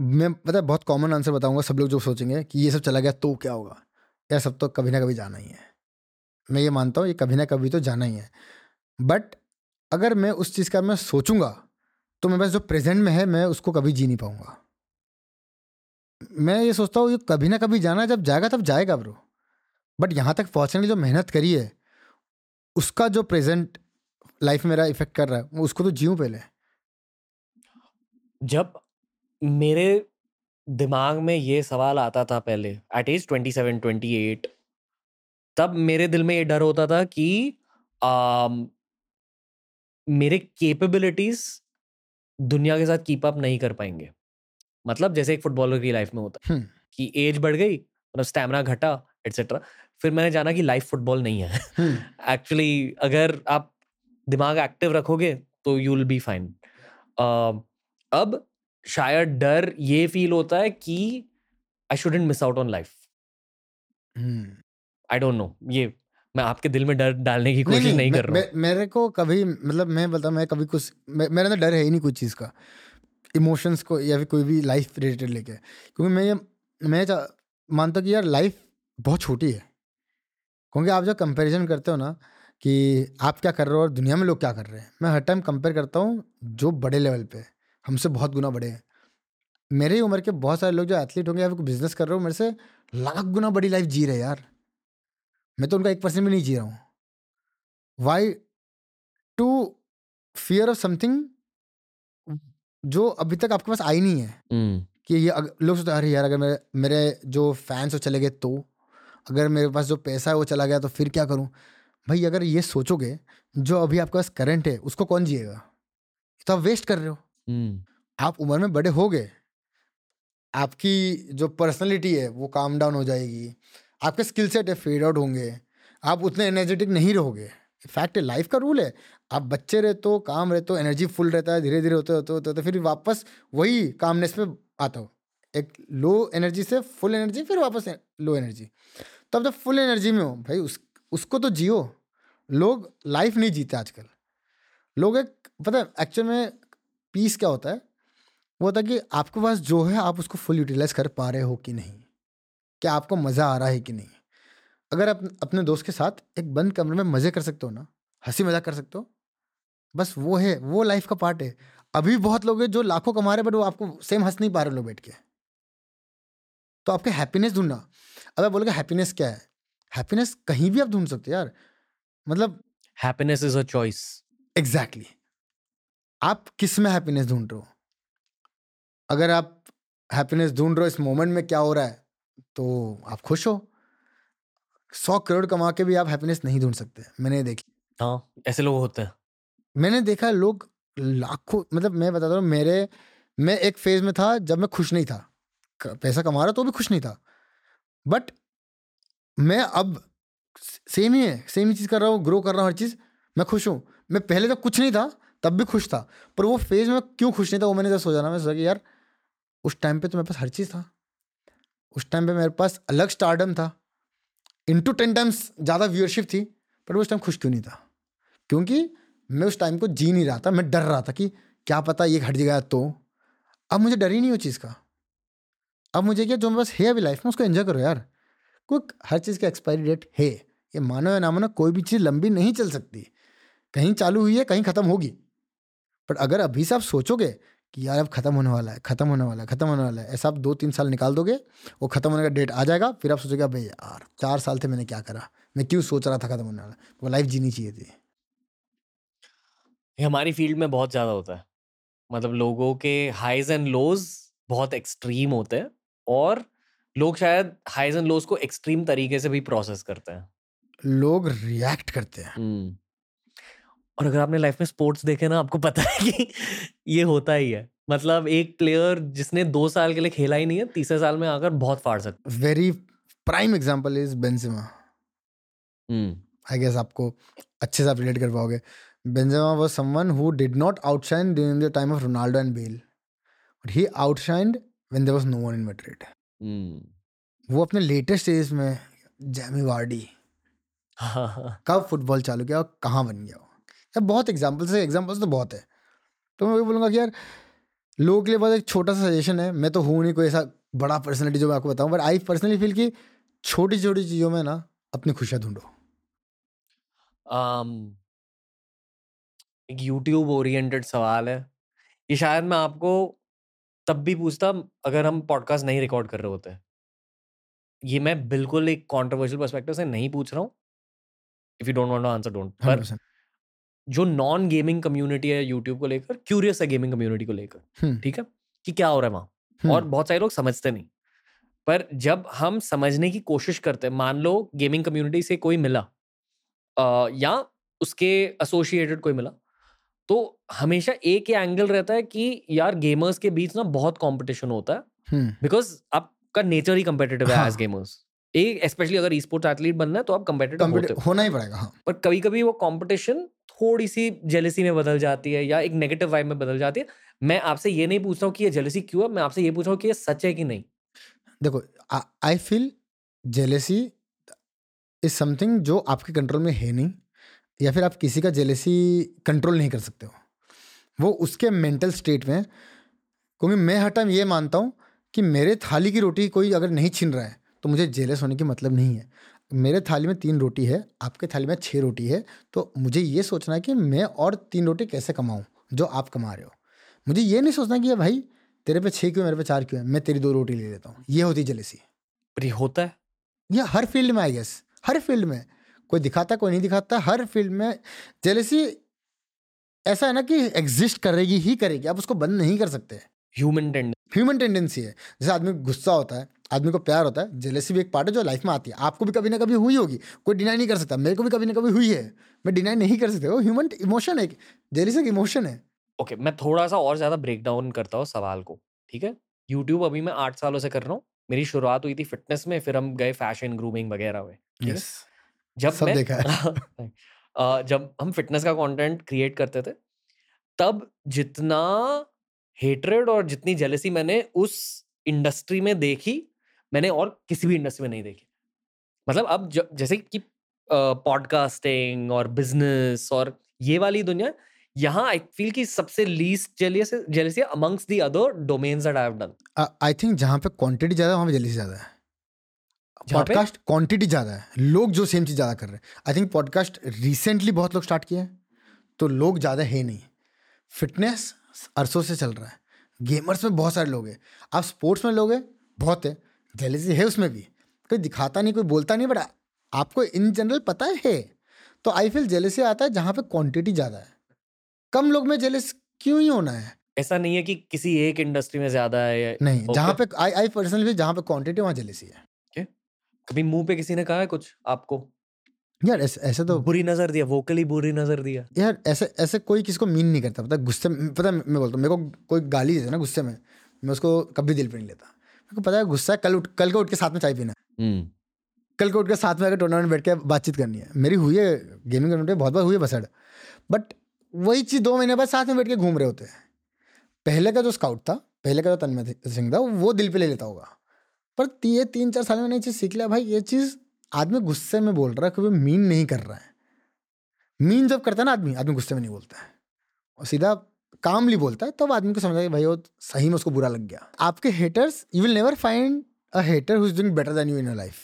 मैं, पता है, बहुत कॉमन आंसर बताऊँगा, सब लोग जो सोचेंगे कि ये सब चला गया तो क्या होगा? यार सब तो कभी ना कभी जाना ही है। मैं ये मानता हूँ, ये कभी ना कभी तो जाना ही है। बट अगर मैं उस चीज़ का मैं सोचूँगा तो मेरे पास जो प्रेजेंट में है मैं उसको कभी जी नहीं पाऊँगा। मैं ये सोचता हूँ ये कभी ना कभी जाना जब जाएगा तब जाएगा ब्रो बट यहाँ तक पहुँचने की जो मेहनत करी है उसका जो प्रेजेंट लाइफ मेरा इफ़ेक्ट कर रहा है उसको तो जीऊँ पहले। जब मेरे दिमाग में ये सवाल आता था पहले at age twenty seven twenty eight तब मेरे दिल में ये डर होता था कि आम, मेरे केपेबिलिटीज दुनिया के साथ कीप अप नहीं कर पाएँगे मतलब जैसे एक फुटबॉलर की लाइफ में होता है। कि एज बढ़ गई मतलब स्टैमिना घटा एटसेट्रा फिर मैंने जाना कि लाइफ फुटबॉल नहीं है। एक्चुअली अगर आप दिमाग एक्टिव रखोगे तो यू विल बी फाइन अब शायद डर ये फील होता है कि I shouldn't miss out on life. I don't know ये मैं आपके दिल में डर डालने की नहीं कोशिश नहीं, कर रहा हूँ। मैं- मेरे को कभी मतलब मैं बता मैं कभी कुछ मे- मेरे अंदर डर है ही नहीं कुछ चीज़ का। इमोशंस को या फिर कोई भी लाइफ रिलेटेड लेके। क्योंकि मैं ये मैं मानता हूँ कि यार लाइफ बहुत छोटी है। क्योंकि आप जब कंपैरिजन करते हो ना कि आप क्या कर रहे हो और दुनिया में लोग क्या कर रहे हैं मैं हर टाइम कंपेयर करता हूँ जो बड़े लेवल पे हमसे बहुत गुना बड़े हैं। मेरे ही उम्र के बहुत सारे लोग जो एथलीट होंगे या फिर बिज़नेस कर रहे हो मेरे से लाख गुना बड़ी लाइफ जी रहे यार। मैं तो उनका एक परसेंट भी नहीं जी रहा हूँ। Why to fear of something जो अभी तक आपके पास आई नहीं है। हम्म, कि ये लोग सोचते हैं, अरे यार अगर मेरे मेरे जो फैंस वो चले गए तो अगर मेरे पास जो पैसा है वो चला गया तो फिर क्या करूँ? भाई अगर ये सोचोगे जो अभी आपके पास करंट है उसको कौन जिएगा? तो आप वेस्ट कर रहे हो। हम्म, आप उम्र में बड़े हो गए। आपकी जो पर्सनैलिटी है वो काम डाउन हो जाएगी। आपके स्किल सेट फेड आउट होंगे। आप उतने एनर्जेटिक नहीं रहोगे। फैक्ट है लाइफ का रूल है। आप बच्चे रहते हो, काम रहते हो एनर्जी फुल रहता है धीरे धीरे होते होते होते होते फिर वापस वही कामनेस पे आता हो। एक लो एनर्जी से फुल एनर्जी फिर वापस लो एनर्जी तो अब जब फुल एनर्जी में हो, भाई उस, उसको तो जियो। लोग लाइफ नहीं जीते आजकल। लोग एक, पता है एक्चुअल में पीस क्या होता है? वो होता है कि आपके पास जो है, आप उसको फुल यूटिलाइज कर पा रहे हो कि नहीं। क्या आपको मज़ा आ रहा है कि नहीं। अगर आप अपने दोस्त के साथ एक बंद कमरे में मज़े कर सकते हो ना हँसी मज़ाक कर सकते हो बस वो है वो लाइफ का पार्ट है। अभी बहुत लोग हैं जो लाखों कमा रहे हैं बट वो आपको सेम हंस नहीं पा रहे लोग बैठ के। तो आपके हैप्पीनेस ढूंढना। अब आप बोलोगे हैप्पीनेस क्या है? हैप्पीनेस कहीं भी आप ढूंढ सकते हो यार। मतलब happiness is a choice. Exactly. आप किसमें हैप्पीनेस ढूंढ रहे हो? अगर आप हैप्पीनेस ढूंढ रहे हो इस मोमेंट में क्या हो रहा है तो आप खुश हो? सौ करोड़ कमा के भी आप हैप्पीनेस नहीं ढूंढ सकते मैंने देखी। हाँ ऐसे लोग होते हैं। मैंने देखा लोग लाखों मतलब मैं बताता हूँ मेरे मैं एक फ़ेज़ में था जब मैं खुश नहीं था। पैसा कमा रहा तो भी खुश नहीं था। बट मैं अब सेम ही है सेम ही चीज़ कर रहा हूँ ग्रो कर रहा हूँ हर चीज़ मैं खुश हूँ। मैं पहले जब कुछ नहीं था तब भी खुश था पर वो फ़ेज़ में क्यों खुश नहीं था वो मैंने जब सोचा ना मैं सोचा कि यार उस टाइम पे तो मेरे पास हर चीज़ था। उस टाइम पे मेरे पास अलग स्टारडम था। इंटू टेन टाइम्स ज़्यादा व्यूअरशिप थी, पर उस टाइम खुश क्यों नहीं था? क्योंकि मैं उस टाइम को जी नहीं रहा था, मैं डर रहा था कि क्या पता ये हट जाएगा तो। अब मुझे डर ही नहीं उस चीज़ का। अब मुझे क्या, जो मेरे पास है अभी लाइफ में, उसको एंजॉय करो यार। कोई हर चीज़ का एक्सपायरी डेट है। ये मानो या ना मानो कोई भी चीज़ लंबी नहीं चल सकती। कहीं चालू हुई है, कहीं ख़त्म होगी। बट अगर अभी से आप सोचोगे कि यार अब ख़त्म होने वाला है ख़त्म होने वाला है ख़त्म होने वाला है। ऐसा आप दो तीन साल निकाल दोगे वो ख़त्म होने का डेट आ जाएगा फिर आप सोचोगे भाई यार चार साल थे मैंने क्या करा? मैं क्यों सोच रहा था ख़त्म होने वाला वो लाइफ जीनी चाहिए थी। ये हमारी फ़ील्ड में बहुत ज़्यादा होता है। मतलब लोगों के हाइज एंड लोज बहुत एक्सट्रीम होते हैं और लोग शायद हाइज एंड लोज को एक्सट्रीम तरीके से भी प्रोसेस करते हैं। लोग रिएक्ट करते हैं। हम्म। और अगर आपने लाइफ में स्पोर्ट्स देखे ना आपको पता है कि ये होता ही है। मतलब एक प्लेयर जिसने दो साल के लिए खेला ही नहीं है तीसरे साल में आकर बहुत फाड़ सकता very prime example is Benzema I guess आपको अच्छे से आप रिलेट कर पाओगे। Benzema someone who did not outshine during the time of Ronaldo and Bale. But he outshined when there was no one in Madrid. हम्म। वो अपने latest age में Jamie Vardy हाँ, हाँ, कब फुटबॉल चालू किया और कहाँ बन गया यार बहुत एग्जाम्पल्स है एग्जाम्पल्स तो बहुत है। तो मैं वही बोलूँगा कि यार लोगों के लिए बस एक छोटा सा सजेशन है मैं तो हूँ नहीं कोई ऐसा बड़ा पर्सनैलिटी जो मैं आपको बताऊँ बट आई पर्सनली फील कि छोटी छोटी चीज़ों में ना अपनी खुशियाँ ढूंढो। um, एक यूट्यूब ओरिएंटेड सवाल है ये शायद मैं आपको तब भी पूछता अगर हम पॉडकास्ट नहीं रिकॉर्ड कर रहे होते। ये मैं बिल्कुल एक कंट्रोवर्शियल पर्सपेक्टिव से नहीं पूछ रहा हूँ। If you don't want to answer don't पर 100% जो नॉन गेमिंग कम्युनिटी है यूट्यूब को लेकर क्यूरियस है गेमिंग कम्युनिटी को लेकर ठीक है? कि क्या हो रहा है वहाँ? और बहुत सारे लोग समझते नहीं। पर जब हम समझने की कोशिश करते हैं मान लो गेमिंग कम्युनिटी से कोई मिला अ, या उसके एसोसिएटेड कोई मिला तो हमेशा एक ही एंगल रहता है कि यार गेमर्स के बीच ना बहुत कंपटीशन होता है। बिकॉज़ आपका नेचर ही कम्पिटेटिव है हाँ। एज गेमर्स एक स्पेशली अगर ई स्पोर्ट्स एथलीट बनना है तो आप कम्पिटेटिव हो। होना ही पड़ेगा हाँ। पर कभी कभी वो कंपटीशन थोड़ी सी जेलसी में बदल जाती है या एक नेगेटिव वाइब में बदल जाती है। मैं आपसे ये नहीं पूछ रहा हूँ कि ये जेलसी क्यों है, मैं आपसे ये पूछ रहा हूँ कि ये सच है कि नहीं। देखो I feel jealousy is something जो आपके कंट्रोल में है नहीं, या फिर आप किसी का जेलसी कंट्रोल नहीं कर सकते हो। वो उसके मेंटल स्टेट में क्योंकि मैं हर टाइम ये मानता हूँ कि मेरे थाली की रोटी कोई अगर नहीं छीन रहा है तो मुझे जेलस होने की मतलब नहीं है। मेरे थाली में तीन रोटी है आपके थाली में छः रोटी है तो मुझे ये सोचना है कि मैं और तीन रोटी कैसे कमाऊँ जो आप कमा रहे हो। मुझे ये नहीं सोचना कि ये भाई तेरे पे छः क्यों मेरे पे चार क्यों है मैं तेरी दो रोटी ले लेता हूँ ये होती जेलेसी पर ये होता है? ये हर फ़ील्ड में आई गेस हर फ़ील्ड में। कोई दिखाता कोई नहीं दिखाता हर फ़ील्ड में जेलेसी ऐसा है ना कि एग्जिस्ट करेगी ही करेगी आप उसको बंद नहीं कर सकते। ह्यूमन टेंडेंसी ह्यूमन टेंडेंसी है। जैसे आदमी गुस्सा होता है आदमी को प्यार होता है जेलेसी भी एक पार्ट है जो लाइफ में आती है। आपको भी कभी ना कभी हुई होगी कोई डिनाई नहीं कर सकता। मेरे को भी कभी ना कभी हुई है। मैं डिनाई नहीं कर सकता। वो ह्यूमन इमोशन है जेलेसी एक इमोशन है। ओके okay, मैं थोड़ा सा और ज़्यादा ब्रेक डाउन करता हूँ सवाल को ठीक है? यूट्यूब अभी मैं आठ सालों से कर रहा हूँ। मेरी शुरुआत हुई थी फिटनेस में फिर हम गए फ़ैशन ग्रूमिंग वगैरह में है? यस जब सब मैं देखा अ, जब हम फिटनेस का कंटेंट क्रिएट करते थे तब जितना हेटरेड और जितनी जेलसी मैंने उस इंडस्ट्री में देखी मैंने और किसी भी इंडस्ट्री में नहीं देखी। मतलब अब ज, जैसे कि पॉडकास्टिंग और बिज़नेस और ये वाली दुनिया यहाँ आई फील कि सबसे least jealous jealousy amongst the other domains that I have done I think जहाँ पे क्वांटिटी ज़्यादा है वहाँ पे जेलेसी ज़्यादा है। पॉडकास्ट क्वांटिटी ज़्यादा है। लोग जो सेम चीज़ ज़्यादा कर रहे हैं। आई थिंक पॉडकास्ट रिसेंटली बहुत लोग स्टार्ट किए हैं तो लोग ज़्यादा है नहीं। फिटनेस अरसों से चल रहा है। गेमर्स में बहुत सारे लोग हैं। आप स्पोर्ट्स में लोग हैं बहुत है। जेलेसी है उसमें भी। कोई दिखाता नहीं कोई बोलता नहीं बट आपको इन जनरल पता है। तो आई फील जेलेसी आता है जहाँ पे क्वांटिटी ज़्यादा है। कम लोग में जेलस क्यों ही होना है? ऐसा नहीं है कि किसी एक इंडस्ट्री में ज़्यादा है या नहीं Okay. जहाँ पे आई आई पर्सनली जहाँ पे क्वांटिटी वहाँ जेलेसी है। कभी मुँह पे किसी ने कहा है कुछ आपको? यार ऐसे ऐसे तो बुरी नज़र दिया वोकली बुरी नज़र दिया। यार ऐसे ऐसे कोई किसी को मीन नहीं करता। पता गुस्से में पता मैं बोलता हूँ मेरे को कोई गाली देता ना गुस्से में मैं उसको कभी दिल पे नहीं लेता। मेरे को पता है गुस्सा है कल उठ कल को उठ के साथ में चाय पीना। हम्म। कल को उठ के साथ में आकर टूर्नामेंट बैठ के बातचीत करनी है। मेरी हुई है गेमिंग कम्युनिटी बहुत बार हुई है बसड़। बट वही चीज़ दो महीने बाद साथ में बैठ के घूम रहे होते हैं। पहले का जो स्काउट था पहले का जो तन्मय सिंह था वो दिल पे ले लेता होगा। पर ये तीन चार साल में नई चीज़ सीख लिया भाई ये चीज़ आदमी गुस्से में बोल रहा है कभी मीन नहीं कर रहा है। मीन जब करता है ना आदमी आदमी गुस्से में नहीं बोलता है। और सीधा कामली बोलता है तब आदमी को समझ है भाई वो सही में उसको बुरा लग गया। आपके haters you will never find a hater who is doing better than you in life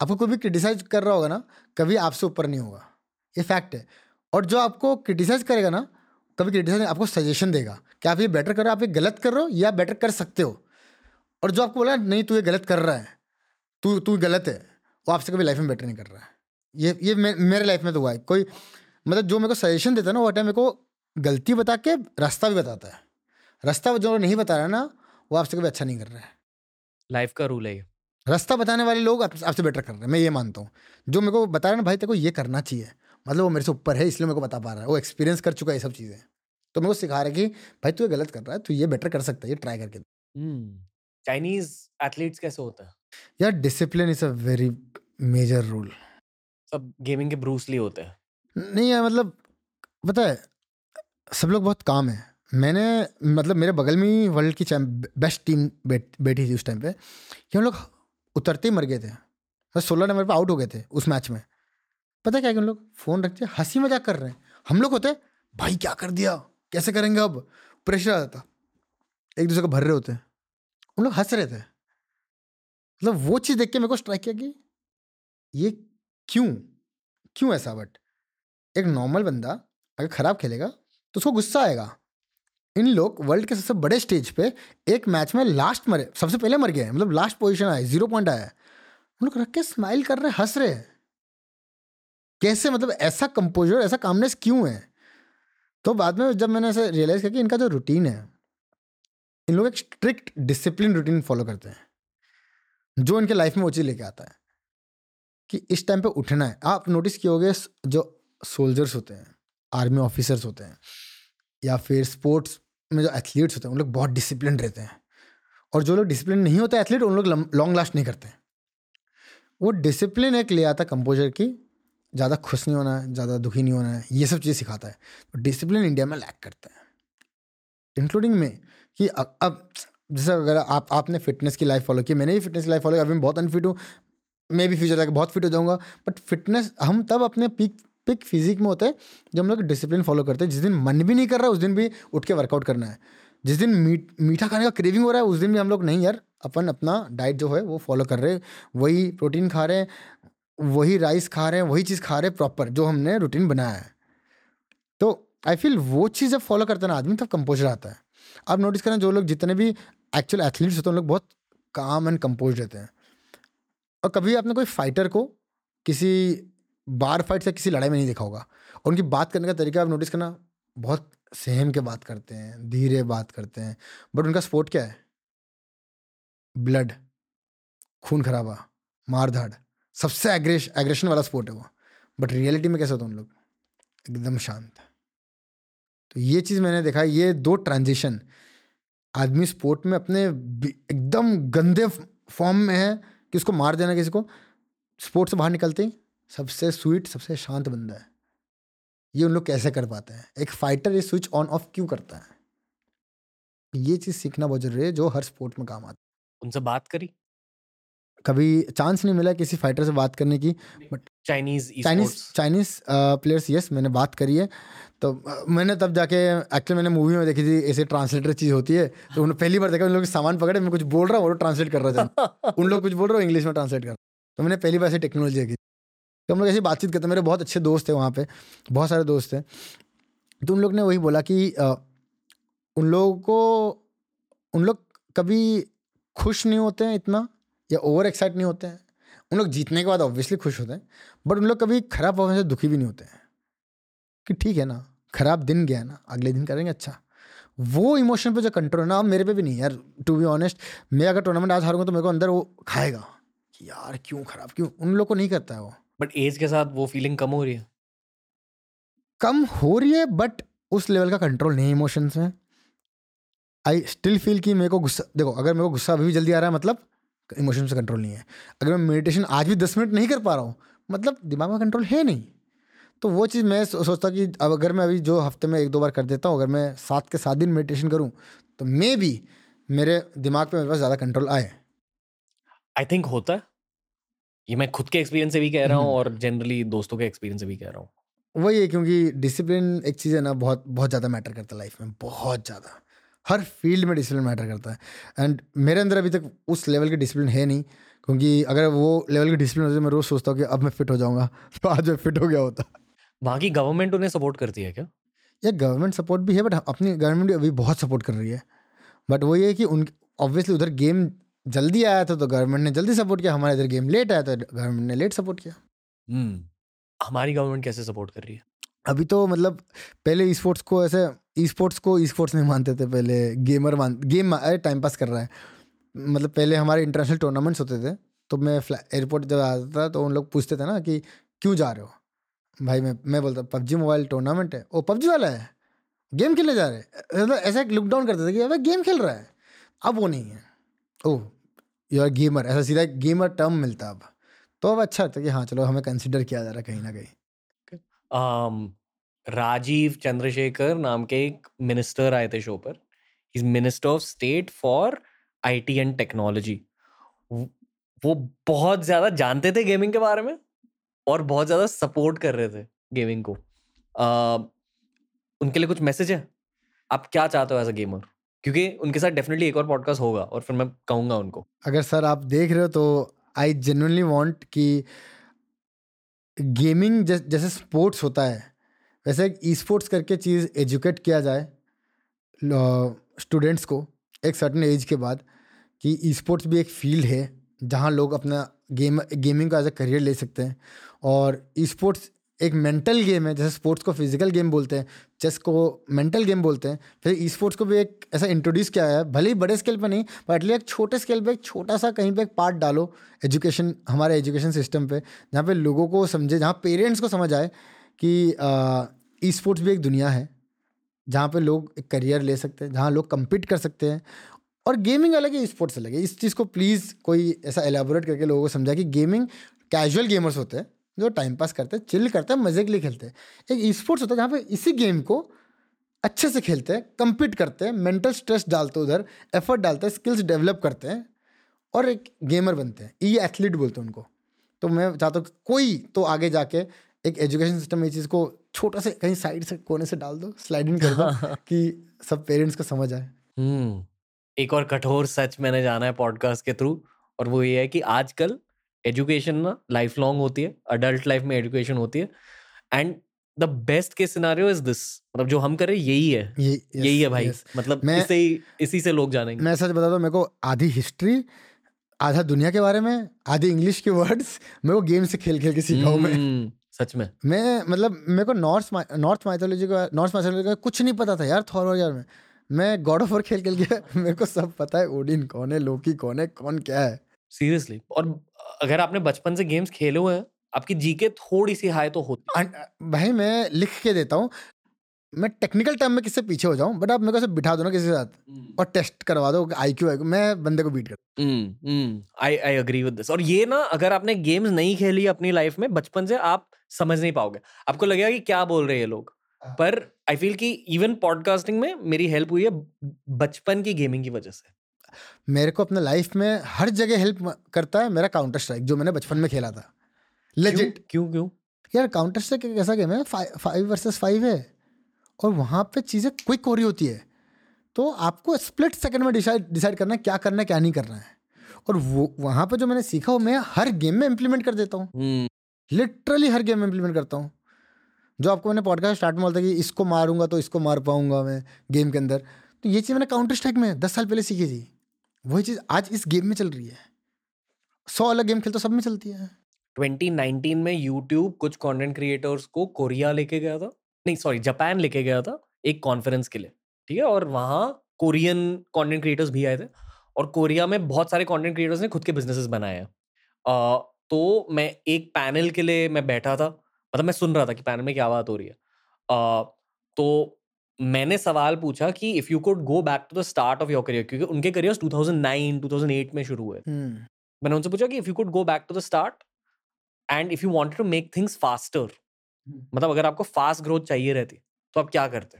आपको कोई भी क्रिटिसाइज कर रहा होगा ना कभी आपसे ऊपर नहीं होगा। ये फैक्ट है। और जो आपको क्रिटिसाइज करेगा ना कभी क्रिटिसाइज आपको सजेशन देगा कि आप ये बेटर कर आप ये गलत कर रहे हो या बेटर कर सकते हो। और जो आपको बोला नहीं तू ये गलत कर रहा है। तू तू गलत है। वो आपसे कभी लाइफ में बेटर नहीं कर रहा है। ये ये मे, मेरे लाइफ में तो हुआ है। कोई मतलब जो मेरे को सजेशन देता है ना वो टाइम मेरे को गलती बता के रास्ता भी बताता है। रास्ता जो नहीं बता रहा है ना वो आपसे कभी अच्छा नहीं कर रहा है। लाइफ का रूल है ये। रास्ता बताने वाले लोग आप- आपसे बेटर कर रहे हैं मैं ये मानता हूँ। जो मेरे को बता रहा है ना भाई तेरे को ये करना चाहिए मतलब वो मेरे से ऊपर है इसलिए मेरे को बता पा रहा है वो एक्सपीरियंस कर चुका है ये सब चीज़ें। तो मेरे को सिखा रहा है कि भाई तू ये गलत कर रहा है तू ये बेटर कर सकता है ये ट्राई करके चाइनीज़ एथलीट्स कैसे होता है? यार discipline is a very major rule सब गेमिंग के ब्रूसली होते हैं। नहीं यार मतलब पता है सब लोग बहुत काम है। मैंने मतलब मेरे बगल में ही वर्ल्ड की बेस्ट टीम बैठ, बैठी थी उस टाइम पे। कि हम लोग उतरते ही मर गए थे। बस सोलह नंबर पे आउट हो गए थे उस मैच में। पता क्या कि उन लोग फ़ोन रखते हँसी मज़ाक कर रहे हैं। हम लोग होते, भाई क्या कर दिया? कैसे करेंगे अब? प्रेशर आ जाता। एक दूसरे को भर रहे होते। उन लोग हंस रहे थे। मतलब वो चीज़ देख के मेरे को स्ट्राइक किया कि ये क्यों? क्यों ऐसा? बट एक नॉर्मल बंदा अगर खराब खेलेगा तो उसको गुस्सा आएगा। इन लोग वर्ल्ड के सबसे बड़े स्टेज पे एक मैच में लास्ट मरे, सबसे पहले मर गए मतलब लास्ट पोजीशन आए ज़ीरो पॉइंट आया। हम लोग रख के स्माइल कर रहे हंस रहे कैसे? मतलब ऐसा कंपोजर ऐसा कामनेस क्यों है? तो बाद में जब मैंने ऐसे रियलाइज़ किया कि इनका जो रूटीन है, इन लोग एक स्ट्रिक्ट डिसिप्लिन रूटीन फॉलो करते हैं, जो इनके लाइफ में वो चीज़ लेके आता है, कि इस टाइम पे उठना है। आप नोटिस किए जो सोल्जर्स होते हैं आर्मी ऑफिसर्स होते हैं या फिर स्पोर्ट्स में जो एथलीट्स होते हैं, उन लोग बहुत डिसिप्लिन रहते हैं। और जो लोग डिसिप्लिन नहीं होते एथलीट उन लोग लॉन्ग लास्ट नहीं करते वो डिसिप्लिन एक ले आता कंपोजर की, ज़्यादा खुश नहीं होना है ज़्यादा दुखी नहीं होना है ये सब चीज़ सिखाता है। तो डिसिप्लिन इंडिया में लैक करते हैं। इंक्लूडिंग में कि अब जैसे अगर आप, आपने फिटनेस की लाइफ फॉलो की, मैंने भी फिटनेस की लाइफ फॉलो की, अभी मैं बहुत अनफिट हूँ, मैं भी फ्यूचर जाकर बहुत फिट हो जाऊँगा बट फिटनेस हम तब अपने पीक पिक फिजिक में होते हैं, जब हम लोग डिसिप्लिन फॉलो करते हैं, जिस दिन मन भी नहीं कर रहा है उस दिन भी उठ के वर्कआउट करना है। जिस दिन मीठ, मीठा खाने का क्रेविंग हो रहा है, उस दिन भी हम लोग, नहीं यार, अपन अपना डाइट जो है, वो फॉलो कर रहे हैं। वही प्रोटीन खा रहे हैं, वही राइस खा रहे हैं, वही चीज़ खा रहे हैं प्रॉपर जो हमने रूटीन बनाया है। तो आई फील वो चीज़ जब फॉलो करता है ना, आदमी तब कंपोजर आता है। आप नोटिस करें, जो लोग जितने भी एक्चुअल एथलीट्स होते हैं, उन लोग बहुत काम एंड कंपोज रहते हैं। और कभी आपने कोई फाइटर को किसी बार फाइट से किसी लड़ाई में नहीं देखा होगा। उनकी बात करने का तरीका आप नोटिस करना, बहुत सहम के बात करते हैं, धीरे बात करते हैं। बट उनका स्पोर्ट क्या है? ब्लड खून खराबा मार धाड़ सबसे एग्रेश एग्रेशन वाला स्पोर्ट है वो। बट रियलिटी में कैसे होता उन लोग? एकदम शांत। तो ये चीज़ मैंने देखा, ये दो ट्रांजिशन आदमी स्पोर्ट में अपने एकदम गंदे फॉर्म में है कि उसको मार देना किसी को स्पोर्ट से बाहर निकलते ही। सबसे स्वीट सबसे शांत बंदा है। ये उन लोग कैसे कर पाते हैं? एक फाइटर ये स्विच ऑन ऑफ़ क्यों करता है? ये चीज़ सीखना बहुत ज़रूरी है जो हर स्पोर्ट में काम आता है। उनसे बात करी? कभी चांस नहीं मिला किसी फाइटर से बात करने की but Chinese Chinese Chinese players yes मैंने बात करी है। तो मैंने तब जाके एक्चुअली मैंने मूवी में देखी थी ऐसे ट्रांसलेटर चीज़ होती है तो उन्होंने पहली बार देखा उन लोग सामान पकड़े मैं कुछ बोल रहा हूँ वो ट्रांसलेट कर रहा था। उन लोग कुछ बोल रहे हो इंग्लिश में ट्रांसलेट कर तो मैंने पहली बार ऐसी टेक्नोलॉजी देखी तो हम लोग ऐसी बातचीत करते मेरे बहुत अच्छे दोस्त थे वहाँ पे, बहुत सारे दोस्त थे तो उन लोग ने वही बोला कि उन लोगों को, उन लोग कभी खुश नहीं होते हैं इतना, या ओवर एक्साइट नहीं होते हैं। उन लोग जीतने के बाद ऑब्वियसली खुश होते हैं, बट उन लोग कभी खराब परफॉर्मेंस से दुखी भी नहीं होते हैं। कि ठीक है ना, खराब दिन गया ना, अगले दिन करेंगे अच्छा। वो इमोशन पे जो कंट्रोल है ना मेरे पे भी नहीं यार टू बी ऑनेस्ट मैं अगर टूर्नामेंट आज हारूँगा तो मेरे को अंदर वो खाएगा। यार क्यों खराब, क्यों? उन लोग को नहीं करता है वो। बट एज के साथ वो फीलिंग कम हो रही है? कम हो रही है बट उस लेवल का कंट्रोल नहीं इमोशंस में। आई स्टिल फील कि मेरे को गुस्सा देखो अगर मेरे को गुस्सा अभी भी जल्दी आ रहा है मतलब इमोशन से कंट्रोल नहीं है। अगर मैं मेडिटेशन आज भी दस मिनट नहीं कर पा रहा हूँ मतलब दिमाग में कंट्रोल है नहीं। तो वो चीज़ मैं सोचता कि अब अगर मैं अभी जो हफ़्ते में एक दो बार कर देता हूँ अगर मैं सात के सात दिन मेडिटेशन करूँ तो मे भी मेरे दिमाग पे मेरे पास ज़्यादा कंट्रोल आए। आई थिंक होता है। ये मैं खुद के एक्सपीरियंस से भी कह रहा हूँ और जनरली दोस्तों के एक्सपीरियंस से भी कह रहा हूँ। वही है क्योंकि डिसिप्लिन एक चीज़ है ना बहुत बहुत ज़्यादा मैटर करता है लाइफ में बहुत ज़्यादा। हर फ़ील्ड में डिसिप्लिन मैटर करता है। एंड मेरे अंदर अभी तक उस लेवल की डिसिप्लिन है नहीं क्योंकि अगर वो लेवल की डिसिप्लिन होती तो मैं रोज़ सोचता हूँ कि अब मैं फिट हो जाऊँगा तो आज मैं फिट हो गया होता। वहाँ की गवर्नमेंट उन्हें सपोर्ट करती है क्या? ये गवर्नमेंट सपोर्ट भी है बट अपनी गवर्नमेंट अभी बहुत सपोर्ट कर रही है। बट वो ये है कि उन ऑब्वियसली उधर गेम जल्दी आया था तो गवर्नमेंट ने जल्दी सपोर्ट किया। हमारे इधर गेम लेट आया तो गवर्नमेंट ने लेट सपोर्ट किया। हम्म। हमारी गवर्नमेंट कैसे सपोर्ट कर रही है? अभी तो मतलब पहले ई स्पोर्ट्स को ऐसे ई स्पोर्ट्स को ई स्पोर्ट्स नहीं मानते थे पहले। गेमर मान गेम अरे टाइम पास कर रहा है। मतलब पहले हमारे इंटरनेशनल टूर्नामेंट्स होते थे। तो मैं एयरपोर्ट जब आता था तो उन लोग पूछते थे ना कि क्यों जा रहे हो? भाई मैं मैं बोलता पबजी मोबाइल टूर्नामेंट है। ओ पबजी वाला है? गेम खेलने जा रहे हैं? मतलब ऐसा लुक डाउन करते थे कि अरे गेम खेल रहा है। अब वो नहीं है। ओह यू आर गेमर ऐसा सीधा गेमर टर्म मिलता अब। तो अब अच्छा लगता कि हाँ चलो हमें कंसिडर किया जा रहा कहीं ना कहीं। Um, राजीव चंद्रशेखर नाम के एक मिनिस्टर आए थे शो पर। Is minister of state for IT and technology वो बहुत ज़्यादा जानते थे गेमिंग के बारे में और बहुत ज़्यादा सपोर्ट कर रहे थे गेमिंग को। Uh, उनके लिए कुछ मैसेज है? आप क्या चाहते हो एज अ गेमर क्योंकि उनके साथ डेफिनेटली एक और पॉडकास्ट होगा और फिर मैं कहूँगा उनको। अगर सर आप देख रहे हो तो आई जेनुअनली वॉन्ट कि गेमिंग जैसे स्पोर्ट्स होता है, वैसे एक ई स्पोर्ट्स करके चीज़ एजुकेट किया जाए स्टूडेंट्स को एक सर्टन एज के बाद कि ई स्पोर्ट्स भी एक फ़ील्ड है, जहाँ लोग अपना गेम गेमिंग को एज अ करियर ले सकते हैं। और ई स्पोर्ट्स एक मेंटल गेम है, जैसे स्पोर्ट्स को फ़िज़िकल गेम बोलते हैं चेस को मेंटल गेम बोलते हैं, फिर ई स्पोर्ट्स को भी एक ऐसा इंट्रोड्यूस किया है, भले ही बड़े स्केल पर नहीं पर एटलीस्ट एक छोटे स्केल पे एक छोटा सा कहीं पे एक पार्ट डालो एजुकेशन हमारे एजुकेशन सिस्टम पे, जहाँ पे लोगों को समझे, जहाँ पेरेंट्स को समझ आए कि ई स्पोर्ट्स भी एक दुनिया है, जहाँ पे लोग एक करियर ले सकते हैं, जहाँ लोग कम्पीट कर सकते हैं, और गेमिंग अलग है स्पोर्ट्स अलग है। इस चीज़ को प्लीज़ कोई ऐसा एलेबोरेट करके लोगों को समझा कि गेमिंग कैजुअल गेमर्स होते हैं जो टाइम पास करते हैं चिल करते हैं मज़े के लिए खेलते हैं। एक स्पोर्ट्स होता है जहाँ पे इसी गेम को अच्छे से खेलते हैं कम्पीट करते हैं मेंटल स्ट्रेस डालते हैं उधर एफर्ट डालते हैं स्किल्स डेवलप करते हैं और एक गेमर बनते हैं। ई एथलीट बोलते हैं उनको। तो मैं चाहता हूँ कोई तो आगे जाके एक एजुकेशन सिस्टम में चीज़ को छोटा से कहीं साइड से कोने से डाल दो स्लाइड इन कर दो कि सब पेरेंट्स को समझ आए। हम्म एक और कठोर सच मैंने जाना है पॉडकास्ट के थ्रू और वो ये है कि आजकल एजुकेशन ना लाइफ लॉन्ग होती है अडल्ट लाइफ में एजुकेशन होती है एंड द बेस्ट के सिनारियो इज़ दिस मतलब जो हम कर यही है। ये यही है भाई मतलब मैं- इसे ही इसी से लोग जानेंगे। मैं सच बता दूँ मेरे को आधी हिस्ट्री आधा दुनिया के बारे में आधी इंग्लिश के वर्ड्स मेरे को गेम से खेल खेल के सीखा हूँ मैं। हम्म, सच में। मैं मतलब मेरे को नॉर्थ नॉर्थ माइथोलॉजी का नॉर्थ माइथोलॉजी का कुछ नहीं पता था यार थॉर वॉर में। मैं गॉड ऑफ़ वॉर खेल खेल के मेरे को सब पता है ओडिन कौन है लोकी कौन है कौन क्या है। सीरियसली और अगर आपने बचपन से गेम्स खेले हुए हैं आपकी जीके थोड़ी सी हाई तो होती अन- भाई मैं लिख के देता हूँ मैं टेक्निकल टर्म में किससे पीछे हो जाऊँ बट आप मेरे को बिठा दो ना किसी के साथ और टेस्ट करवा दो आई क्यू मैं बंदे को बीट कर I I agree with this और ये ना अगर आपने गेम्स नहीं खेली अपनी लाइफ में बचपन से आप समझ नहीं पाओगे। आपको लगेगा कि क्या बोल रहे हैं लोग? हाँ। पर आई फील कि इवन पॉडकास्टिंग में मेरी हेल्प हुई है बचपन की गेमिंग की वजह से। मेरे को अपने लाइफ में हर जगह हेल्प करता है मेरा काउंटर स्ट्राइक जो मैंने बचपन में खेला था। लेजिट क्यों क्यों? यार काउंटर स्ट्राइक एक ऐसा गेम है फाइव वर्सेस फाइव है। और वहाँ पे चीज़ें क्विक हो रही होती है। तो आपको स्प्लिट सेकंड में डिसाइड डिसाइड करना है क्या करना है क्या नहीं करना है। और वो वहाँ पे जो मैंने सीखा वो मैं हर गेम में इम्प्लीमेंट कर देता हूँ। हम्म, लिटरली हर गेम में इम्प्लीमेंट करता हूँ। जो आपको मैंने पॉडकास्ट स्टार्ट में बोलता कि इसको मारूँगा तो इसको मार पाऊँगा मैं गेम के अंदर। तो ये चीज़ मैंने काउंटर स्ट्राइक में दस साल पहले सीखी थी। वही चीज़ आज इस गेम में चल रही है। सौ अलग गेम खेलते सब में चलती है। 2019 में YouTube कुछ कंटेंट क्रिएटर्स को कोरिया लेके गया था। नहीं सॉरी जापान लेके गया था एक कॉन्फ्रेंस के लिए ठीक है? और वहाँ कोरियन कंटेंट क्रिएटर्स भी आए थे और कोरिया में बहुत सारे कंटेंट क्रिएटर्स ने खुद के बिजनेसेस बनाए हैं। तो मैं एक पैनल के लिए मैं बैठा था मतलब मैं सुन रहा था कि पैनल में क्या बात हो रही है। अ, तो मैंने सवाल पूछा कि if you could go back to the start of your career क्योंकि उनके करियर 2009 2008 में शुरू हुए। हम्म, मैंने उनसे पूछा कि if you could go back to the start and if you wanted to make things faster मतलब अगर आपको फास्ट ग्रोथ चाहिए रहती तो आप क्या करते?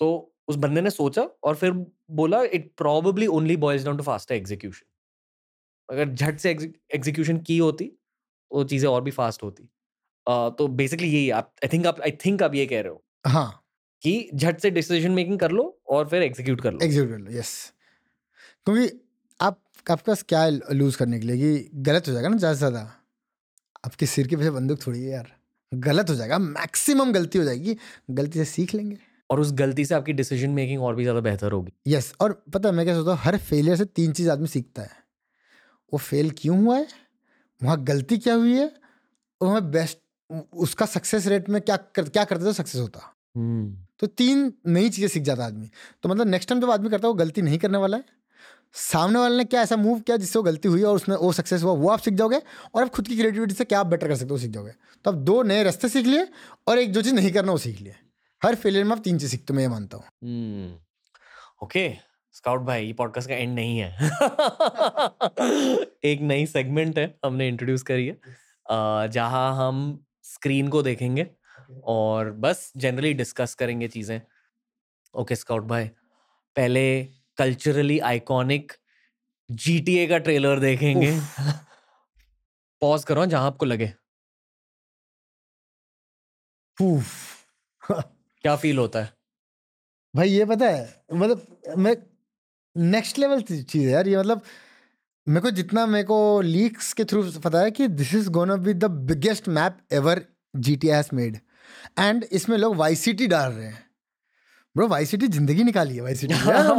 तो उस बंदे ने सोचा और फिर बोला it probably only boils down to faster execution अगर झट से एग्जीक्यूशन की होती वो चीज़ें और भी फास्ट होती। तो बेसिकली यही आप आई थिंक आप आई थिंक आप ये कह रहे हो। हाँ। कि झट से डिसीज़न मेकिंग कर लो और फिर एग्जीक्यूट कर लो। एग्जीक्यूट कर लो यस क्योंकि आप आपके पास क्या लूज करने के लिए कि गलत हो जाएगा ना ज़्यादा से ज़्यादा। आपके सिर के पीछे बंदूक थोड़ी है यार। गलत हो जाएगा मैक्सिमम गलती हो जाएगी गलती से सीख लेंगे। और उस गलती से आपकी डिसीज़न मेकिंग और भी ज़्यादा बेहतर होगी। यस yes, और पता है मैं क्या सोचता हूँ हर फेलियर से तीन चीज़ आदमी सीखता है। वो फेल क्यों हुआ है? वहाँ गलती क्या हुई है? और वहाँ बेस्ट उसका सक्सेस रेट में क्या कर, क्या करते तो सक्सेस होता। तो तीन नई चीज़ें सीख जाता है आदमी। तो मतलब नेक्स्ट टाइम जब आदमी करता है वो गलती नहीं करने वाला है। सामने वाले ने क्या ऐसा मूव किया जिससे वो गलती हुई और उसमें वो सक्सेस हुआ वो आप सीख जाओगे और आप खुद की क्रिएटिविटी से क्या आप बेटर कर सकते हो सीख जाओगे। तो आप दो नए रास्ते सीख लिए और एक जो चीज़ नहीं करना वो सीख लिए। हर फेलियर में आप तीन चीज़ सीखते हो मैं ये मानता हूँ। ओके स्काउट भाई ये पॉडकास्ट का एंड नहीं है। एक नई सेगमेंट है हमने इंट्रोड्यूस करी है। जहाँ हम स्क्रीन को देखेंगे। और बस जनरली डिस्कस करेंगे चीज़ें। ओके स्काउट भाई पहले कल्चरली आइकॉनिक जीटीए का ट्रेलर देखेंगे। पॉज करो जहाँ आपको लगे। क्या फील होता है? भाई ये पता है मतलब मैं नेक्स्ट लेवल चीज़ है यार ये मतलब मेरे को जितना मेरे को लीक्स के थ्रू पता है कि this is gonna be the biggest map ever G T S made and इसमें लोग वाई डाल रहे हैं। ब्रो वाई सिटी ज़िंदगी निकाली है वाई सिटी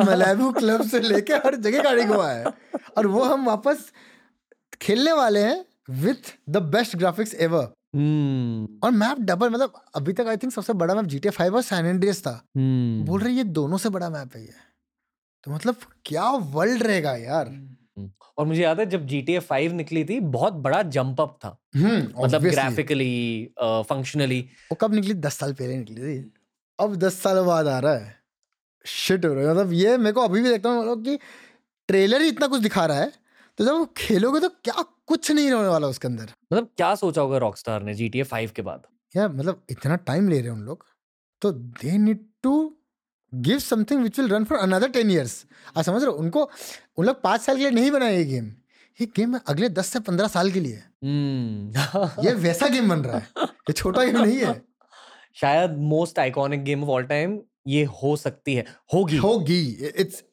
मलाबू क्लब से लेके हर जगह गाड़ी घुमा है। और वो हम वापस खेलने वाले हैं with the best graphics ever hmm. और मैप डबल मतलब अभी तक आई थिंक सबसे बड़ा मैप जीटी फाइव और सैन एंड्रियस था। हम्म। बोल रहे ये दोनों से बड़ा मैप है ये। तो मतलब क्या वर्ल्ड रहेगा यार। हम्म। और मुझे याद है जब जी टी फाइव निकली थी बहुत बड़ा जंप अप था। हम्म मतलब ग्राफिकली फंक्शनली वो कब निकली? दस साल पहले निकली थी। अब दस साल बाद आ रहा है। शिट हो रहा है। मतलब ये मेरे को अभी भी देखता हूँ कि ट्रेलर ही इतना कुछ दिखा रहा है तो जब वो खेलोगे तो क्या कुछ नहीं होने वाला उसके अंदर। मतलब क्या सोचा होगा रॉकस्टार ने जी टी फाइव के बाद? यार मतलब इतना टाइम ले रहे हैं उन लोग? तो they need to give something which will run for another ten years आप समझ रहे हो? उनको उन लोग पाँच साल के लिए नहीं बनाया ये गेम ये गेम अगले दस से पंद्रह साल के लिए। हम्म। ये वैसा गेम बन रहा है. ये छोटा गेम नहीं है. शायद most iconic game of all time ये हो सकती है. होगी। होगी. इट्स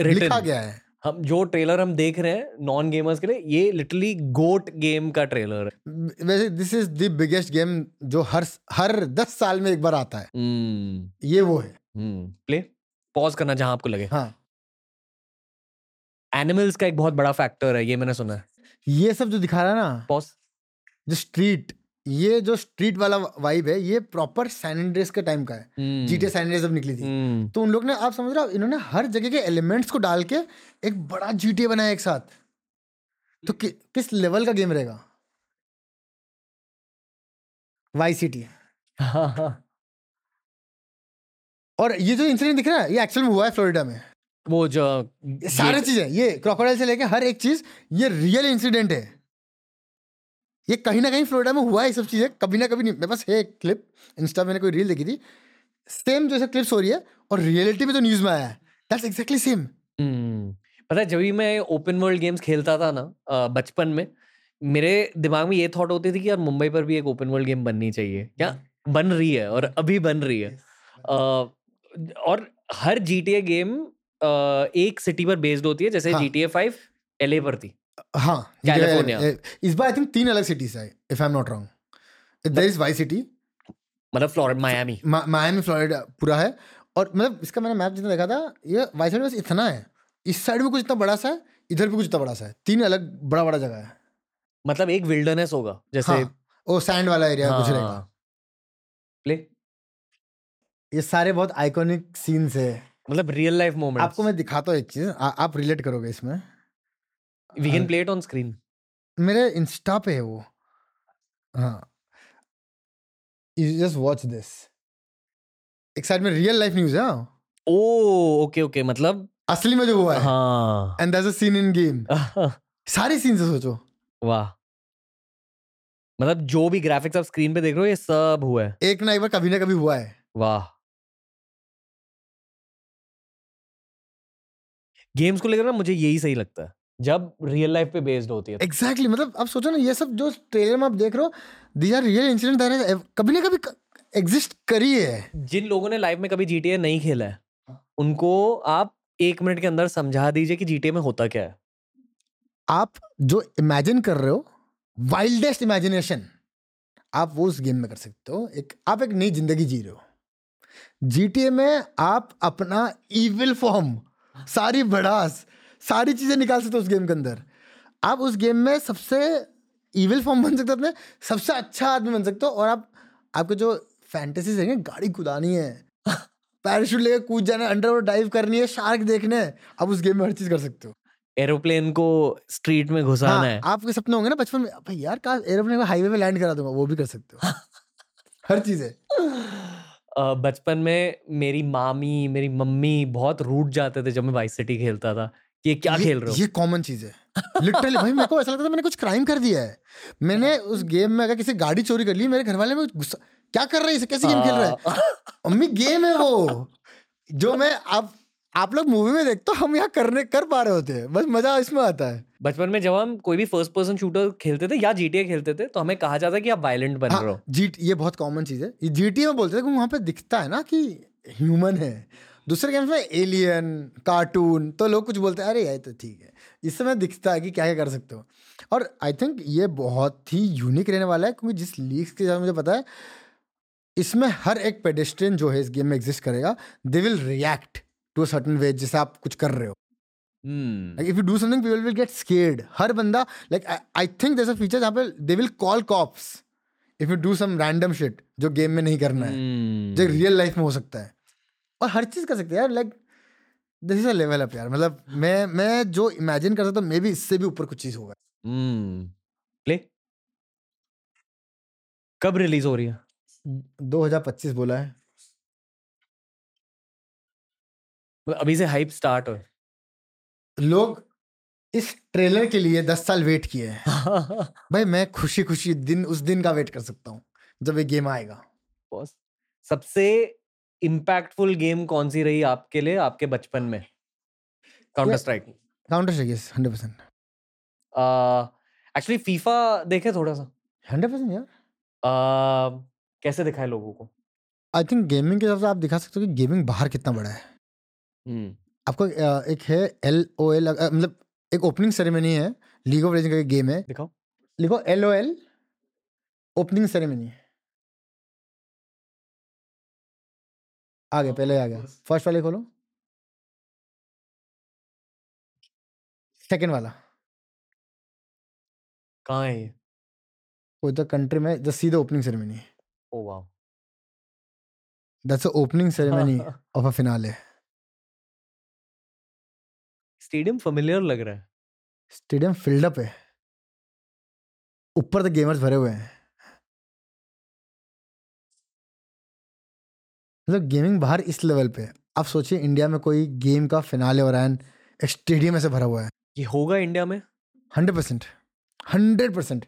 लिखा गया है. हम जो ट्रेलर हम देख रहे हैं नॉन गेमर्स के लिए ये लिटरली गोट गेम का ट्रेलर है। वैसे this is the biggest game जो हर हर दस साल में एक बार आता है. हम्म। ये वो है. प्ले पॉज करना जहाँ आपको लगे। हाँ। एनिमल्स का एक बहुत बड़ा फैक्टर है ये मैंने सुना है। ये सब जो दिखा रहा है ना पॉज जो स्ट्रीट ये जो स्ट्रीट वाला वाइब है ये प्रॉपर सैन एंड्रेस के टाइम का है। जीटे सैन एंड्रेस जब निकली थी। हम्म। तो उन लोग ने आप समझ रहे हो इन्होंने हर जगह के एलिमेंट्स को डाल के एक बड़ा जीटीए बनाया एक साथ। तो कि, किस लेवल का गेम रहेगा? वाई सिटी और ये जो इंसिडेंट दिख रहा है ये एक्चुअल में हुआ है फ्लोरिडा में। वो जो सारे चीज़ें ये क्रोकोडाइल से लेके हर एक चीज़ ये रियल इंसिडेंट है। ये कहीं ना कहीं फ्लोरिडा में हुआ है ये सब चीज़ें कभी ना कभी नहीं मेरे पास है एक क्लिप इंस्टा मैंने कोई रील देखी थी। सेम जैसे क्लिप्स हो रही है और रियलिटी में तो न्यूज़ में आया है। दैट्स एग्जैक्टली सेम हम्म, पता है जब भी मैं ओपन वर्ल्ड गेम्स खेलता था ना बचपन में मेरे दिमाग में ये थॉट होती थी कि यार मुंबई पर भी एक ओपन वर्ल्ड गेम बननी चाहिए। क्या? बन रही है और अभी बन रही है। और हर GTA गेम एक सिटी पर बेस्ड होती है जैसे हाँ। GTA 5 एलए पर थी। हाँ California. ये- ये- इस बार आई थिंक तीन अलग सिटीज़ है if I am not wrong there is vice city मतलब फ्लोरिडा मायामी मायामी फ्लोरिडा पूरा है। और मतलब इसका मैंने मैप जितना देखा था ये वाई साइड बस इतना है। इस साइड में कुछ इतना बड़ा सा है इधर भी कुछ इतना बड़ा सा है। तीन अलग बड़ा बड़ा जगह है। मतलब एक विल्डरनेस होगा जैसे हाँ वो सैंड वाला एरिया हाँ, कुछ रहेगा। प्ले ये सारे बहुत आइकॉनिक सीन्स है। मतलब रियल लाइफ मोमेंट आपको मैं दिखाता हूँ एक चीज़ आ, आप रिलेट करोगे इसमें। We can play it on screen मेरे इंस्टा पे है वो। हाँ। यू जस्ट वॉच दिस एक साइड में रियल लाइफ न्यूज़ है हाँ। ओ ओके ओके मतलब असली में जो हुआ है। हाँ। And that's a scene in game सारे सीन्स है सोचो। वाह। मतलब जो भी ग्राफिक्स आप स्क्रीन पे देख रहे हो ये सब हुआ है। एक ना एक बार कभी ना कभी हुआ है। वाह। गेम्स को लेकर ना मुझे यही सही लगता है। जब रियल लाइफ पे बेस्ड होती है एग्जैक्टली मतलब आप सोचो ना ये सब जो ट्रेलर में आप देख रहे हो these are real incident that कभी ना कभी एग्जिस्ट करी है। जिन लोगों ने लाइफ में कभी जीटीए नहीं खेला है हाँ। उनको आप एक मिनट के अंदर समझा दीजिए कि जीटीए में होता क्या है। आप जो इमेजिन कर रहे हो वाइल्डेस्ट इमेजिनेशन आप वो उस गेम में कर सकते हो। एक आप एक नई ज़िंदगी जी रहे हो। जीटीए में आप अपना इविल फॉर्म सारी भड़ास सारी चीज़ें निकाल सकते हो उस गेम के अंदर। आप उस गेम में सबसे इविल फॉर्म बन सकते हो अपने सबसे अच्छा आदमी बन सकते हो और आप आपके जो फैंटेसीज है गाड़ी कुदानी है पैराशूट लेकर कूद जाना अंडर डाइव करनी है शार्क देखने हैं आप उस गेम में हर चीज़ कर सकते हो। एरोप्लेन को स्ट्रीट में घुसाना हाँ, है। आपके सपने होंगे ना बचपन में भाई यार का एरोप्लेन को हाईवे में लैंड करा दूँगा वो भी कर सकते हो। हर चीज़। है बचपन में मेरी मामी मेरी मम्मी बहुत रूट जाते थे जब मैं वाइस सिटी खेलता था कि ये क्या ये- खेल रहे हो? ये कॉमन चीज़ है। लिटरली भाई मेरे को ऐसा लगता था मैंने कुछ क्राइम कर दिया है। मैंने उस गेम में अगर किसी गाड़ी चोरी कर ली मेरे घर वाले में गुस्सा क्या कर रहे हैं इसे? कैसे गेम खेल रहे हैं। हाँ। मम्मी गेम है वो। जो मैं आप आप लोग मूवी में देखते हो हम यहाँ करने कर पा रहे होते हैं। बस मज़ा इसमें आता है। बचपन में जब हम कोई भी फ़र्स्ट पर्सन शूटर खेलते थे या जीटीए खेलते थे तो हमें कहा जाता कि आप वायलेंट बन रहे हो। हाँ, जीट ये बहुत कॉमन चीज़ है। जीटीए में बोलते थे कि वहाँ पे दिखता है ना कि ह्यूमन है। दूसरे गेम्स में एलियन कार्टून तो लोग कुछ बोलते हैं अरे यार तो ठीक है। इससे में दिखता है कि क्या क्या कर सकते हो। और आई थिंक ये बहुत ही यूनिक रहने वाला है क्योंकि जिस लीग्स के साथ मुझे पता है इसमें हर एक पेडेस्ट्रियन जो है इस गेम में एग्जिस्ट करेगा they will react to a certain way जैसे आप कुछ कर रहे हो। हम्म like if you do something people will get हर बंदा like I, I think there's जहाँ पे they will call cops if you do some random shit जो गेम में नहीं करना है। जो रियल लाइफ में हो सकता है। और हर चीज़ कर सकते हैं यार like this is a level up यार। मतलब मैं मैं जो इमेजिन कर सकता हूँ मे भी इससे भी ऊपर कुछ चीज़ होगा। प्ले कब रिलीज़ हो रही है? 2025 बोला है। मतलब अभी से हाइप स्टार्ट हो। लोग इस ट्रेलर के लिए 10 साल वेट किए हैं। भाई मैं खुशी खुशी दिन उस दिन का वेट कर सकता हूँ जब ये गेम आएगा। बॉस सबसे इम्पैक्टफुल गेम कौन सी रही आपके लिए आपके बचपन में? Counter strike counter strike hundred percent actually FIFA देखे थोड़ा सा हंड्रेड परसेंट यार। uh, कैसे दिखाए लोगों को? आई थिंक गेमिंग के हिसाब से आप दिखा सकते हो कि गेमिंग बाहर कितना बड़ा है। हम्म। आपको एक है एल ओ एल मतलब एक ओपनिंग सेरेमनी है लीग ऑफ़ लेजेंड का गेम है। दिखाओ। लिखो L O L opening ceremony आ गया पहले आ गया। फ़र्स्ट वाले खोलो। सेकंड वाला। कहाँ है ये? कोई तो कंट्री में just see the opening ceremony oh wow. That's a opening ceremony of a finale stadium familiar लग रहा है। स्टेडियम फिल्ड अप है। ऊपर तक गेमर्स भरे हुए हैं। मतलब गेमिंग बाहर इस लेवल पे है। आप सोचिए इंडिया में कोई गेम का फिनाले हो रहा है स्टेडियम ऐसे भरा हुआ है। ये होगा इंडिया में? Hundred percent. Hundred percent.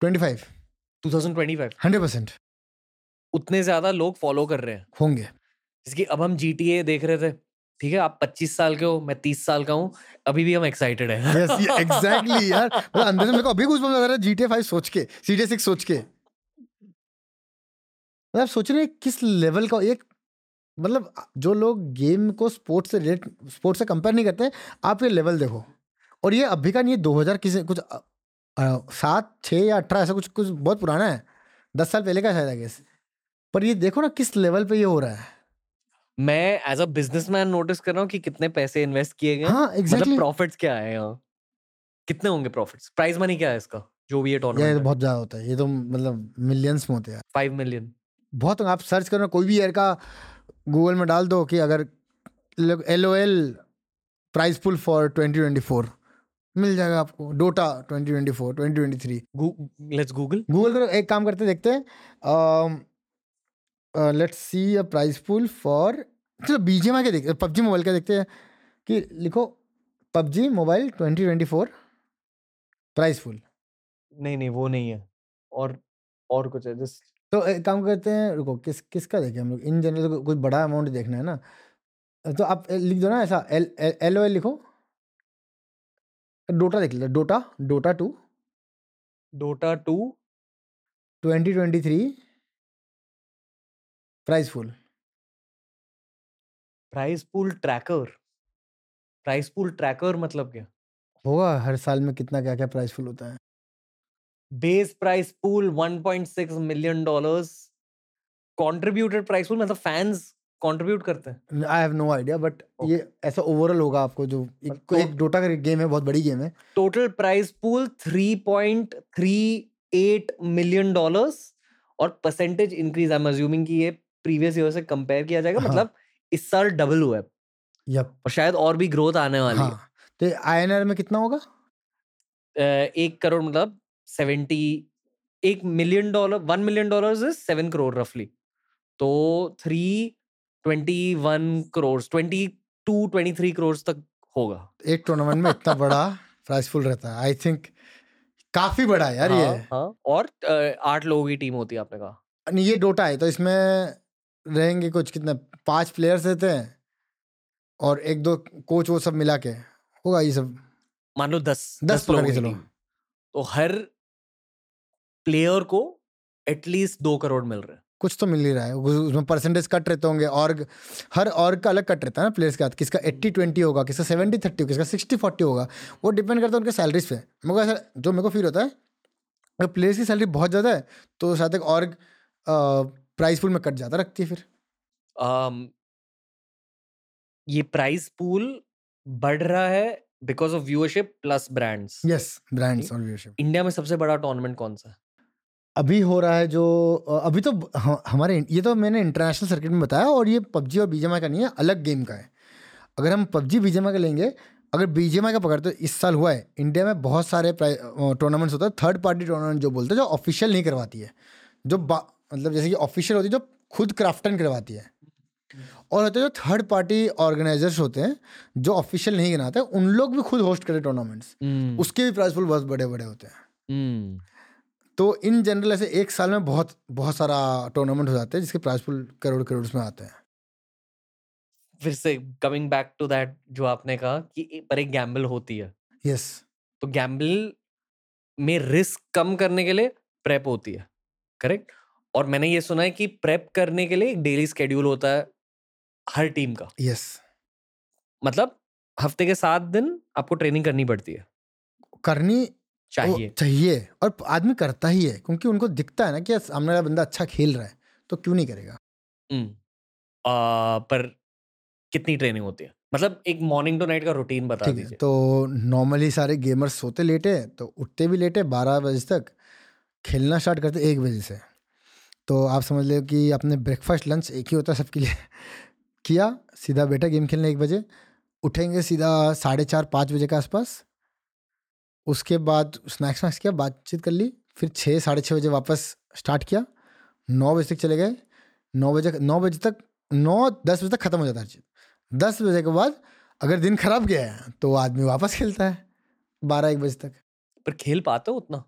Twenty five. 2025 hundred percent. उतने ज़्यादा लोग फॉलो कर रहे हैं। होंगे। जिसकी अब हम GTA देख रहे थे। ठीक है आप 25 साल के हो मैं 30 साल का हूँ अभी भी हम एक्साइटेड है। यस एग्जैक्टली यार। मतलब अंदर से मेरे को अभी कुछ लग रहा है जी टी फाइव सोच के सी टी सिक्स सोच के। मतलब सोच रहे हैं किस लेवल का एक मतलब जो लोग गेम को स्पोर्ट्स से रिलेट स्पोर्ट्स से कंपेयर नहीं करते आप ये लेवल देखो। और ये अभी का नहीं है दो हज़ार किसी कुछ सात छः या अठारह ऐसा कुछ कुछ बहुत पुराना है दस साल पहले का शायद आई गेस पर ये देखो ना किस लेवल पे ये हो रहा है। मैं एज अ बिजनेसमैन नोटिस कर रहा हूँ कि कितने पैसे इन्वेस्ट किए गए हैं। हाँ मतलब प्रॉफिट्स क्या है यहाँ? कितने होंगे प्रॉफिट्स प्राइस मनी क्या है इसका जो भी ये ये तो बहुत ज़्यादा होता है ये तो मतलब मिलियंस में होते हैं फाइव मिलियन बहुत आप सर्च करना कोई भी ईयर का गूगल में डाल दो कि अगर L O L prize pool for twenty twenty four मिल जाएगा आपको। Dota twenty twenty four twenty twenty three let's Google Google करो एक काम करते देखते हैं let's see a prize pool for चलो बीजीएमआई के देखते पबजी मोबाइल का देखते हैं कि लिखो PUBG mobile twenty twenty four prize pool. नहीं नहीं वो नहीं है। और और कुछ है जस्ट तो एक काम करते हैं रुको किस किसका देखें हम लोग? इन जनरल को कोई बड़ा अमाउंट देखना है ना। तो आप लिख दो ना ऐसा एल एल ओ एल लिखो। डोटा देख लो Dota Dota two. Dota two. Twenty twenty three. Prize pool. Prize pool tracker. Prize pool tracker मतलब क्या? होगा हर साल में कितना क्या क्या प्राइस फुल होता है? Base prize pool 1.6 million dollars. Contributed prize pool मतलब फैंस कंट्रीब्यूट करते हैं। I have no idea but ये ऐसा ओवरऑल होगा आपको जो एक, तो- एक डोटा का गेम है बहुत बड़ी गेम है। Total prize pool 3.38 million dollars और percentage increase I am assuming कि ये प्रीवियस ईयर से कंपेयर किया जाएगा। हाँ। मतलब इस साल डबल हुआ है। यप। और शायद और भी ग्रोथ आने वाली हाँ। है तो आई में कितना होगा? एक करोड़ मतलब सेवेंटी एक million dollar one million dollar is seven crore रफली। तो three twenty one crore twenty two twenty three crore तक होगा। एक टूर्नामेंट में इतना बड़ा प्राइस फुल रहता है। आई थिंक काफ़ी बड़ा है यार ये। हाँ, हाँ और आठ लोगों की टीम होती है आपने कहा। नहीं ये डोटा है तो इसमें रहेंगे कुछ कितने? पाँच प्लेयर्स रहते हैं और एक दो कोच वो सब मिला के। होगा ये सब? मान लो दस दस पकड़ लोगों चलो। तो हर प्लेयर को एटलीस्ट दो करोड़ मिल रहे हैं। कुछ तो मिल ही रहा है। उस- उसमें परसेंटेज कट रहते होंगे। और हर और का अलग कट रहता है ना प्लेयर्स के हाथ। किसका एट्टी ट्वेंटी होगा किसका सेवेंटी थर्टी होगा किसका सिक्सटी फोर्टी होगा वो डिपेंड करता है उनके सैलरीज पे। मेरे को ऐसा जो मेरे को फील होता है अगर प्लेयर्स की सैलरी बहुत ज़्यादा है तो शायद एक और प्राइस पुल में कट जाता रखती है फिर। ये प्राइस पूल बढ़ रहा है because of viewership plus brands yes brands और व्यूअरशिप इंडिया में सबसे बड़ा टूर्नामेंट कौन सा? है अभी हो रहा है जो अभी तो हमारे ये तो मैंने इंटरनेशनल सर्किट में बताया और ये पबजी और बीजेमआई का नहीं है अलग गेम का है। अगर हम पबजी बीजेमआई का लेंगे अगर बीजेमआई का पकड़ते तो इस साल हुआ है इंडिया में बहुत सारे टूर्नामेंट्स होते हैं थर्ड पार्टी टूर्नामेंट जो बोलते हैं जो ऑफिशियल नहीं करवाती है जो मतलब जैसे कि ऑफिशियल होती है जो खुद क्राफ्टन करवाती है। और होते हैं जो थर्ड पार्टी ऑर्गेनाइजर्स होते हैं जो ऑफिशियल नहीं गिनाते उन लोग भी खुद होस्ट करते टूर्नामेंट्स उसके भी प्राइस पुल बहुत बड़े बड़े होते हैं। हम्म, तो इन जनरल ऐसे एक साल में बहुत बहुत सारा टूर्नामेंट हो जाते हैं जिसके प्राइस पुल करोड़ करोड़ में आते हैं। फिर से कमिंग बैक टू दैट जो आपने कहा कि पर एक गैम्बल होती है। यस तो गैम्बल में रिस्क कम करने के लिए प्रेप होती है करेक्ट और मैंने ये सुना है कि प्रेप करने के लिए एक डेली स्केड्यूल होता है हर टीम का। यस। मतलब हफ़्ते के सात दिन आपको ट्रेनिंग करनी पड़ती है। करनी चाहिए। चाहिए और आदमी करता ही है क्योंकि उनको दिखता है ना कि सामने वाला बंदा अच्छा खेल रहा है तो क्यों नहीं करेगा? हम्म, आ, पर कितनी ट्रेनिंग होती है? मतलब एक मॉर्निंग टू नाइट का रूटीन बता दीजिए। तो नॉर्मली सारे गेमर्स सोते लेटे तो उठते भी लेटे बारह बजे तक खेलना स्टार्ट करते एक बजे से। तो आप समझ लो कि अपने ब्रेकफास्ट लंच एक ही होता है सबके लिए। किया सीधा बैठा गेम खेलने एक बजे उठेंगे सीधा साढ़े चार पाँच बजे के आसपास। उसके बाद स्नैक्स वैक्स किया बातचीत कर ली फिर छः साढ़े छः बजे वापस स्टार्ट किया। नौ बजे तक चले गए। नौ बजे नौ बजे तक नौ दस बजे तक ख़त्म हो जाता है हर चीज़। दस बजे के बाद अगर दिन खराब गया है तो आदमी वापस खेलता है बारह एक बजे तक। पर खेल पाते हो उतना?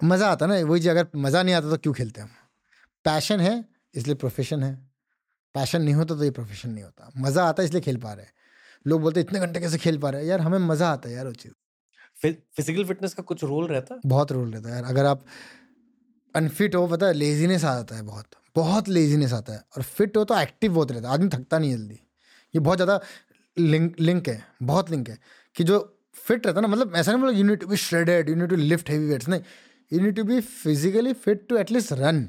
मज़ा आता ना वही चीज़ अगर मज़ा नहीं आता तो क्यों खेलते हम? पैशन है इसलिए प्रोफेशन है। पैशन नहीं होता तो ये प्रोफेशन नहीं होता। मज़ा आता है इसलिए खेल पा रहे हैं। लोग बोलते हैं, इतने घंटे कैसे खेल पा रहे हैं? यार हमें मज़ा आता है यार वो चीज़। फ़िज़िकल फिटनेस का कुछ रोल रहता? है बहुत रोल रहता है यार। अगर आप अनफिट हो पता है लेजीनेस आ जाता है बहुत। बहुत लेजीनेस आता है। और फिट हो तो एक्टिव बहुत रहता है। आदमी थकता नहीं जल्दी। ये बहुत ज़्यादा लिंक लिंक है। बहुत लिंक है। कि जो फिट रहता है ना मतलब ऐसा नहीं मतलब you need to be shredded you need to lift heavy weights नहीं। You need to be physically fit to at least run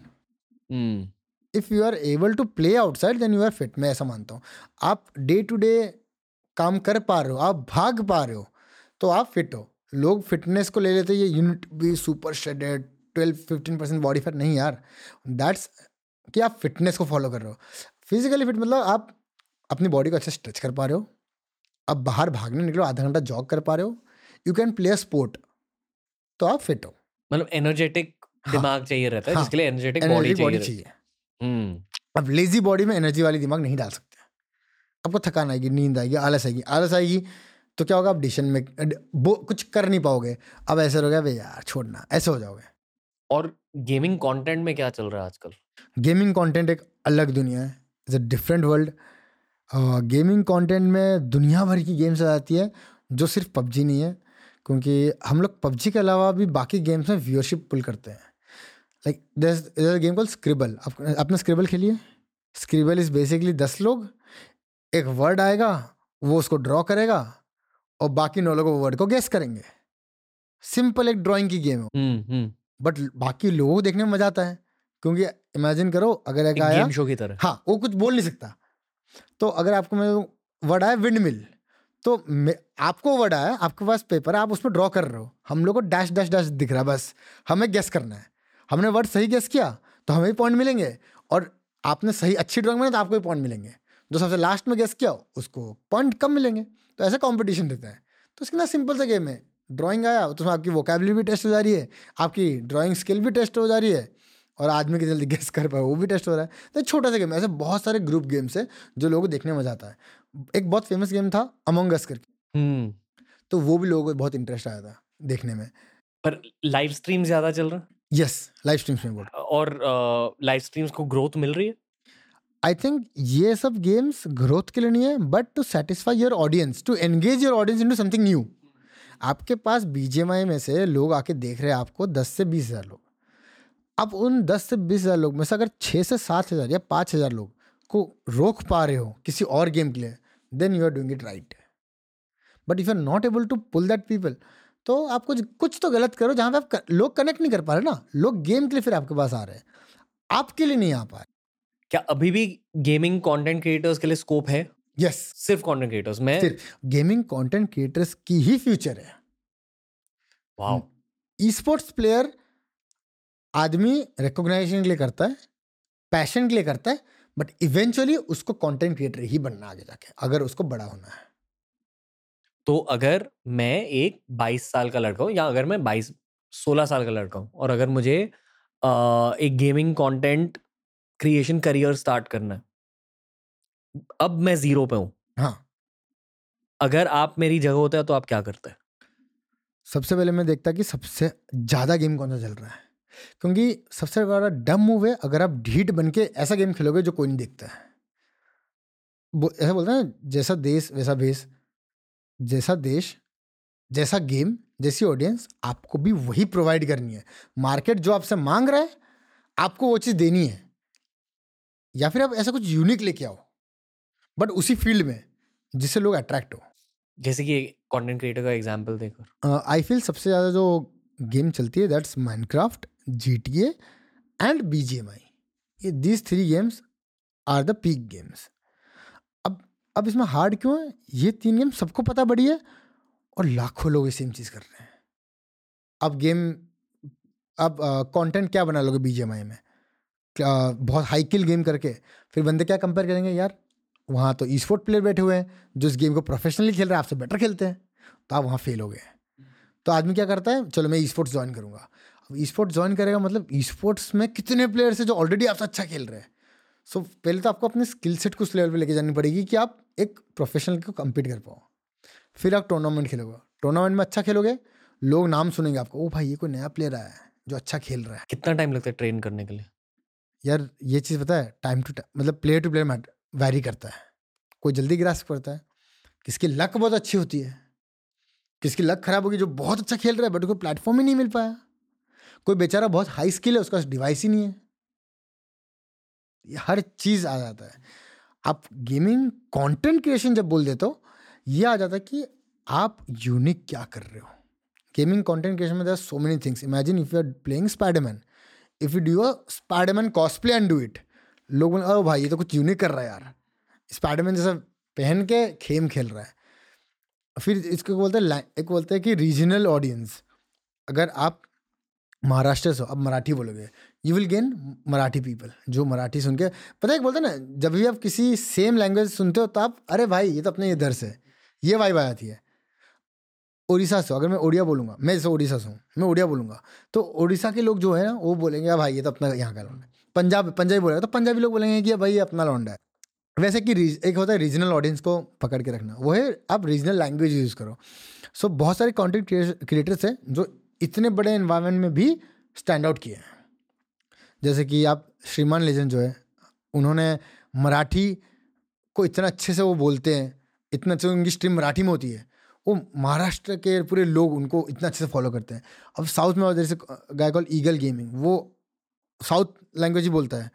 if you are able to play outside then you are fit मैं ऐसा मानता हूँ। आप day to day काम कर पा रहे हो आप भाग पा रहे हो तो आप फिट हो। लोग फिटनेस को ले लेते हैं ये you need be super shredded twelve fifteen percent body fat नहीं यार। दैट्स कि आप फिटनेस को फॉलो कर रहे हो। फिजिकली फिट मतलब आप अपनी बॉडी को अच्छे स्ट्रेच कर पा रहे हो। आप बाहर भागने निकलो आधा घंटा जॉग कर पा रहे हो। You can play a sport तो आप फिट हो। मतलब एनर्जेटिक हाँ, दिमाग चाहिए रहता है हाँ, जिसके लिए एनर्जेटिक बॉडी चाहिए। चाहिए। अब लेजी बॉडी में एनर्जी वाली दिमाग नहीं डाल सकते। आपको थकान आएगी नींद आएगी आलस आएगी। आलस आएगी तो क्या होगा? आप डिसीज़न में वो कुछ कर नहीं पाओगे। अब ऐसे हो गया भाई यार छोड़ना ऐसे हो जाओगे। और गेमिंग कंटेंट में क्या चल रहा है आजकल? गेमिंग कंटेंट एक अलग दुनिया है। Is a different world gaming content में दुनिया भर की गेम्स आ जाती है जो सिर्फ़ पबजी नहीं है क्योंकि हम लोग पबजी के अलावा भी बाकी गेम्स में व्यूअरशिप पुल करते हैं। Like there game call Scribble आपने स्क्रिबल खेली है? स्क्रिबल इज़ बेसिकली दस लोग एक वर्ड आएगा वो उसको ड्रॉ करेगा और बाकी नौ लोग वो वर्ड को गेस करेंगे। सिंपल एक ड्राइंग की गेम है हम्म, हम्म, बट बाकी लोगों को देखने में मज़ा आता है क्योंकि इमेजिन करो अगर एक एक आया गेम शो की तरह। हाँ वो कुछ बोल नहीं सकता। तो अगर आपको मैं वर्ड आया विंड मिल तो आपको वर्ड आया आपके पास पेपर है आप उसमें ड्रॉ कर रहे हो। हम लोग को डैश डैश डैश दिख रहा है बस। हमें गेस करना है। हमने वर्ड सही गेस किया तो हमें भी पॉइंट मिलेंगे। और आपने सही अच्छी ड्राइंग बनाई तो आपको भी पॉइंट मिलेंगे। जो सबसे लास्ट में गेस किया उसको पॉइंट कम मिलेंगे। तो ऐसा कॉम्पिटिशन रहता है। तो इसके ना सिंपल सा गेम है। ड्राइंग आया तो उसमें आपकी वोकेबलरी भी टेस्ट हो जा रही है आपकी ड्राइंग स्किल भी टेस्ट हो जा रही है और आदमी की जल्दी गेस कर पाए वो भी टेस्ट हो रहा है। तो छोटा सा गेम है। ऐसे बहुत सारे ग्रुप गेम्स है जो लोगों को देखने में मज़ा आता है। एक बहुत फ़ेमस गेम था अमंग अस करके। हम्म, तो वो भी लोगों को बहुत इंटरेस्ट आया था देखने में। पर लाइव स्ट्रीम ज़्यादा चल रहा? यस लाइव स्ट्रीम्स में बोल और लाइव uh, स्ट्रीम्स को ग्रोथ मिल रही है? आई थिंक ये सब गेम्स ग्रोथ के लिए नहीं है but to satisfy your audience to engage your audience into something new आपके पास बीजेएमआई में से लोग आके देख रहे हैं आपको दस से बीस हज़ार लोग। अब उन दस से बीस हज़ार लोग में से अगर छः से सात हज़ार या पाँच हज़ार लोग को रोक पा रहे हो किसी और गेम के लिए then you are doing it right but if are not able to pull that people तो आप कुछ कुछ तो गलत करो जहाँ पे आप क- लोग कनेक्ट नहीं कर पा रहे ना। लोग गेम के लिए फिर आपके पास आ रहे हैं। आपके लिए नहीं आ पा रहे क्या अभी भी गेमिंग कंटेंट क्रिएटर्स के लिए स्कोप है? Yes yes. सिर्फ़ कंटेंट क्रिएटर्स में? सिर्फ़ गेमिंग कंटेंट क्रिएटर्स की ही फ्यूचर है। वाओ ई स्पोर्ट्स प्लेयर आदमी रिकॉग्नाइजेशन के लिए करता है पैशन के लिए करता है बट इवेंचुअली उसको कंटेंट क्रिएटर ही बनना आगे जाके अगर उसको बड़ा होना है। तो अगर मैं एक 22 साल का लड़का हूँ या अगर मैं 22 16 साल का लड़का हूँ और अगर मुझे अ, एक gaming content creation career start करना है अब मैं ज़ीरो पे हूँ। हाँ। अगर आप मेरी जगह होते हैं तो आप क्या करते हैं? सबसे पहले मैं देखता कि सबसे ज़्यादा गेम कौन सा चल रहा है? क्योंकि सबसे बड़ा डम मूव है अगर आप ढीठ बन के ऐसा गेम खेलोगे जो कोई नहीं देखता है। वो ऐसा बोलते हैं जैसा देश वैसा भेष। जैसा देश जैसा गेम जैसी ऑडियंस आपको भी वही प्रोवाइड करनी है। मार्केट जो आपसे मांग रहा है आपको वो चीज़ देनी है। या फिर आप ऐसा कुछ यूनिक लेके आओ बट उसी फ़ील्ड में जिससे लोग अट्रैक्ट हो। जैसे कि कंटेंट क्रिएटर का एग्जांपल देखो आई फील सबसे ज़्यादा जो गेम चलती है that's Minecraft G T and B G M I ये these three games are the peak games अब इसमें हार्ड क्यों है? ये तीन गेम सबको पता बड़ी है और लाखों लोग सेम चीज़ कर रहे हैं। अब गेम अब कंटेंट क्या बना लोगे बी जी एम आई में? क्या, बहुत हाई किल गेम करके। फिर बंदे क्या कंपेयर करेंगे? यार, वहाँ तो ई स्पोर्ट प्लेयर बैठे हुए हैं, जो इस गेम को प्रोफेशनली खेल रहे हैं, आपसे बेटर खेलते हैं। तो आप वहाँ फेल हो गए तो आदमी क्या करता है? चलो मैं ई स्पोर्ट्स ज्वाइन करूँगा। अब ई स्पोर्ट्स ज्वाइन करेगा मतलब ई स्पोर्ट्स में कितने प्लेयर्स हैं जो ऑलरेडी आपसे अच्छा खेल रहे हैं? सो so, पहले तो आपको अपने स्किल सेट को उस लेवल पे लेके जानी पड़ेगी कि आप एक प्रोफेशनल को कम्पीट कर पाओ। फिर आप टूर्नामेंट खेलोगे। टूर्नामेंट में अच्छा खेलोगे लोग नाम सुनेंगे आपको ओ भाई ये कोई नया प्लेयर आया है जो अच्छा खेल रहा है। कितना टाइम लगता है ट्रेन करने के लिए? यार ये चीज़ पता है टाइम टू टाइम मतलब प्लेयर टू प्लेयर वैरी करता है। कोई जल्दी ग्रास करता है। किसकी लक बहुत अच्छी होती है किसकी लक खराब होगी जो बहुत अच्छा खेल रहा है बट कोई प्लेटफॉर्म ही नहीं मिल पाया। कोई बेचारा बहुत हाई स्किल है उसका डिवाइस ही नहीं है। हर चीज़ आ जाता है। आप गेमिंग कंटेंट क्रिएशन जब बोल देते हो, ये आ जाता है कि आप यूनिक क्या कर रहे हो। गेमिंग कंटेंट क्रिएशन में there so many things imagine if you are playing Spiderman if you do a Spiderman cosplay and do it लोग बोले, अरे भाई, ये तो कुछ यूनिक कर रहा है यार। स्पाइडरमैन जैसा पहन के खेम खेल रहा है। फिर इसको बोलते हैं एक बोलते हैं कि रीजनल ऑडियंस अगर आप महाराष्ट्र से हो अब मराठी बोलोगे you will gain Marathi people जो मराठी सुन के, पता एक बोलते ना, जब भी आप किसी सेम लैंग्वेज सुनते हो तो आप, अरे भाई, ये तो अपने इधर से ये वाइब आ जाती है उड़ीसा से अगर मैं उड़िया बोलूँगा, मैं जैसे उड़ीसा से हूँ, मैं उड़िया बोलूँगा तो उड़ीसा के लोग जो है ना, वो बोलेंगे, "आ भाई, ये तो अपना यहाँ का लौंडा है। पंजाब, पंजाबी बोलेगा तो पंजाबी लोग बोलेंगे कि भाई, ये अपना लौंडा है। वैसे कि एक होता है रीजनल ऑडियंस को पकड़ के रखना, वो है, आप रीजनल लैंग्वेज यूज़ करो। सो बहुत सारे कॉन्टेंट क्रिएटर्स हैं, जो इतने बड़े इन्वायरमेंट में भी स्टैंड आउट किए हैं। जैसे कि आप श्रीमान लेजेंड जो है, उन्होंने मराठी को इतना अच्छे से वो बोलते हैं, इतना अच्छे उनकी स्ट्रीम मराठी में होती है, वो महाराष्ट्र के पूरे लोग उनको इतना अच्छे से फॉलो करते हैं। अब साउथ में जैसे गाय कॉल ईगल गेमिंग वो साउथ लैंग्वेज ही बोलता है।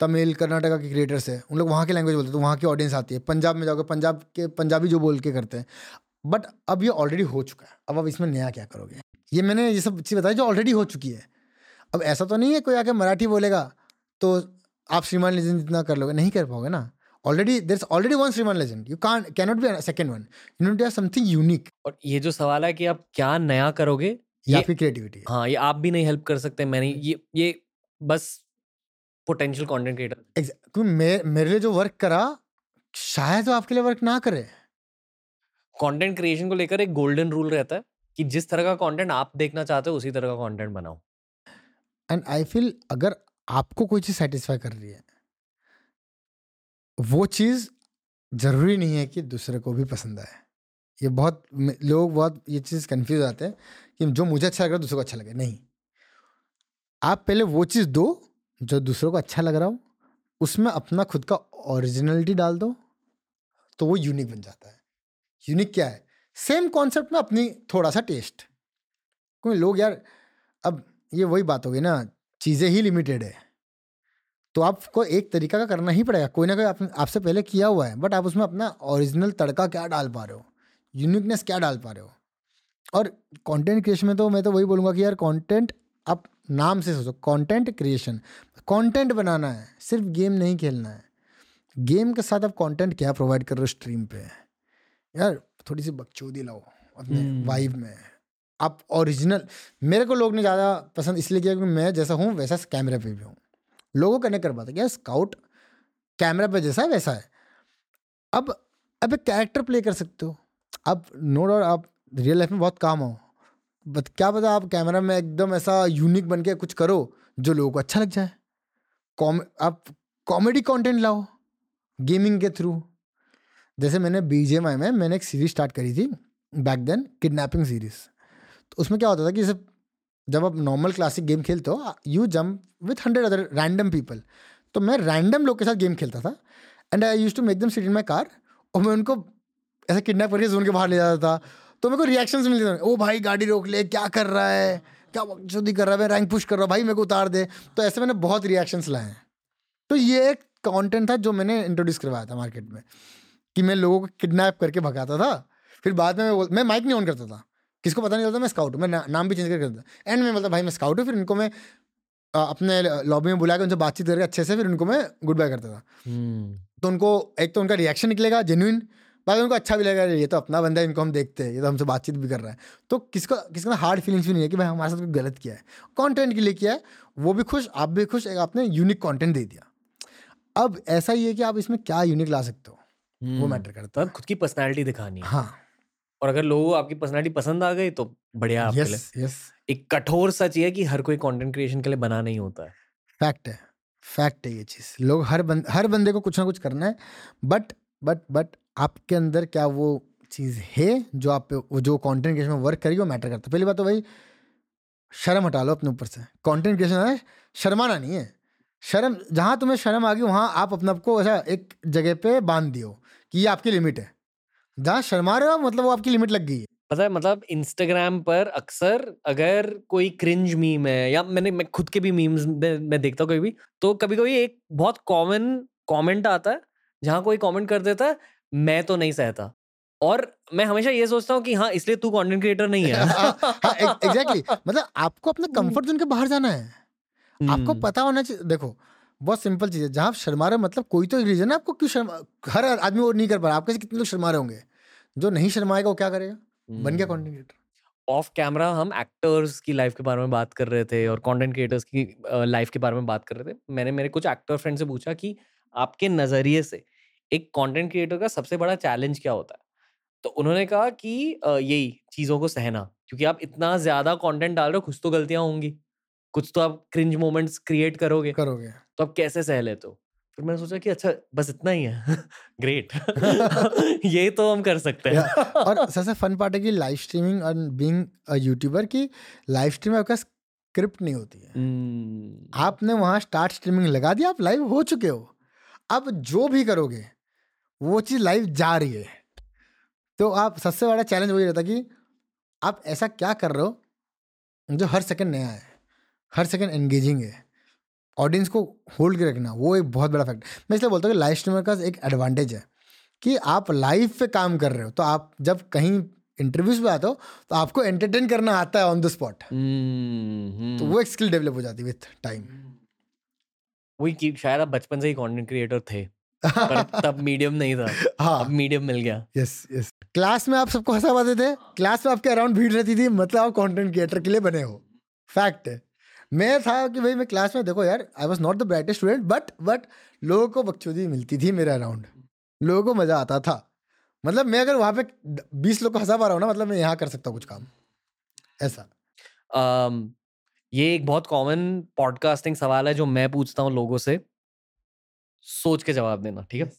तमिल, कर्नाटका के क्रिएटर्स है, उन लोग वहाँ की लैंग्वेज बोलते हैं तो वहाँ की ऑडियंस आती है। पंजाब में जाओगे, पंजाब के, पंजाबी जो बोल के करते हैं। बट अब ये ऑलरेडी हो चुका है, अब अब इसमें नया क्या करोगे? ये मैंने ये सब चीज़ बताई जो ऑलरेडी हो चुकी है। अब ऐसा तो नहीं है कोई आके मराठी बोलेगा तो आप श्रीमान लेजेंड जितना कर लोगे नहीं कर पाओगे ना। Already there is already one Shreeman Legend you can cannot be second one you not have something unique और ये जो सवाल है कि आप क्या नया करोगे ये फिर क्रिएटिविटी हाँ। ये आप भी नहीं हेल्प कर सकते मैंने ये ये बस पोटेंशियल कंटेंट क्रिएटर क्योंकि मे- मेरे लिए जो वर्क करा शायद वो आपके लिए वर्क ना करे। कंटेंट क्रिएशन को लेकर एक गोल्डन रूल रहता है कि जिस तरह का कंटेंट आप देखना चाहते हो उसी तरह का कंटेंट बनाओ। एंड आई फील अगर आपको कोई चीज़ सेटिस्फाई कर रही है, वो चीज़ ज़रूरी नहीं है कि दूसरे को भी पसंद आए। ये बहुत लोग बहुत ये चीज़ कंफ्यूज आते हैं कि जो मुझे अच्छा लग रहा है, दूसरे को अच्छा लगे। नहीं। आप पहले वो चीज़ दो, जो दूसरों को अच्छा लग रहा हो, उसमें अपना खुद का ओरिजिनलिटी डाल दो तो वो यूनिक बन जाता है। यूनिक क्या है? सेम कॉन्सेप्ट में अपनी थोड़ा सा टेस्ट क्योंकि लोग यार, अब ये वही बात होगी ना चीज़ें ही लिमिटेड है। तो आपको एक तरीका का करना ही पड़ेगा कोई ना कोई आप, आपसे पहले किया हुआ है बट आप उसमें अपना ओरिजिनल तड़का क्या डाल पा रहे हो? यूनिकनेस क्या डाल पा रहे हो? और कंटेंट क्रिएशन में तो मैं तो वही बोलूँगा कि यार कंटेंट आप नाम से सोचो कंटेंट क्रिएशन कंटेंट बनाना है सिर्फ़ गेम नहीं खेलना है। गेम के साथ आप कंटेंट क्या प्रोवाइड कर रहे हो स्ट्रीम पे? यार थोड़ी सी बकचोदी लाओ अपने हम्म। वाइब में। आप ओरिजिनल मेरे को लोग ने ज़्यादा पसंद इसलिए किया क्योंकि मैं जैसा हूँ, वैसा कैमरे पे भी हूँ। लोगों कनेक्ट कर पाता क्या स्काउट कैमरा पे जैसा है, वैसा है। अब अब एक कैरेक्टर प्ले कर सकते हो। अब नो डाउट आप रियल लाइफ में बहुत काम हो बट क्या पता आप कैमरा में एकदम ऐसा यूनिक बन के कुछ करो, जो लोगों को अच्छा लग जाए। कॉम, आप कॉमेडी कंटेंट लाओ गेमिंग के थ्रू जैसे मैंने बी में, मैंने एक सीरीज़ स्टार्ट करी थी बैक देन किडनैपिंग सीरीज़ तो उसमें क्या होता था कि जैसे जब आप नॉर्मल क्लासिक गेम खेलते हो you jump with hundred other random people तो मैं रैंडम लोग के साथ गेम खेलता था and I use to make them sit in my car और मैं उनको ऐसा किडनैप करके जोन के बाहर ले जाता था। तो मेरे को रिएक्शंस मिलते थे, ओ भाई, गाड़ी रोक ले, क्या कर रहा है? क्या बकचोदी कर रहा है? मैं रैंक पुश कर रहा हूँ, भाई, मेरे को उतार दे। तो ऐसे मैंने बहुत रिएक्शंस लाए हैं। तो ये एक कंटेंट था जो मैंने इंट्रोड्यूस करवाया था मार्केट में, कि मैं लोगों को किडनैप करके भगाता था। फिर बाद मैं मैं माइक नहीं ऑन करता था। किसको पता नहीं चलता मैं स्काउट हूँ मैं ना, नाम भी चेंज करके करता एंड में मतलब भाई मैं स्काउट हूँ। फिर इनको मैं अपने लॉबी में बुला के उनसे बातचीत करके अच्छे से फिर उनको मैं गुड बाय करता था। हम्म, तो उनको एक तो उनका रिएक्शन निकलेगा जेन्यून बाद उनको अच्छा भी लगेगा ये तो अपना बंदा है इनको हम देखते हैं ये तो हमसे बातचीत भी कर रहा है। तो किसको किसका हार्ड फीलिंग्स भी नहीं है कि भाई हमारे साथ कुछ गलत किया है। कॉन्टेंट के लिए किया है वो भी खुश आप भी खुश एक आपने यूनिक कॉन्टेंट दे दिया। अब ऐसा ही है कि आप इसमें क्या यूनिक ला सकते हो वो हम्म, मैटर करता है। मतलब खुद की पर्सनैलिटी दिखानी है। हाँ। और अगर लोगों को आपकी पर्सनालिटी पसंद आ गई तो बढ़िया आपके yes, लिए। यस। एक कठोर सच ये है कि हर कोई कंटेंट क्रिएशन के लिए बना नहीं होता है। फैक्ट है फैक्ट है ये चीज़। लोग हर बंद हर बंदे को कुछ ना कुछ करना है बट बट बट आपके अंदर क्या वो चीज़ है जो आप वो जो कंटेंट क्रिएशन में वर्क करेगी वो मैटर करता है। पहली बात तो भाई शर्म हटा लो अपने ऊपर से। कंटेंट क्रिएशन है शर्माना नहीं है। शर्म जहाँ तुम्हें शर्म आ गई वहाँ आप अपने आप को ऐसा एक जगह पे बाँध दियो कि ये आपकी लिमिट है। जहाँ शर्मा रहे हो मतलब वो आपकी लिमिट लग गई है। पता है मतलब इंस्टाग्राम पर अक्सर अगर कोई क्रिंज मीम है या मैंने मैं खुद के भी मीम्स में मैं देखता हूँ कभी भी तो कभी कभी एक बहुत कॉमन कमेंट आता है जहाँ कोई कमेंट कर देता है मैं तो नहीं सहता। और मैं हमेशा ये सोचता हूँ कि हाँ इसलिए तू कंटेंट क्रिएटर नहीं है। हाँ एग्जैक्टली मतलब आपको अपने कंफर्ट जोन के बाहर जाना है। आपको हम्म, पता होना चाहिए देखो बहुत सिंपल चीज़ है जहाँ आप शर्मा रहे हो मतलब कोई तो रीजन है आपको क्यों शर्मा हर आदमी वो नहीं कर पा रहा आपके से कितने लोग शर्मा रहे होंगे? जो नहीं शर्माएगा वो क्या करेगा? बन गया। कंटेंट क्रिएटर ऑफ़ कैमरा हम एक्टर्स की लाइफ के बारे में बात कर रहे थे और कंटेंट क्रिएटर्स की लाइफ के बारे में बात कर रहे थे। मैंने मेरे कुछ एक्टर फ्रेंड से पूछा कि आपके नज़रिए से एक कंटेंट क्रिएटर का सबसे बड़ा चैलेंज क्या होता है? तो उन्होंने कहा कि यही चीज़ों को सहना। क्योंकि आप इतना ज़्यादा कंटेंट डाल रहे हो कुछ तो गलतियाँ होंगी। कुछ तो आप क्रिंज मोमेंट्स क्रिएट करोगे। करोगे। तो आप कैसे सह लेते हो? फिर मैंने सोचा कि अच्छा बस इतना ही है। ग्रेट ये तो हम कर सकते हैं। और सबसे फन पार्ट है कि लाइव स्ट्रीमिंग और बीइंग अ यूट्यूबर की लाइव स्ट्रीम आपका स्क्रिप्ट नहीं होती है। हम्म, आपने वहाँ स्टार्ट स्ट्रीमिंग लगा दिया आप लाइव हो चुके हो। अब जो भी करोगे वो चीज़ लाइव जा रही है। तो आप सबसे बड़ा चैलेंज वही रहता कि आप ऐसा क्या कर रहे हो जो हर सेकंड नया है हर सेकंड एंगेजिंग है। ऑडियंस को होल्ड के रखना वो एक बहुत बड़ा फैक्ट मैं इसलिए बोलता हूँ कि लाइव स्ट्रीमर का एक एडवांटेज है कि आप लाइव पे काम कर रहे हो तो आप जब कहीं इंटरव्यूज़ पे आते हो तो आपको एंटरटेन करना आता है ऑन द स्पॉट तो हम्म। वो एक स्किल डेवलप हो जाती है विथ टाइम वही कि शायद आप बचपन से ही कंटेंट क्रिएटर थे पर तब मीडियम नहीं था। हाँ। अब मीडियम मिल गया। यस यस क्लास में आप सबको हंसा पाते थे? क्लास में आपके अराउंड भीड़ रहती थी मतलब आप कंटेंट क्रिएटर के लिए बने हो। फैक्ट है। मैं था कि भाई मैं क्लास में देखो यार I was not the brightest student but but लोगों को बकचोदी मिलती थी मेरे अराउंड लोगों को मज़ा आता था। मतलब मैं अगर वहाँ पे बीस लोग को हंसा पा रहा हूँ ना मतलब मैं यहाँ कर सकता हूँ कुछ काम। ऐसा। um, ये एक बहुत कॉमन पॉडकास्टिंग सवाल है जो मैं पूछता हूँ लोगों से। सोच के जवाब देना ठीक है?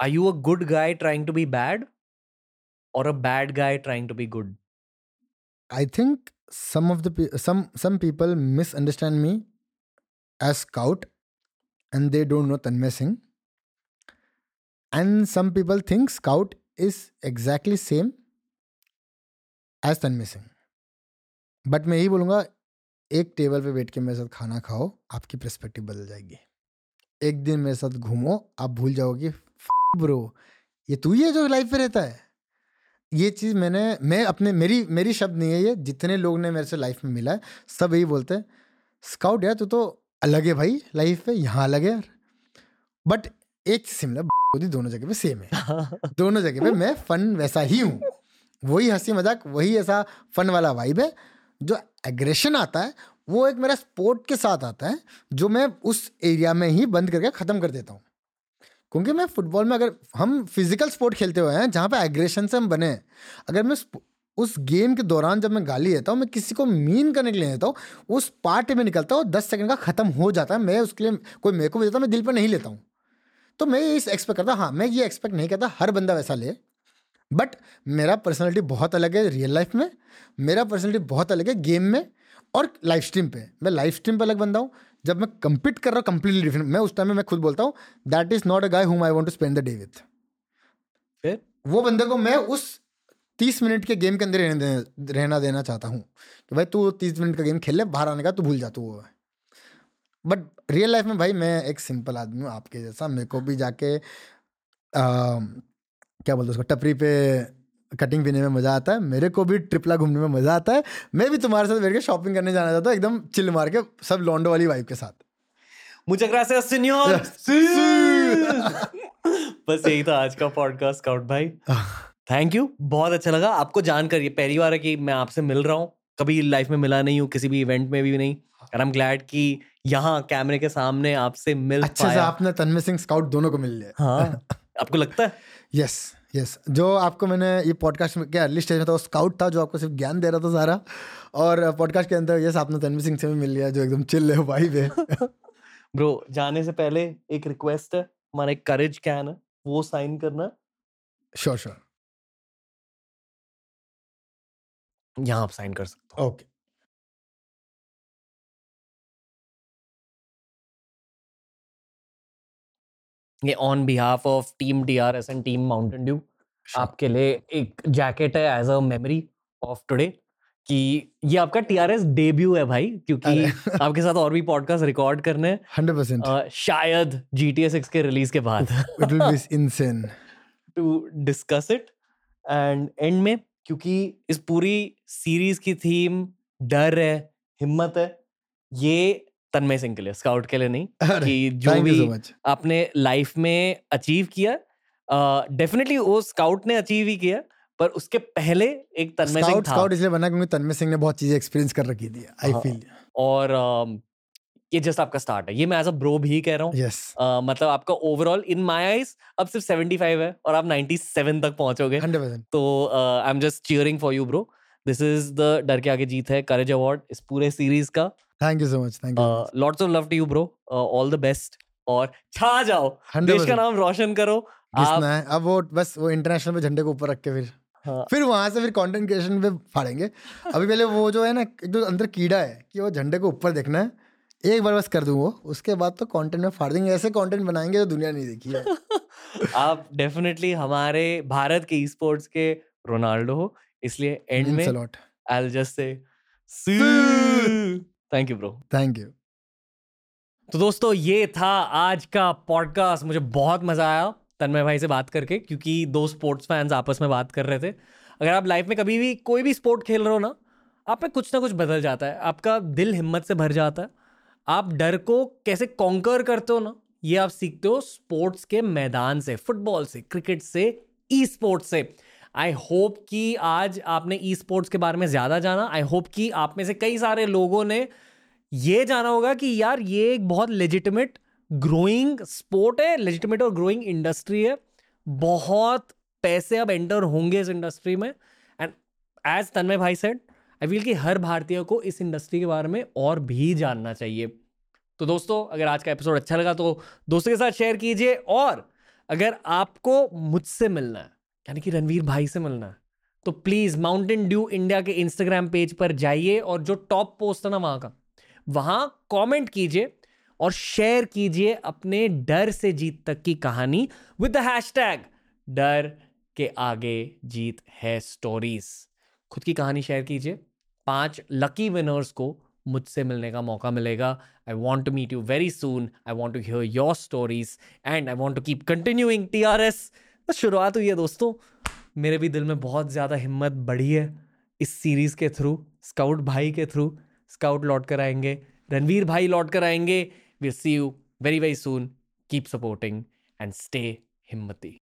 Are you a good guy trying to be bad और a bad guy trying to be good I think some of the some some people misunderstand me as Scout and they don't know Tanmay Singh and some people think Scout is exactly same as Tanmay Singh but मैं यही बोलूँगा, एक table पे बैठ के मेरे साथ खाना खाओ, आपकी परस्पेक्टिव बदल जाएगी। एक दिन मेरे साथ घूमो, आप भूल जाओगे ब्रो ये तू ही है जो लाइफ पे रहता है? ये चीज़ मैंने मैं अपने मेरी मेरी शब्द नहीं है ये जितने लोग ने मेरे से लाइफ में मिला है सब यही बोलते हैं स्काउट यार तू तो अलग है भाई लाइफ पे यहाँ अलग है यार। बट एक सिमिलर दोनों जगह पे सेम है। दोनों जगह पे मैं फन वैसा ही हूँ। वही हँसी मज़ाक वही ऐसा फन वाला वाइब है जो एग्रेशन आता है वो एक मेरा स्पोर्ट के साथ आता है जो मैं उस एरिया में ही बंद करके ख़त्म कर देता हूँ। क्योंकि मैं फुटबॉल में अगर, हम फ़िज़िकल स्पोर्ट खेलते हुए हैं, जहाँ पे एग्रेशन से हम बने अगर मैं उस गेम के दौरान जब मैं गाली देता हूँ, मैं किसी को मीन करने के लिए देता हूँ, उस पार्ट में निकलता हूँ, दस सेकंड का ख़त्म हो जाता है, मैं उसके लिए, कोई मेरे को भी देता मैं दिल पर नहीं लेता हूँ। तो मैं ये एक्सपेक्ट करता हाँ मैं ये एक्सपेक्ट नहीं करता, हर बंदा वैसा ले बट मेरा पर्सनैलिटी बहुत अलग है रियल लाइफ में, मेरा पर्सनैलिटी बहुत अलग है गेम में और लाइव स्ट्रीम पे। मैं लाइव स्ट्रीम पे अलग बंदा हूँ जब मैं कम्पीट कर रहा हूँ कंप्लीटली डिफरेंट मैं उस टाइम में मैं खुद बोलता हूँ that is not a guy whom I want to spend the day with फिर? वो बंदे को मैं उस तीस मिनट के गेम के अंदर रहने दे, रहना देना चाहता हूँ। कि भाई तू तीस मिनट का गेम खेल ले बाहर आने का तू भूल जा तू वो बट रियल लाइफ में भाई मैं एक सिंपल आदमी हूँ आपके जैसा। मेरे को भी जाके आ, क्या बोलते उसको टपरी पे कटिंग पीने में मज़ा आता है मेरे को भी ट्रिपला घूमने में मज़ा आता है। मैं भी तुम्हारे साथ बैठ के शॉपिंग करने जाना चाहता हूँ एकदम चिल मार के सब लॉन्डो वाली वाइफ के साथ। मुझे बस यही था आज का पॉडकास्ट स्काउट भाई। थैंक यू बहुत अच्छा लगा। आपको जानकर ये पहली बार है कि मैं आपसे मिल रहा हूँ। कभी लाइफ में मिला नहीं हूँ किसी भी इवेंट में भी नहीं। और आई एम ग्लैड कि यहाँ कैमरे के सामने आपसे मिल अच्छा से आपने तन्मय सिंह स्काउट दोनों को मिल लिया। हाँ आपको लगता है? यस यस जो आपको मैंने ये पॉडकास्ट में क्या अर्ली स्टेज में था वो स्काउट था जो आपको सिर्फ़ ज्ञान दे रहा था सारा। और पॉडकास्ट के अंदर यस आपने तन्मय सिंह से भी मिल लिया जो एकदम चिल है भाई पे ब्रो जाने से पहले एक रिक्वेस्ट है हमारा एक करेज कैन है वो साइन करना। श्योर श्योर यहाँ आप साइन कर सकते हो। ओके ये on behalf of team D R S and team Mountain Dew आपके लिए एक जैकेट है as a memory of today कि ये आपका टीआरएस डेब्यू है भाई क्योंकि आपके साथ और भी पॉडकास्ट रिकॉर्ड करने हंड्रेड परसेंट शायद जी टी एस एक्स के रिलीज़ के बाद। To discuss it and end में क्योंकि इस पूरी सीरीज़ की थीम डर है हिम्मत है ये तन्मय सिंह के लिए स्काउट के लिए नहीं कि जो भी so आपने लाइफ में अचीव किया डेफिनेटली uh, वो स्काउट ने अचीव ही किया पर उसके पहले एक तन्मय सिंह था। स्काउट इसलिए बना क्योंकि तन्मय सिंह ने बहुत चीज़ें एक्सपीरियंस कर रखी थी आई फील हाँ, और uh, ये जस्ट आपका स्टार्ट है। ये मैं एज अ ब्रो भी कह रहा हूँ। Yes. uh, मतलब आपका ओवरऑल इन माय आईज अब सिर्फ़ 75 है और आप 97 तक पहुंचोगे। 100%. तो I am just cheering for you bro this is the डर के आगे जीत है करेज अवार्ड इस पूरे सीरीज़ का। Thank you so much thank you lots of love to you bro all the best और छा जाओ। देश का नाम रोशन करो। आप है? अब वो बस वो इंटरनेशनल में झंडे को ऊपर रख के फिर। हाँ. फिर वहाँ से फिर कंटेंट क्रिएशन पे फाड़ेंगे। अभी पहले वो जो है ना एक जो अंदर कीड़ा है कि वो झंडे को ऊपर देखना है एक बार बस कर दूँ वो। उसके बाद तो कंटेंट में फाड़ देंगे। ऐसे कंटेंट बनाएँगे जो दुनिया नहीं देखी है। आप डेफिनेटली हमारे भारत के ई स्पोर्ट्स के रोनाल्डो हो। इसलिए एंड में I just say thank you bro thank you तो दोस्तों ये था आज का पॉडकास्ट मुझे बहुत मज़ा आया तन्मय भाई से बात करके क्योंकि दो स्पोर्ट्स फैंस आपस में बात कर रहे थे। अगर आप लाइफ में कभी भी कोई भी स्पोर्ट खेल रहे हो ना आप में कुछ ना कुछ बदल जाता है। आपका दिल हिम्मत से भर जाता है। आप डर को कैसे कॉन्कर करते हो ना ये आप सीखते हो स्पोर्ट्स के मैदान से फुटबॉल से क्रिकेट से ई स्पोर्ट्स से। आई होप कि आज आपने ई स्पोर्ट्स के बारे में ज़्यादा जाना। आई होप कि आप में से कई सारे लोगों ने ये जाना होगा कि यार, ये एक बहुत लेजिटिमेट ग्रोइंग स्पोर्ट है। लेजिटिमेट और ग्रोइंग इंडस्ट्री है। बहुत पैसे अब एंटर होंगे इस इंडस्ट्री में। एंड एज तन्मय भाई सेड आई फील कि हर भारतीय को इस इंडस्ट्री के बारे में और भी जानना चाहिए। तो दोस्तों, अगर आज का एपिसोड अच्छा लगा तो दोस्तों के साथ शेयर कीजिए। और अगर आपको मुझसे मिलना है यानी कि रणवीर भाई से मिलना। तो प्लीज़ माउंटेन ड्यू इंडिया के इंस्टाग्राम पेज पर जाइए और जो टॉप पोस्ट है ना वहाँ का, वहाँ कमेंट कीजिए और शेयर कीजिए अपने डर से जीत तक की कहानी विद द हैशटैग डर के आगे जीत है स्टोरीज खुद की कहानी शेयर कीजिए। पाँच लकी विनर्स को मुझसे मिलने का मौका मिलेगा। I want to meet you very soon I want to hear your stories and I want to keep continuing T R S शुरुआत हुई है दोस्तों। मेरे भी दिल में बहुत ज़्यादा हिम्मत बढ़ी है इस सीरीज़ के थ्रू स्काउट भाई के थ्रू स्काउट लौट कर आएँगे, रणवीर भाई लौट कर आएँगे। We see you very very soon keep supporting and stay हिम्मती।